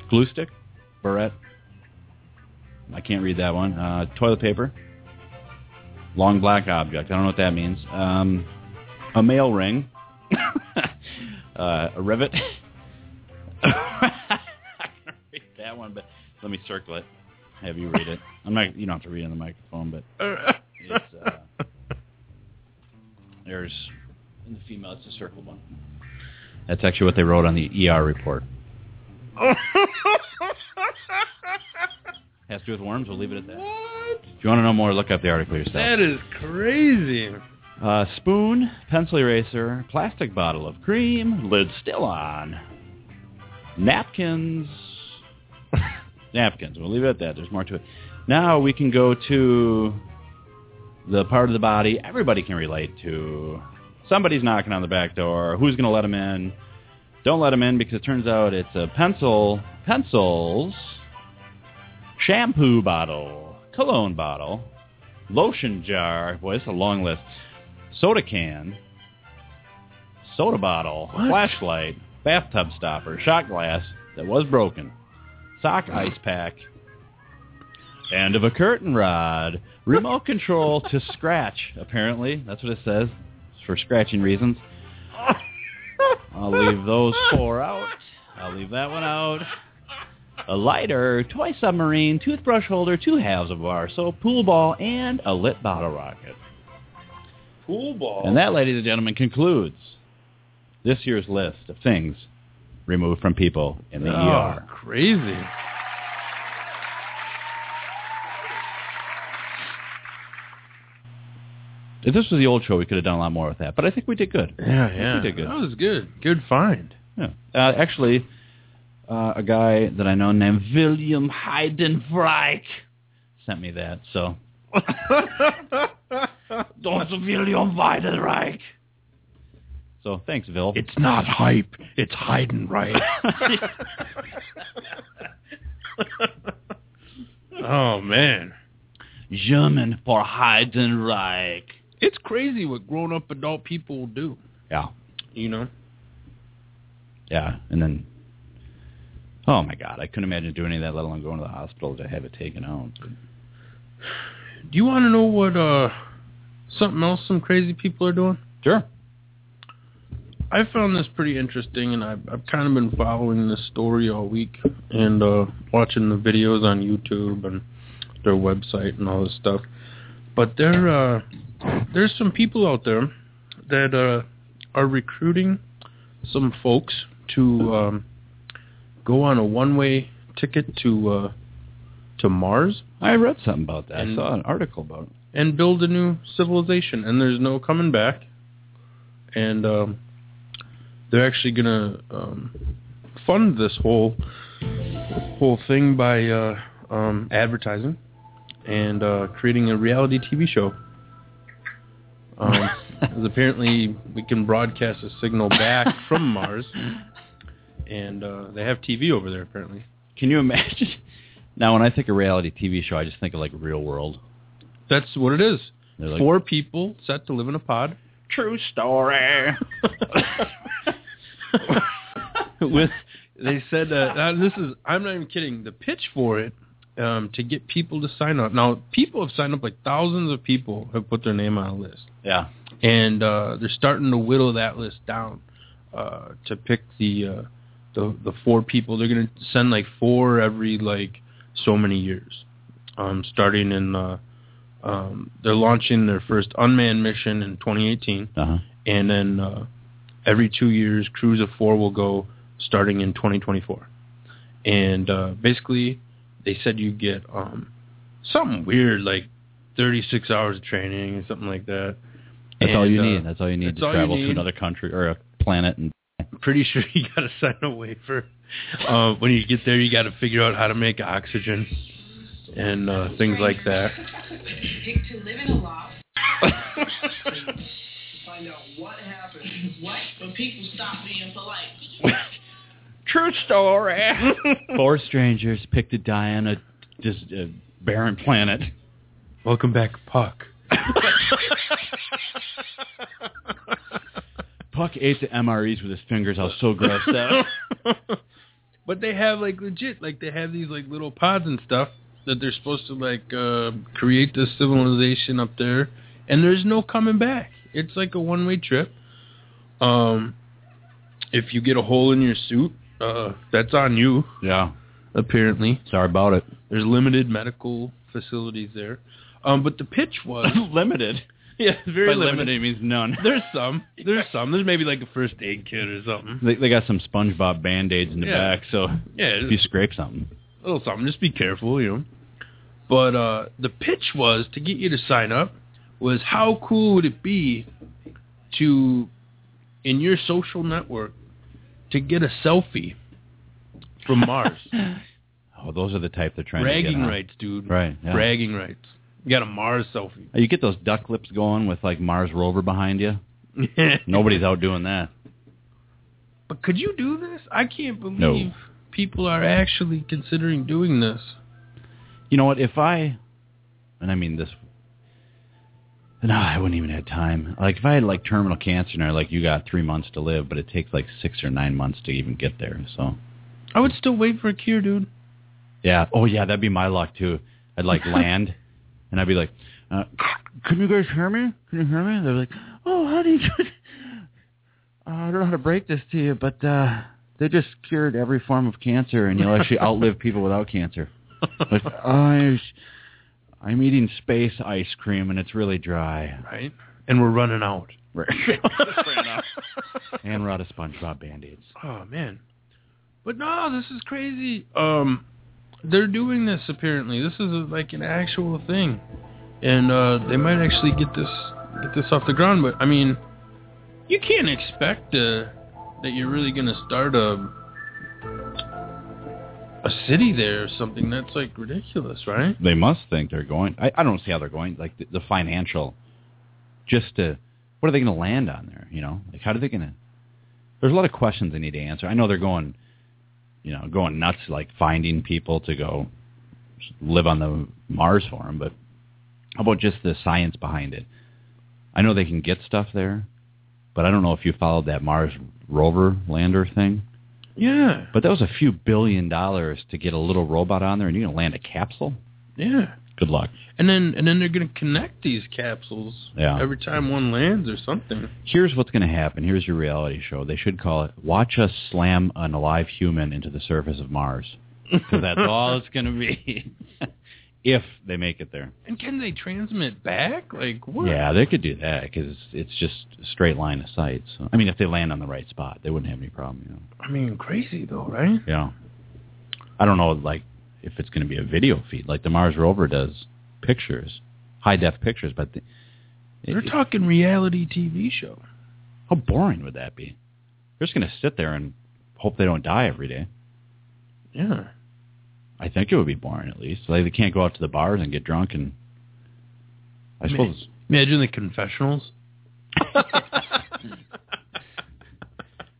Speaker 4: glue stick, barrette. I can't read that one. Uh, toilet paper. Long black object. I don't know what that means. Um, a male ring. uh, a rivet. I can read that one, but let me circle it. Have you read it. I'm not. You don't have to read on the microphone, but it's, uh, there's in the female. It's a circled one. That's actually what they wrote on the ER report. Has to do with worms. We'll leave it at that. If you want to know more, look up the article yourself.
Speaker 5: That is crazy.
Speaker 4: Uh, spoon, pencil eraser, plastic bottle of cream, lid still on. Napkins. Napkins. We'll leave it at that. There's more to it. Now we can go to the part of the body everybody can relate to. Somebody's knocking on the back door. Who's going to let them in? Don't let them in because it turns out it's a pencil, pencils, shampoo bottle, cologne bottle, lotion jar. Boy, it's a long list. Soda can, soda bottle,
Speaker 5: What?
Speaker 4: flashlight, bathtub stopper, shot glass that was broken, sock ice pack, end of a curtain rod, remote control to scratch. Apparently, that's what it says. It's for scratching reasons. I'll leave those four out. I'll leave that one out. A lighter, toy submarine, toothbrush holder, two halves of a bar soap, pool ball, and a lit bottle rocket.
Speaker 5: Pool ball.
Speaker 4: And that, ladies and gentlemen, concludes this year's list of things removed from people in the
Speaker 5: oh,
Speaker 4: ER.
Speaker 5: crazy.
Speaker 4: If this was the old show, we could have done a lot more with that. But I think we did good.
Speaker 5: Yeah, yeah.
Speaker 4: we did good.
Speaker 5: That was good. Good find.
Speaker 4: Yeah. Uh, actually, uh, a guy that I know named William Heidenreich sent me that. So, Don't William Heidenreich. So thanks, Vil.
Speaker 5: It's not hype. It's hiding right. oh man,
Speaker 4: German for Heidenreich.
Speaker 5: it's crazy what grown-up adult people will do.
Speaker 4: Yeah.
Speaker 5: You know.
Speaker 4: Yeah, and then, oh my God, I couldn't imagine doing any of that, let alone going to the hospital to have it taken out.
Speaker 5: Do you want to know what uh something else some crazy people are doing?
Speaker 4: Sure.
Speaker 5: I found this pretty interesting, and I've I've kind of been following this story all week and uh, watching the videos on YouTube and their website and all this stuff. But there uh, there's some people out there that uh, are recruiting some folks to um, go on a one-way ticket to uh, to Mars
Speaker 4: I read something about that.
Speaker 5: And-
Speaker 4: I saw an article about it.
Speaker 5: And build a new civilization, and there's no coming back. And um, they're actually gonna um, fund this whole whole thing by uh, um, advertising and uh, creating a reality TV show. Um, 'cause apparently, we can broadcast a signal back from Mars, and uh, they have TV over there. Apparently,
Speaker 4: Can you imagine? Now, when I think of reality TV show, I just think of like Real World.
Speaker 5: That's what it is.
Speaker 4: Like,
Speaker 5: Four people set to live in a pod.
Speaker 4: True story.
Speaker 5: with they said uh, this is I'm not even kidding. The pitch for it um, to get people to sign up. Now people have signed up like thousands of people have put their name on a list,
Speaker 4: yeah.
Speaker 5: and uh, they're starting to whittle that list down uh, to pick the uh, the the four people. They're going to send like four every like so many years, um, starting in. Uh, um, they're launching their first unmanned mission in 2018
Speaker 4: Uh-huh.
Speaker 5: and then uh, every two years, crews of four will go starting in 2024. And uh, basically, they said you get um, something weird like 36 hours of training or something like that.
Speaker 4: That's all you
Speaker 5: uh,
Speaker 4: need. That's all you need to travel to another country or a planet. And I'm
Speaker 5: Pretty sure you got to sign a waiver. Uh, when you get there, you got to figure out how to make oxygen and uh, things like that.
Speaker 15: Pick to live in a loft. Find out what happens. What? When people stop being polite.
Speaker 4: True story. Four strangers picked to die on a just a barren planet.
Speaker 5: Welcome back, Puck.
Speaker 4: Puck ate the MREs with his fingers. I was so grossed out.
Speaker 5: but they have like legit, like they have these like little pods and stuff that they're supposed to like uh, create this civilization up there, and there's no coming back. It's like a one way trip. Um, if you get a hole in your suit, uh, that's on you.
Speaker 4: Yeah.
Speaker 5: Apparently,
Speaker 4: sorry about it.
Speaker 5: There's limited medical facilities there. Um, but the pitch was
Speaker 4: limited.
Speaker 5: Yeah, very
Speaker 4: By
Speaker 5: limited.
Speaker 4: limited it means none.
Speaker 5: There's some. There's some. There's maybe like a first aid kit or something.
Speaker 4: They, they got some SpongeBob band-aids in the
Speaker 5: Yeah.
Speaker 4: back, so
Speaker 5: Yeah,
Speaker 4: if you scrape something.
Speaker 5: a little something. Just be careful, you know. But uh, the pitch was to get you to sign up was how cool would it be to in your social network to get a selfie from Mars.
Speaker 4: Oh, those are the type they're trying to
Speaker 5: Bragging
Speaker 4: get. huh?
Speaker 5: rights, dude.
Speaker 4: Right. Yeah.
Speaker 5: Bragging rights. You got a Mars selfie.
Speaker 4: You get those duck lips going with like Mars rover behind you. Nobody's out doing that.
Speaker 5: But could you do this? I can't believe
Speaker 4: No.
Speaker 5: people are actually considering doing this.
Speaker 4: You know what? If I, and I mean this, no, I wouldn't even have time. Like if I had like terminal cancer and they're like, you got three months to live, but it takes like six or nine months to even get there. So
Speaker 5: I would still wait for a cure, dude.
Speaker 4: yeah. Oh yeah, that'd be my luck too. I'd like land, and I'd be like, uh, "Can you guys hear me? Can you hear me?" They're like, "Oh, honey, uh, I don't know how to break this to you, but uh, they just cured every form of cancer, and you'll actually outlive people without cancer." Like, I, I'm eating space ice cream, and it's really dry.
Speaker 5: Right. And we're running out.
Speaker 4: Right. and we're out of SpongeBob band-aids.
Speaker 5: Oh man. But no, this is crazy. Um they're doing this apparently. This is a, like an actual thing. And uh they might actually get this get this off the ground, but I mean you can't expect uh, that you're really going to start a a city there or something. That's like ridiculous, right?
Speaker 4: They must think they're going. I, I don't see how they're going. Like the, the financial, just to what are they going to land on there? You know, like how are they going to? There's a lot of questions they need to answer. I know they're going, you know, going nuts, like finding people to go live on the Mars for them. But how about just the science behind it? I know they can get stuff there, but I don't know if you followed that Mars rover lander thing.
Speaker 5: Yeah.
Speaker 4: But that was a few billion dollars to get a little robot on there, and you're going to land a capsule.
Speaker 5: Yeah.
Speaker 4: Good luck.
Speaker 5: And then and then they're going to connect these capsules
Speaker 4: Yeah.
Speaker 5: every time one lands or something.
Speaker 4: Here's what's going to happen. Here's your reality show. They should call it "Watch Us Slam an Alive Human into the Surface of Mars," because that's all it's going to be. if they make it there.
Speaker 5: And can they transmit back? Like what?
Speaker 4: Yeah, they could do that because it's just a straight line of sight. So, I mean, if they land on the right spot, they wouldn't have any problem. You know.
Speaker 5: I mean, crazy though, right?
Speaker 4: Yeah. I don't know, like if it's going to be a video feed, like the Mars rover does pictures, high def pictures, but the,
Speaker 5: They're talking reality TV show.
Speaker 4: how boring would that be? They're just going to sit there and hope they don't die every day.
Speaker 5: Yeah.
Speaker 4: I think it would be boring at least. Like they can't go out to the bars and get drunk and. I suppose
Speaker 5: Imagine the confessionals.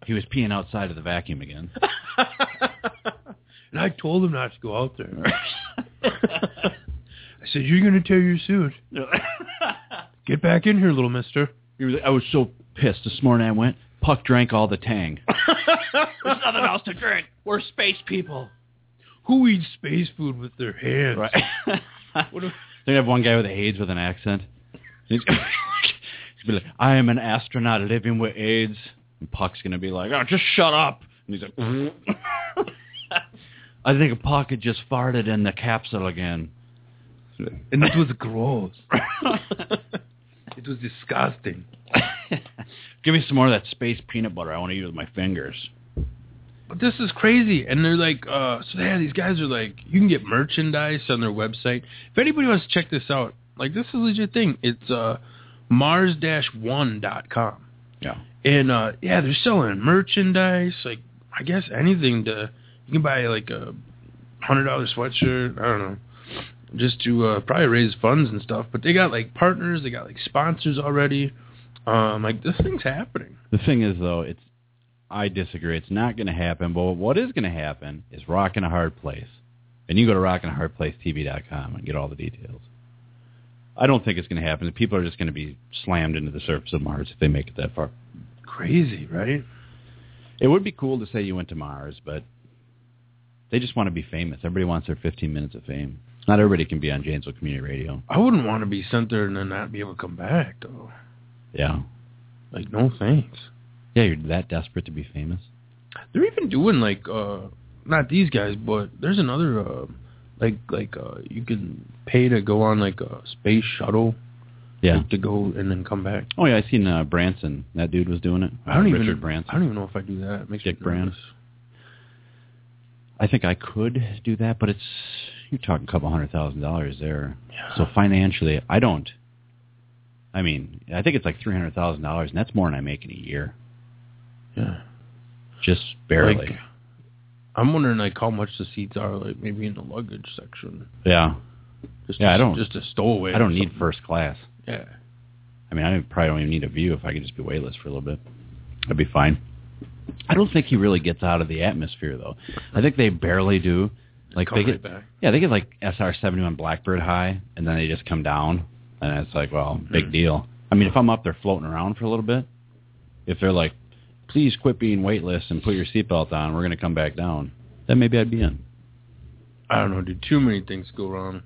Speaker 4: he was peeing outside of the vacuum again.
Speaker 5: And I told him not to go out there. I said, "You're going to tear your suit. Get back in here, little Mister."
Speaker 4: He was, I was so pissed this morning. I went. Puck drank all the Tang.
Speaker 5: There's nothing else to drink. We're space people. Who eats space food with their hands?
Speaker 4: Right.
Speaker 5: What if,
Speaker 4: They have one guy with AIDS with an accent. He's, be like, "I am an astronaut living with AIDS." And Puck's gonna be like, "Oh, just shut up." And he's like, "I think Puck had just farted in the capsule again."
Speaker 5: and it was gross. it was disgusting.
Speaker 4: Give me some more of that space peanut butter. I want to eat it with my fingers.
Speaker 5: But this is crazy, and they're like, uh, so yeah, these guys are like, you can get merchandise on their website. If anybody wants to check this out, like this is a legit thing. It's uh, mars-one.com.
Speaker 4: Yeah.
Speaker 5: And uh, yeah, they're selling merchandise, like I guess anything to you can buy like a hundred dollar sweatshirt. I don't know, just to uh, probably raise funds and stuff. But they got like partners, they got like sponsors already. Um, like this thing's happening.
Speaker 4: The thing is, though, it's I disagree. It's not going to happen. But what is going to happen is Rock and a Hard Place, and you go to rockandahardplacetv.com and get all the details. I don't think it's going to happen. People are just going to be slammed into the surface of Mars if they make it that far.
Speaker 5: Crazy, right?
Speaker 4: It would be cool to say you went to Mars, but they just want to be famous. Everybody wants their 15 minutes of fame. Not everybody can be on Janesville Community Radio.
Speaker 5: I wouldn't want to be sent there and then not be able to come back though.
Speaker 4: Yeah.
Speaker 5: Like no thanks.
Speaker 4: Yeah, you're that desperate to be famous.
Speaker 5: They're even doing like uh not these guys, but there's another uh like like uh you can pay to go on like a space shuttle
Speaker 4: Yeah.
Speaker 5: like, to go and then come back.
Speaker 4: Oh yeah, I seen uh, Branson. That dude was doing it.
Speaker 5: I don't
Speaker 4: Richard
Speaker 5: even
Speaker 4: Branson.
Speaker 5: I don't even know if I do that. It makes
Speaker 4: Dick
Speaker 5: nervous.
Speaker 4: I think I could do that, but it's you're talking a couple hundred thousand dollars there. Yeah. So financially, I don't. I mean, I think it's like three hundred thousand dollars, and that's more than I make in a year.
Speaker 5: Yeah.
Speaker 4: Just barely.
Speaker 5: Like, I'm wondering like how much the seats are, like maybe in the luggage section.
Speaker 4: yeah.
Speaker 5: Just
Speaker 4: yeah,
Speaker 5: a,
Speaker 4: I don't.
Speaker 5: just a stowaway.
Speaker 4: I don't need
Speaker 5: something.
Speaker 4: first class.
Speaker 5: Yeah.
Speaker 4: I mean, I probably don't even need a view if I could just be weightless for a little bit. I'd be fine. I don't think he really gets out of the atmosphere though. I think they barely do. Like
Speaker 5: Come
Speaker 4: they
Speaker 5: right
Speaker 4: get,
Speaker 5: back.
Speaker 4: yeah, they get like SR seventy one Blackbird high, and then they just come down, and it's like, well, big
Speaker 5: Hmm.
Speaker 4: deal. I mean, if I'm up there floating around for a little bit, if they're like, please quit being weightless and put your seatbelt on, we're gonna come back down, then maybe I'd be in.
Speaker 5: I don't know, dude. Too many things go wrong.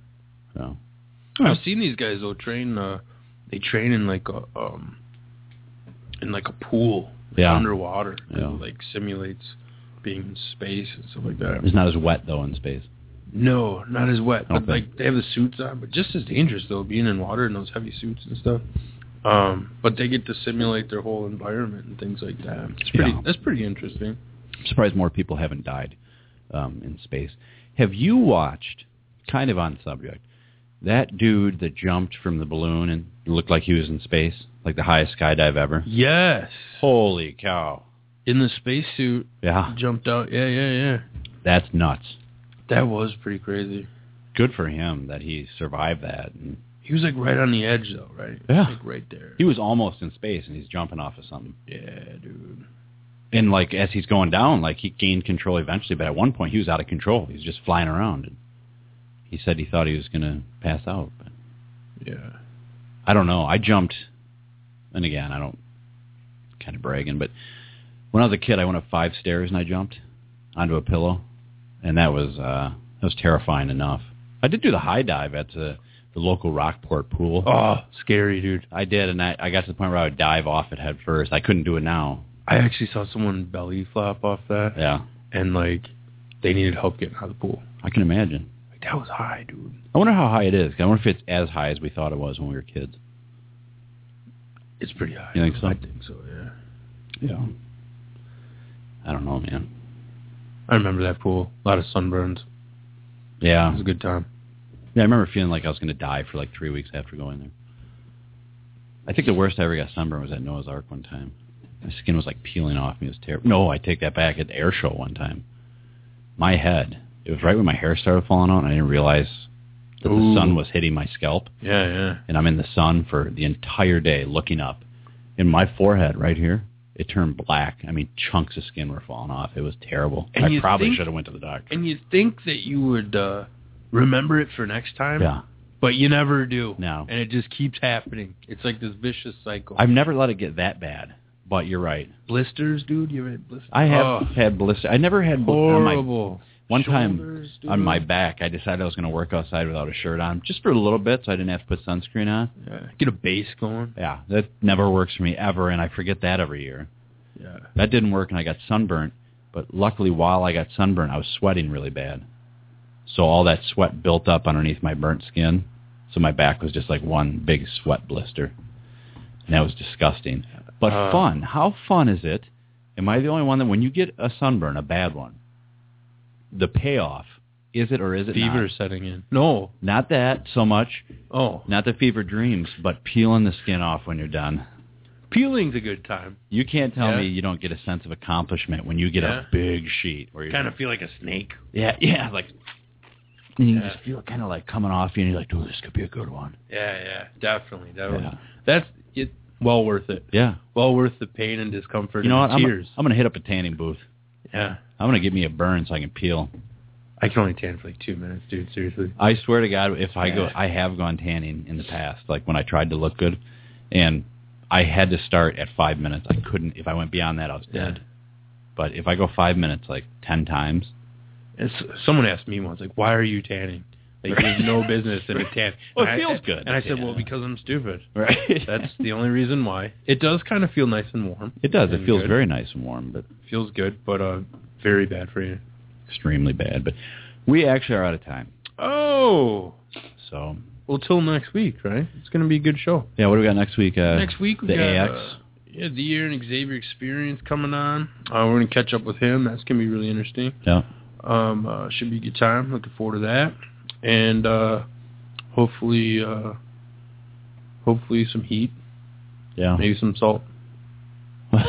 Speaker 4: So
Speaker 5: I've seen these guys though train. Uh, they train in like a um, in like a pool
Speaker 4: Yeah.
Speaker 5: underwater.
Speaker 4: Yeah.
Speaker 5: It, like simulates being in space and stuff like that.
Speaker 4: it's not as wet though in space.
Speaker 5: No, not as wet. But like they have the suits on, but just as dangerous though, being in water in those heavy suits and stuff. Um, but they get to simulate their whole environment and things like that. It's pretty.
Speaker 4: Yeah.
Speaker 5: That's pretty interesting.
Speaker 4: I'm surprised more people haven't died um, in space. Have you watched, kind of on subject, that dude that jumped from the balloon and looked like he was in space, like the highest skydive ever?
Speaker 5: Yes.
Speaker 4: Holy cow!
Speaker 5: In the spacesuit,
Speaker 4: Yeah,
Speaker 5: jumped out. Yeah, yeah, yeah.
Speaker 4: that's nuts.
Speaker 5: That was pretty crazy.
Speaker 4: Good for him that he survived that. And
Speaker 5: He was like right on the edge though, right?
Speaker 4: Yeah.
Speaker 5: Like right there.
Speaker 4: he was almost in space, and he's jumping off of something.
Speaker 5: Yeah, dude.
Speaker 4: And like as he's going down, like he gained control eventually, but at one point he was out of control. He was just flying around. And he said he thought he was going to pass out. But
Speaker 5: Yeah.
Speaker 4: I don't know. I jumped, and again, I don't kind of bragging, but when I was a kid, I went up five stairs and I jumped onto a pillow, and that was uh, that was terrifying enough. I did do the high dive at the the local Rockport pool.
Speaker 5: Oh, scary, dude.
Speaker 4: I did, and I, I got to the point where I would dive off it head first. I couldn't do it now.
Speaker 5: I actually saw someone belly flop off that.
Speaker 4: Yeah,
Speaker 5: And like, they needed help getting out of the pool.
Speaker 4: I can imagine.
Speaker 5: Like, that was high, dude.
Speaker 4: I wonder how high it is. I wonder if it's as high as we thought it was when we were kids.
Speaker 5: It's pretty high.
Speaker 4: You think so?
Speaker 5: I think so. Yeah.
Speaker 4: Yeah. I don't know, man.
Speaker 5: I remember that pool. A lot of sunburns.
Speaker 4: Yeah.
Speaker 5: It was a good time.
Speaker 4: Yeah, I remember feeling like I was going to die for like three weeks after going there. I think the worst I ever got sunburned was at Noah's Ark one time. My skin was like peeling off me. It was terrible. No, I take that back. At the air show one time, my head. It was right when my hair started falling out, and I didn't realize that
Speaker 5: Ooh.
Speaker 4: the sun was hitting my scalp.
Speaker 5: Yeah, yeah.
Speaker 4: And I'm in the sun for the entire day, looking up. In my forehead, right here, it turned black. I mean, chunks of skin were falling off. It was terrible.
Speaker 5: And
Speaker 4: I probably
Speaker 5: think-
Speaker 4: should have went to the doctor.
Speaker 5: And you think that you would uh remember it for next time.
Speaker 4: Yeah.
Speaker 5: But you never do.
Speaker 4: No.
Speaker 5: And it just keeps happening. It's like this vicious cycle.
Speaker 4: I've never let it get that bad, but you're right.
Speaker 5: blisters, dude. You ever had blisters?
Speaker 4: I have
Speaker 5: Oh,
Speaker 4: had blisters. I never had bl- on my
Speaker 5: horrible.
Speaker 4: one time
Speaker 5: dude.
Speaker 4: on my back. I decided I was going to work outside without a shirt on, just for a little bit, so I didn't have to put sunscreen on.
Speaker 5: Yeah. Get a base going.
Speaker 4: Yeah, that never works for me ever, and I forget that every year.
Speaker 5: Yeah.
Speaker 4: That didn't work, and I got sunburnt. But luckily, while I got sunburnt, I was sweating really bad, so all that sweat built up underneath my burnt skin. So my back was just like one big sweat blister, and that was disgusting. But
Speaker 5: Uh,
Speaker 4: fun. How fun is it? Am I the only one that when you get a sunburn, a bad one, the payoff is it or is it
Speaker 5: Fever
Speaker 4: not?
Speaker 5: setting in. No.
Speaker 4: Not that so much.
Speaker 5: Oh.
Speaker 4: Not the fever dreams, but peeling the skin off when you're done.
Speaker 5: Peeling's a good time.
Speaker 4: You can't tell
Speaker 5: Yeah.
Speaker 4: me you don't get a sense of accomplishment when you get
Speaker 5: Yeah.
Speaker 4: a big sheet where you
Speaker 5: Kind of feel like a snake.
Speaker 4: yeah yeah like and you
Speaker 5: Yeah.
Speaker 4: just feel it kind of like coming off you and you're like, oh, this could be a good one.
Speaker 5: Yeah, yeah. Definitely. Definitely.
Speaker 4: Yeah.
Speaker 5: That's it. Well worth it.
Speaker 4: Yeah.
Speaker 5: Well worth the pain and discomfort
Speaker 4: You know what? I'm,
Speaker 5: tears.
Speaker 4: I'm gonna hit up a tanning booth.
Speaker 5: yeah.
Speaker 4: I'm gonna get me a burn so I can peel.
Speaker 5: I can only tan for like two minutes, dude. Seriously.
Speaker 4: I swear to God, if I go, I have gone tanning in the past, like when I tried to look good, and I had to start at five minutes. I couldn't. If I went beyond that, I was
Speaker 5: Yeah.
Speaker 4: dead. But if I go five minutes, like ten times,
Speaker 5: It's, someone asked me once, like, why are you tanning? Like, you have no business in a tan.
Speaker 4: Well, it
Speaker 5: I-
Speaker 4: feels good
Speaker 5: And I said, well, because I'm stupid.
Speaker 4: right?
Speaker 5: That's the only reason why. It does kind of feel nice and warm.
Speaker 4: it does. It feels
Speaker 5: good.
Speaker 4: very nice and warm, but
Speaker 5: feels good, but uh, very bad for you.
Speaker 4: extremely bad. But we actually are out of time.
Speaker 5: Oh,
Speaker 4: So
Speaker 5: well, till next week, right? It's gonna be a good show.
Speaker 4: yeah, what do we got next week? Uh,
Speaker 5: next week we
Speaker 4: the
Speaker 5: got
Speaker 4: AX.
Speaker 5: uh, yeah, the Aaron Xavier experience coming on. Uh, we're gonna catch up with him. That's gonna be really interesting.
Speaker 4: yeah.
Speaker 5: Um, uh, should be a good time. Looking forward to that, and uh, hopefully, uh, hopefully some heat,
Speaker 4: Yeah.
Speaker 5: maybe some salt.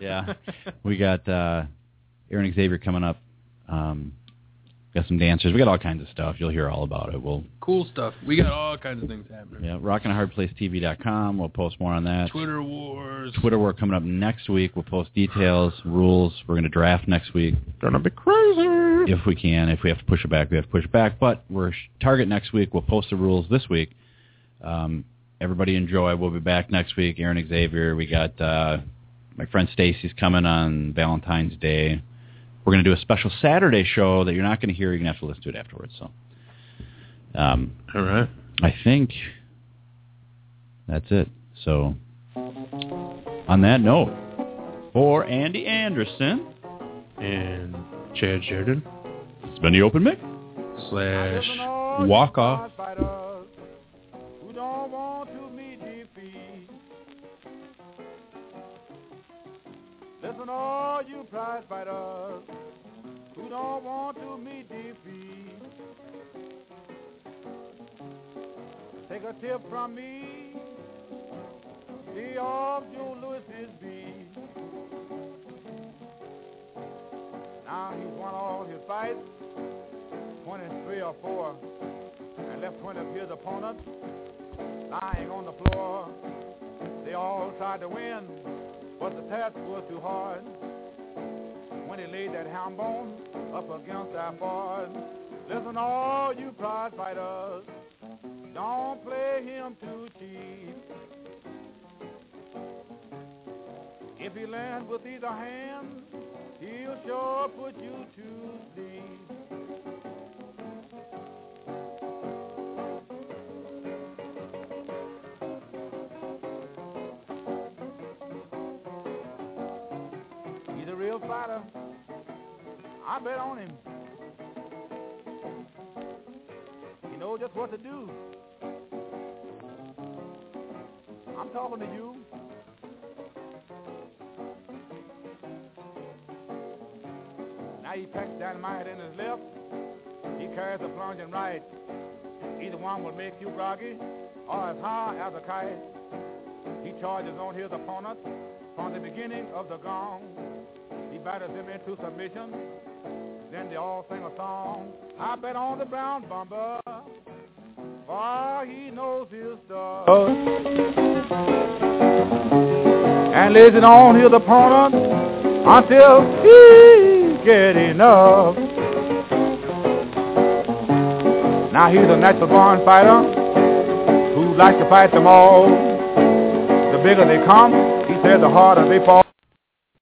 Speaker 4: yeah. We got uh Aaron Xavier coming up. Um got some dancers. We got all kinds of stuff. You'll hear all about it. We'll
Speaker 5: Cool stuff. We got all kinds of things happening.
Speaker 4: yeah, rockandahardplacetv.com. We'll post more on that.
Speaker 5: Twitter wars.
Speaker 4: Twitter work coming up next week. We'll post details, rules. We're going to draft next week
Speaker 5: Gonna be crazy.
Speaker 4: if we can. If we have to push it back, we have to push it back. But we're target next week. We'll post the rules this week. Um, everybody enjoy. We'll be back next week. Aaron Xavier. We got uh, my friend Stacy's coming on Valentine's Day. We're going to do a special Saturday show that you're not going to hear. You're going to have to listen to it afterwards. So, um,
Speaker 5: All right.
Speaker 4: I think that's it. So, on that note, for Andy Anderson
Speaker 5: And Chad Sheridan
Speaker 4: it's been the open mic.
Speaker 5: slash walk off.
Speaker 16: Listen, all you prize fighters who don't want to meet defeat. Take a tip from me. See off Joe Louis's beat. Now he's won all his fights, 23 or 4, and left 20 of his opponents lying on the floor. They all tried to win, but the task was too hard. When he laid that ham bone up against that board, listen, all you prize fighters, don't play him too cheap. If he lands with either hand, he'll sure put you to sleep. A fighter. I bet on him. He knows just what to do. I'm talking to you. Now he packs dynamite in his left. He carries a plunging right. Either one will make you groggy or as high as a kite. He charges on his opponent from the beginning of the gong. Batters him into submission. Then they all sing a song. I bet on the brown bomber, for he knows his stuff. And lays it on his opponent until he get enough. Now he's a natural born fighter who likes to fight them all. The bigger they come, he says, the harder they fall.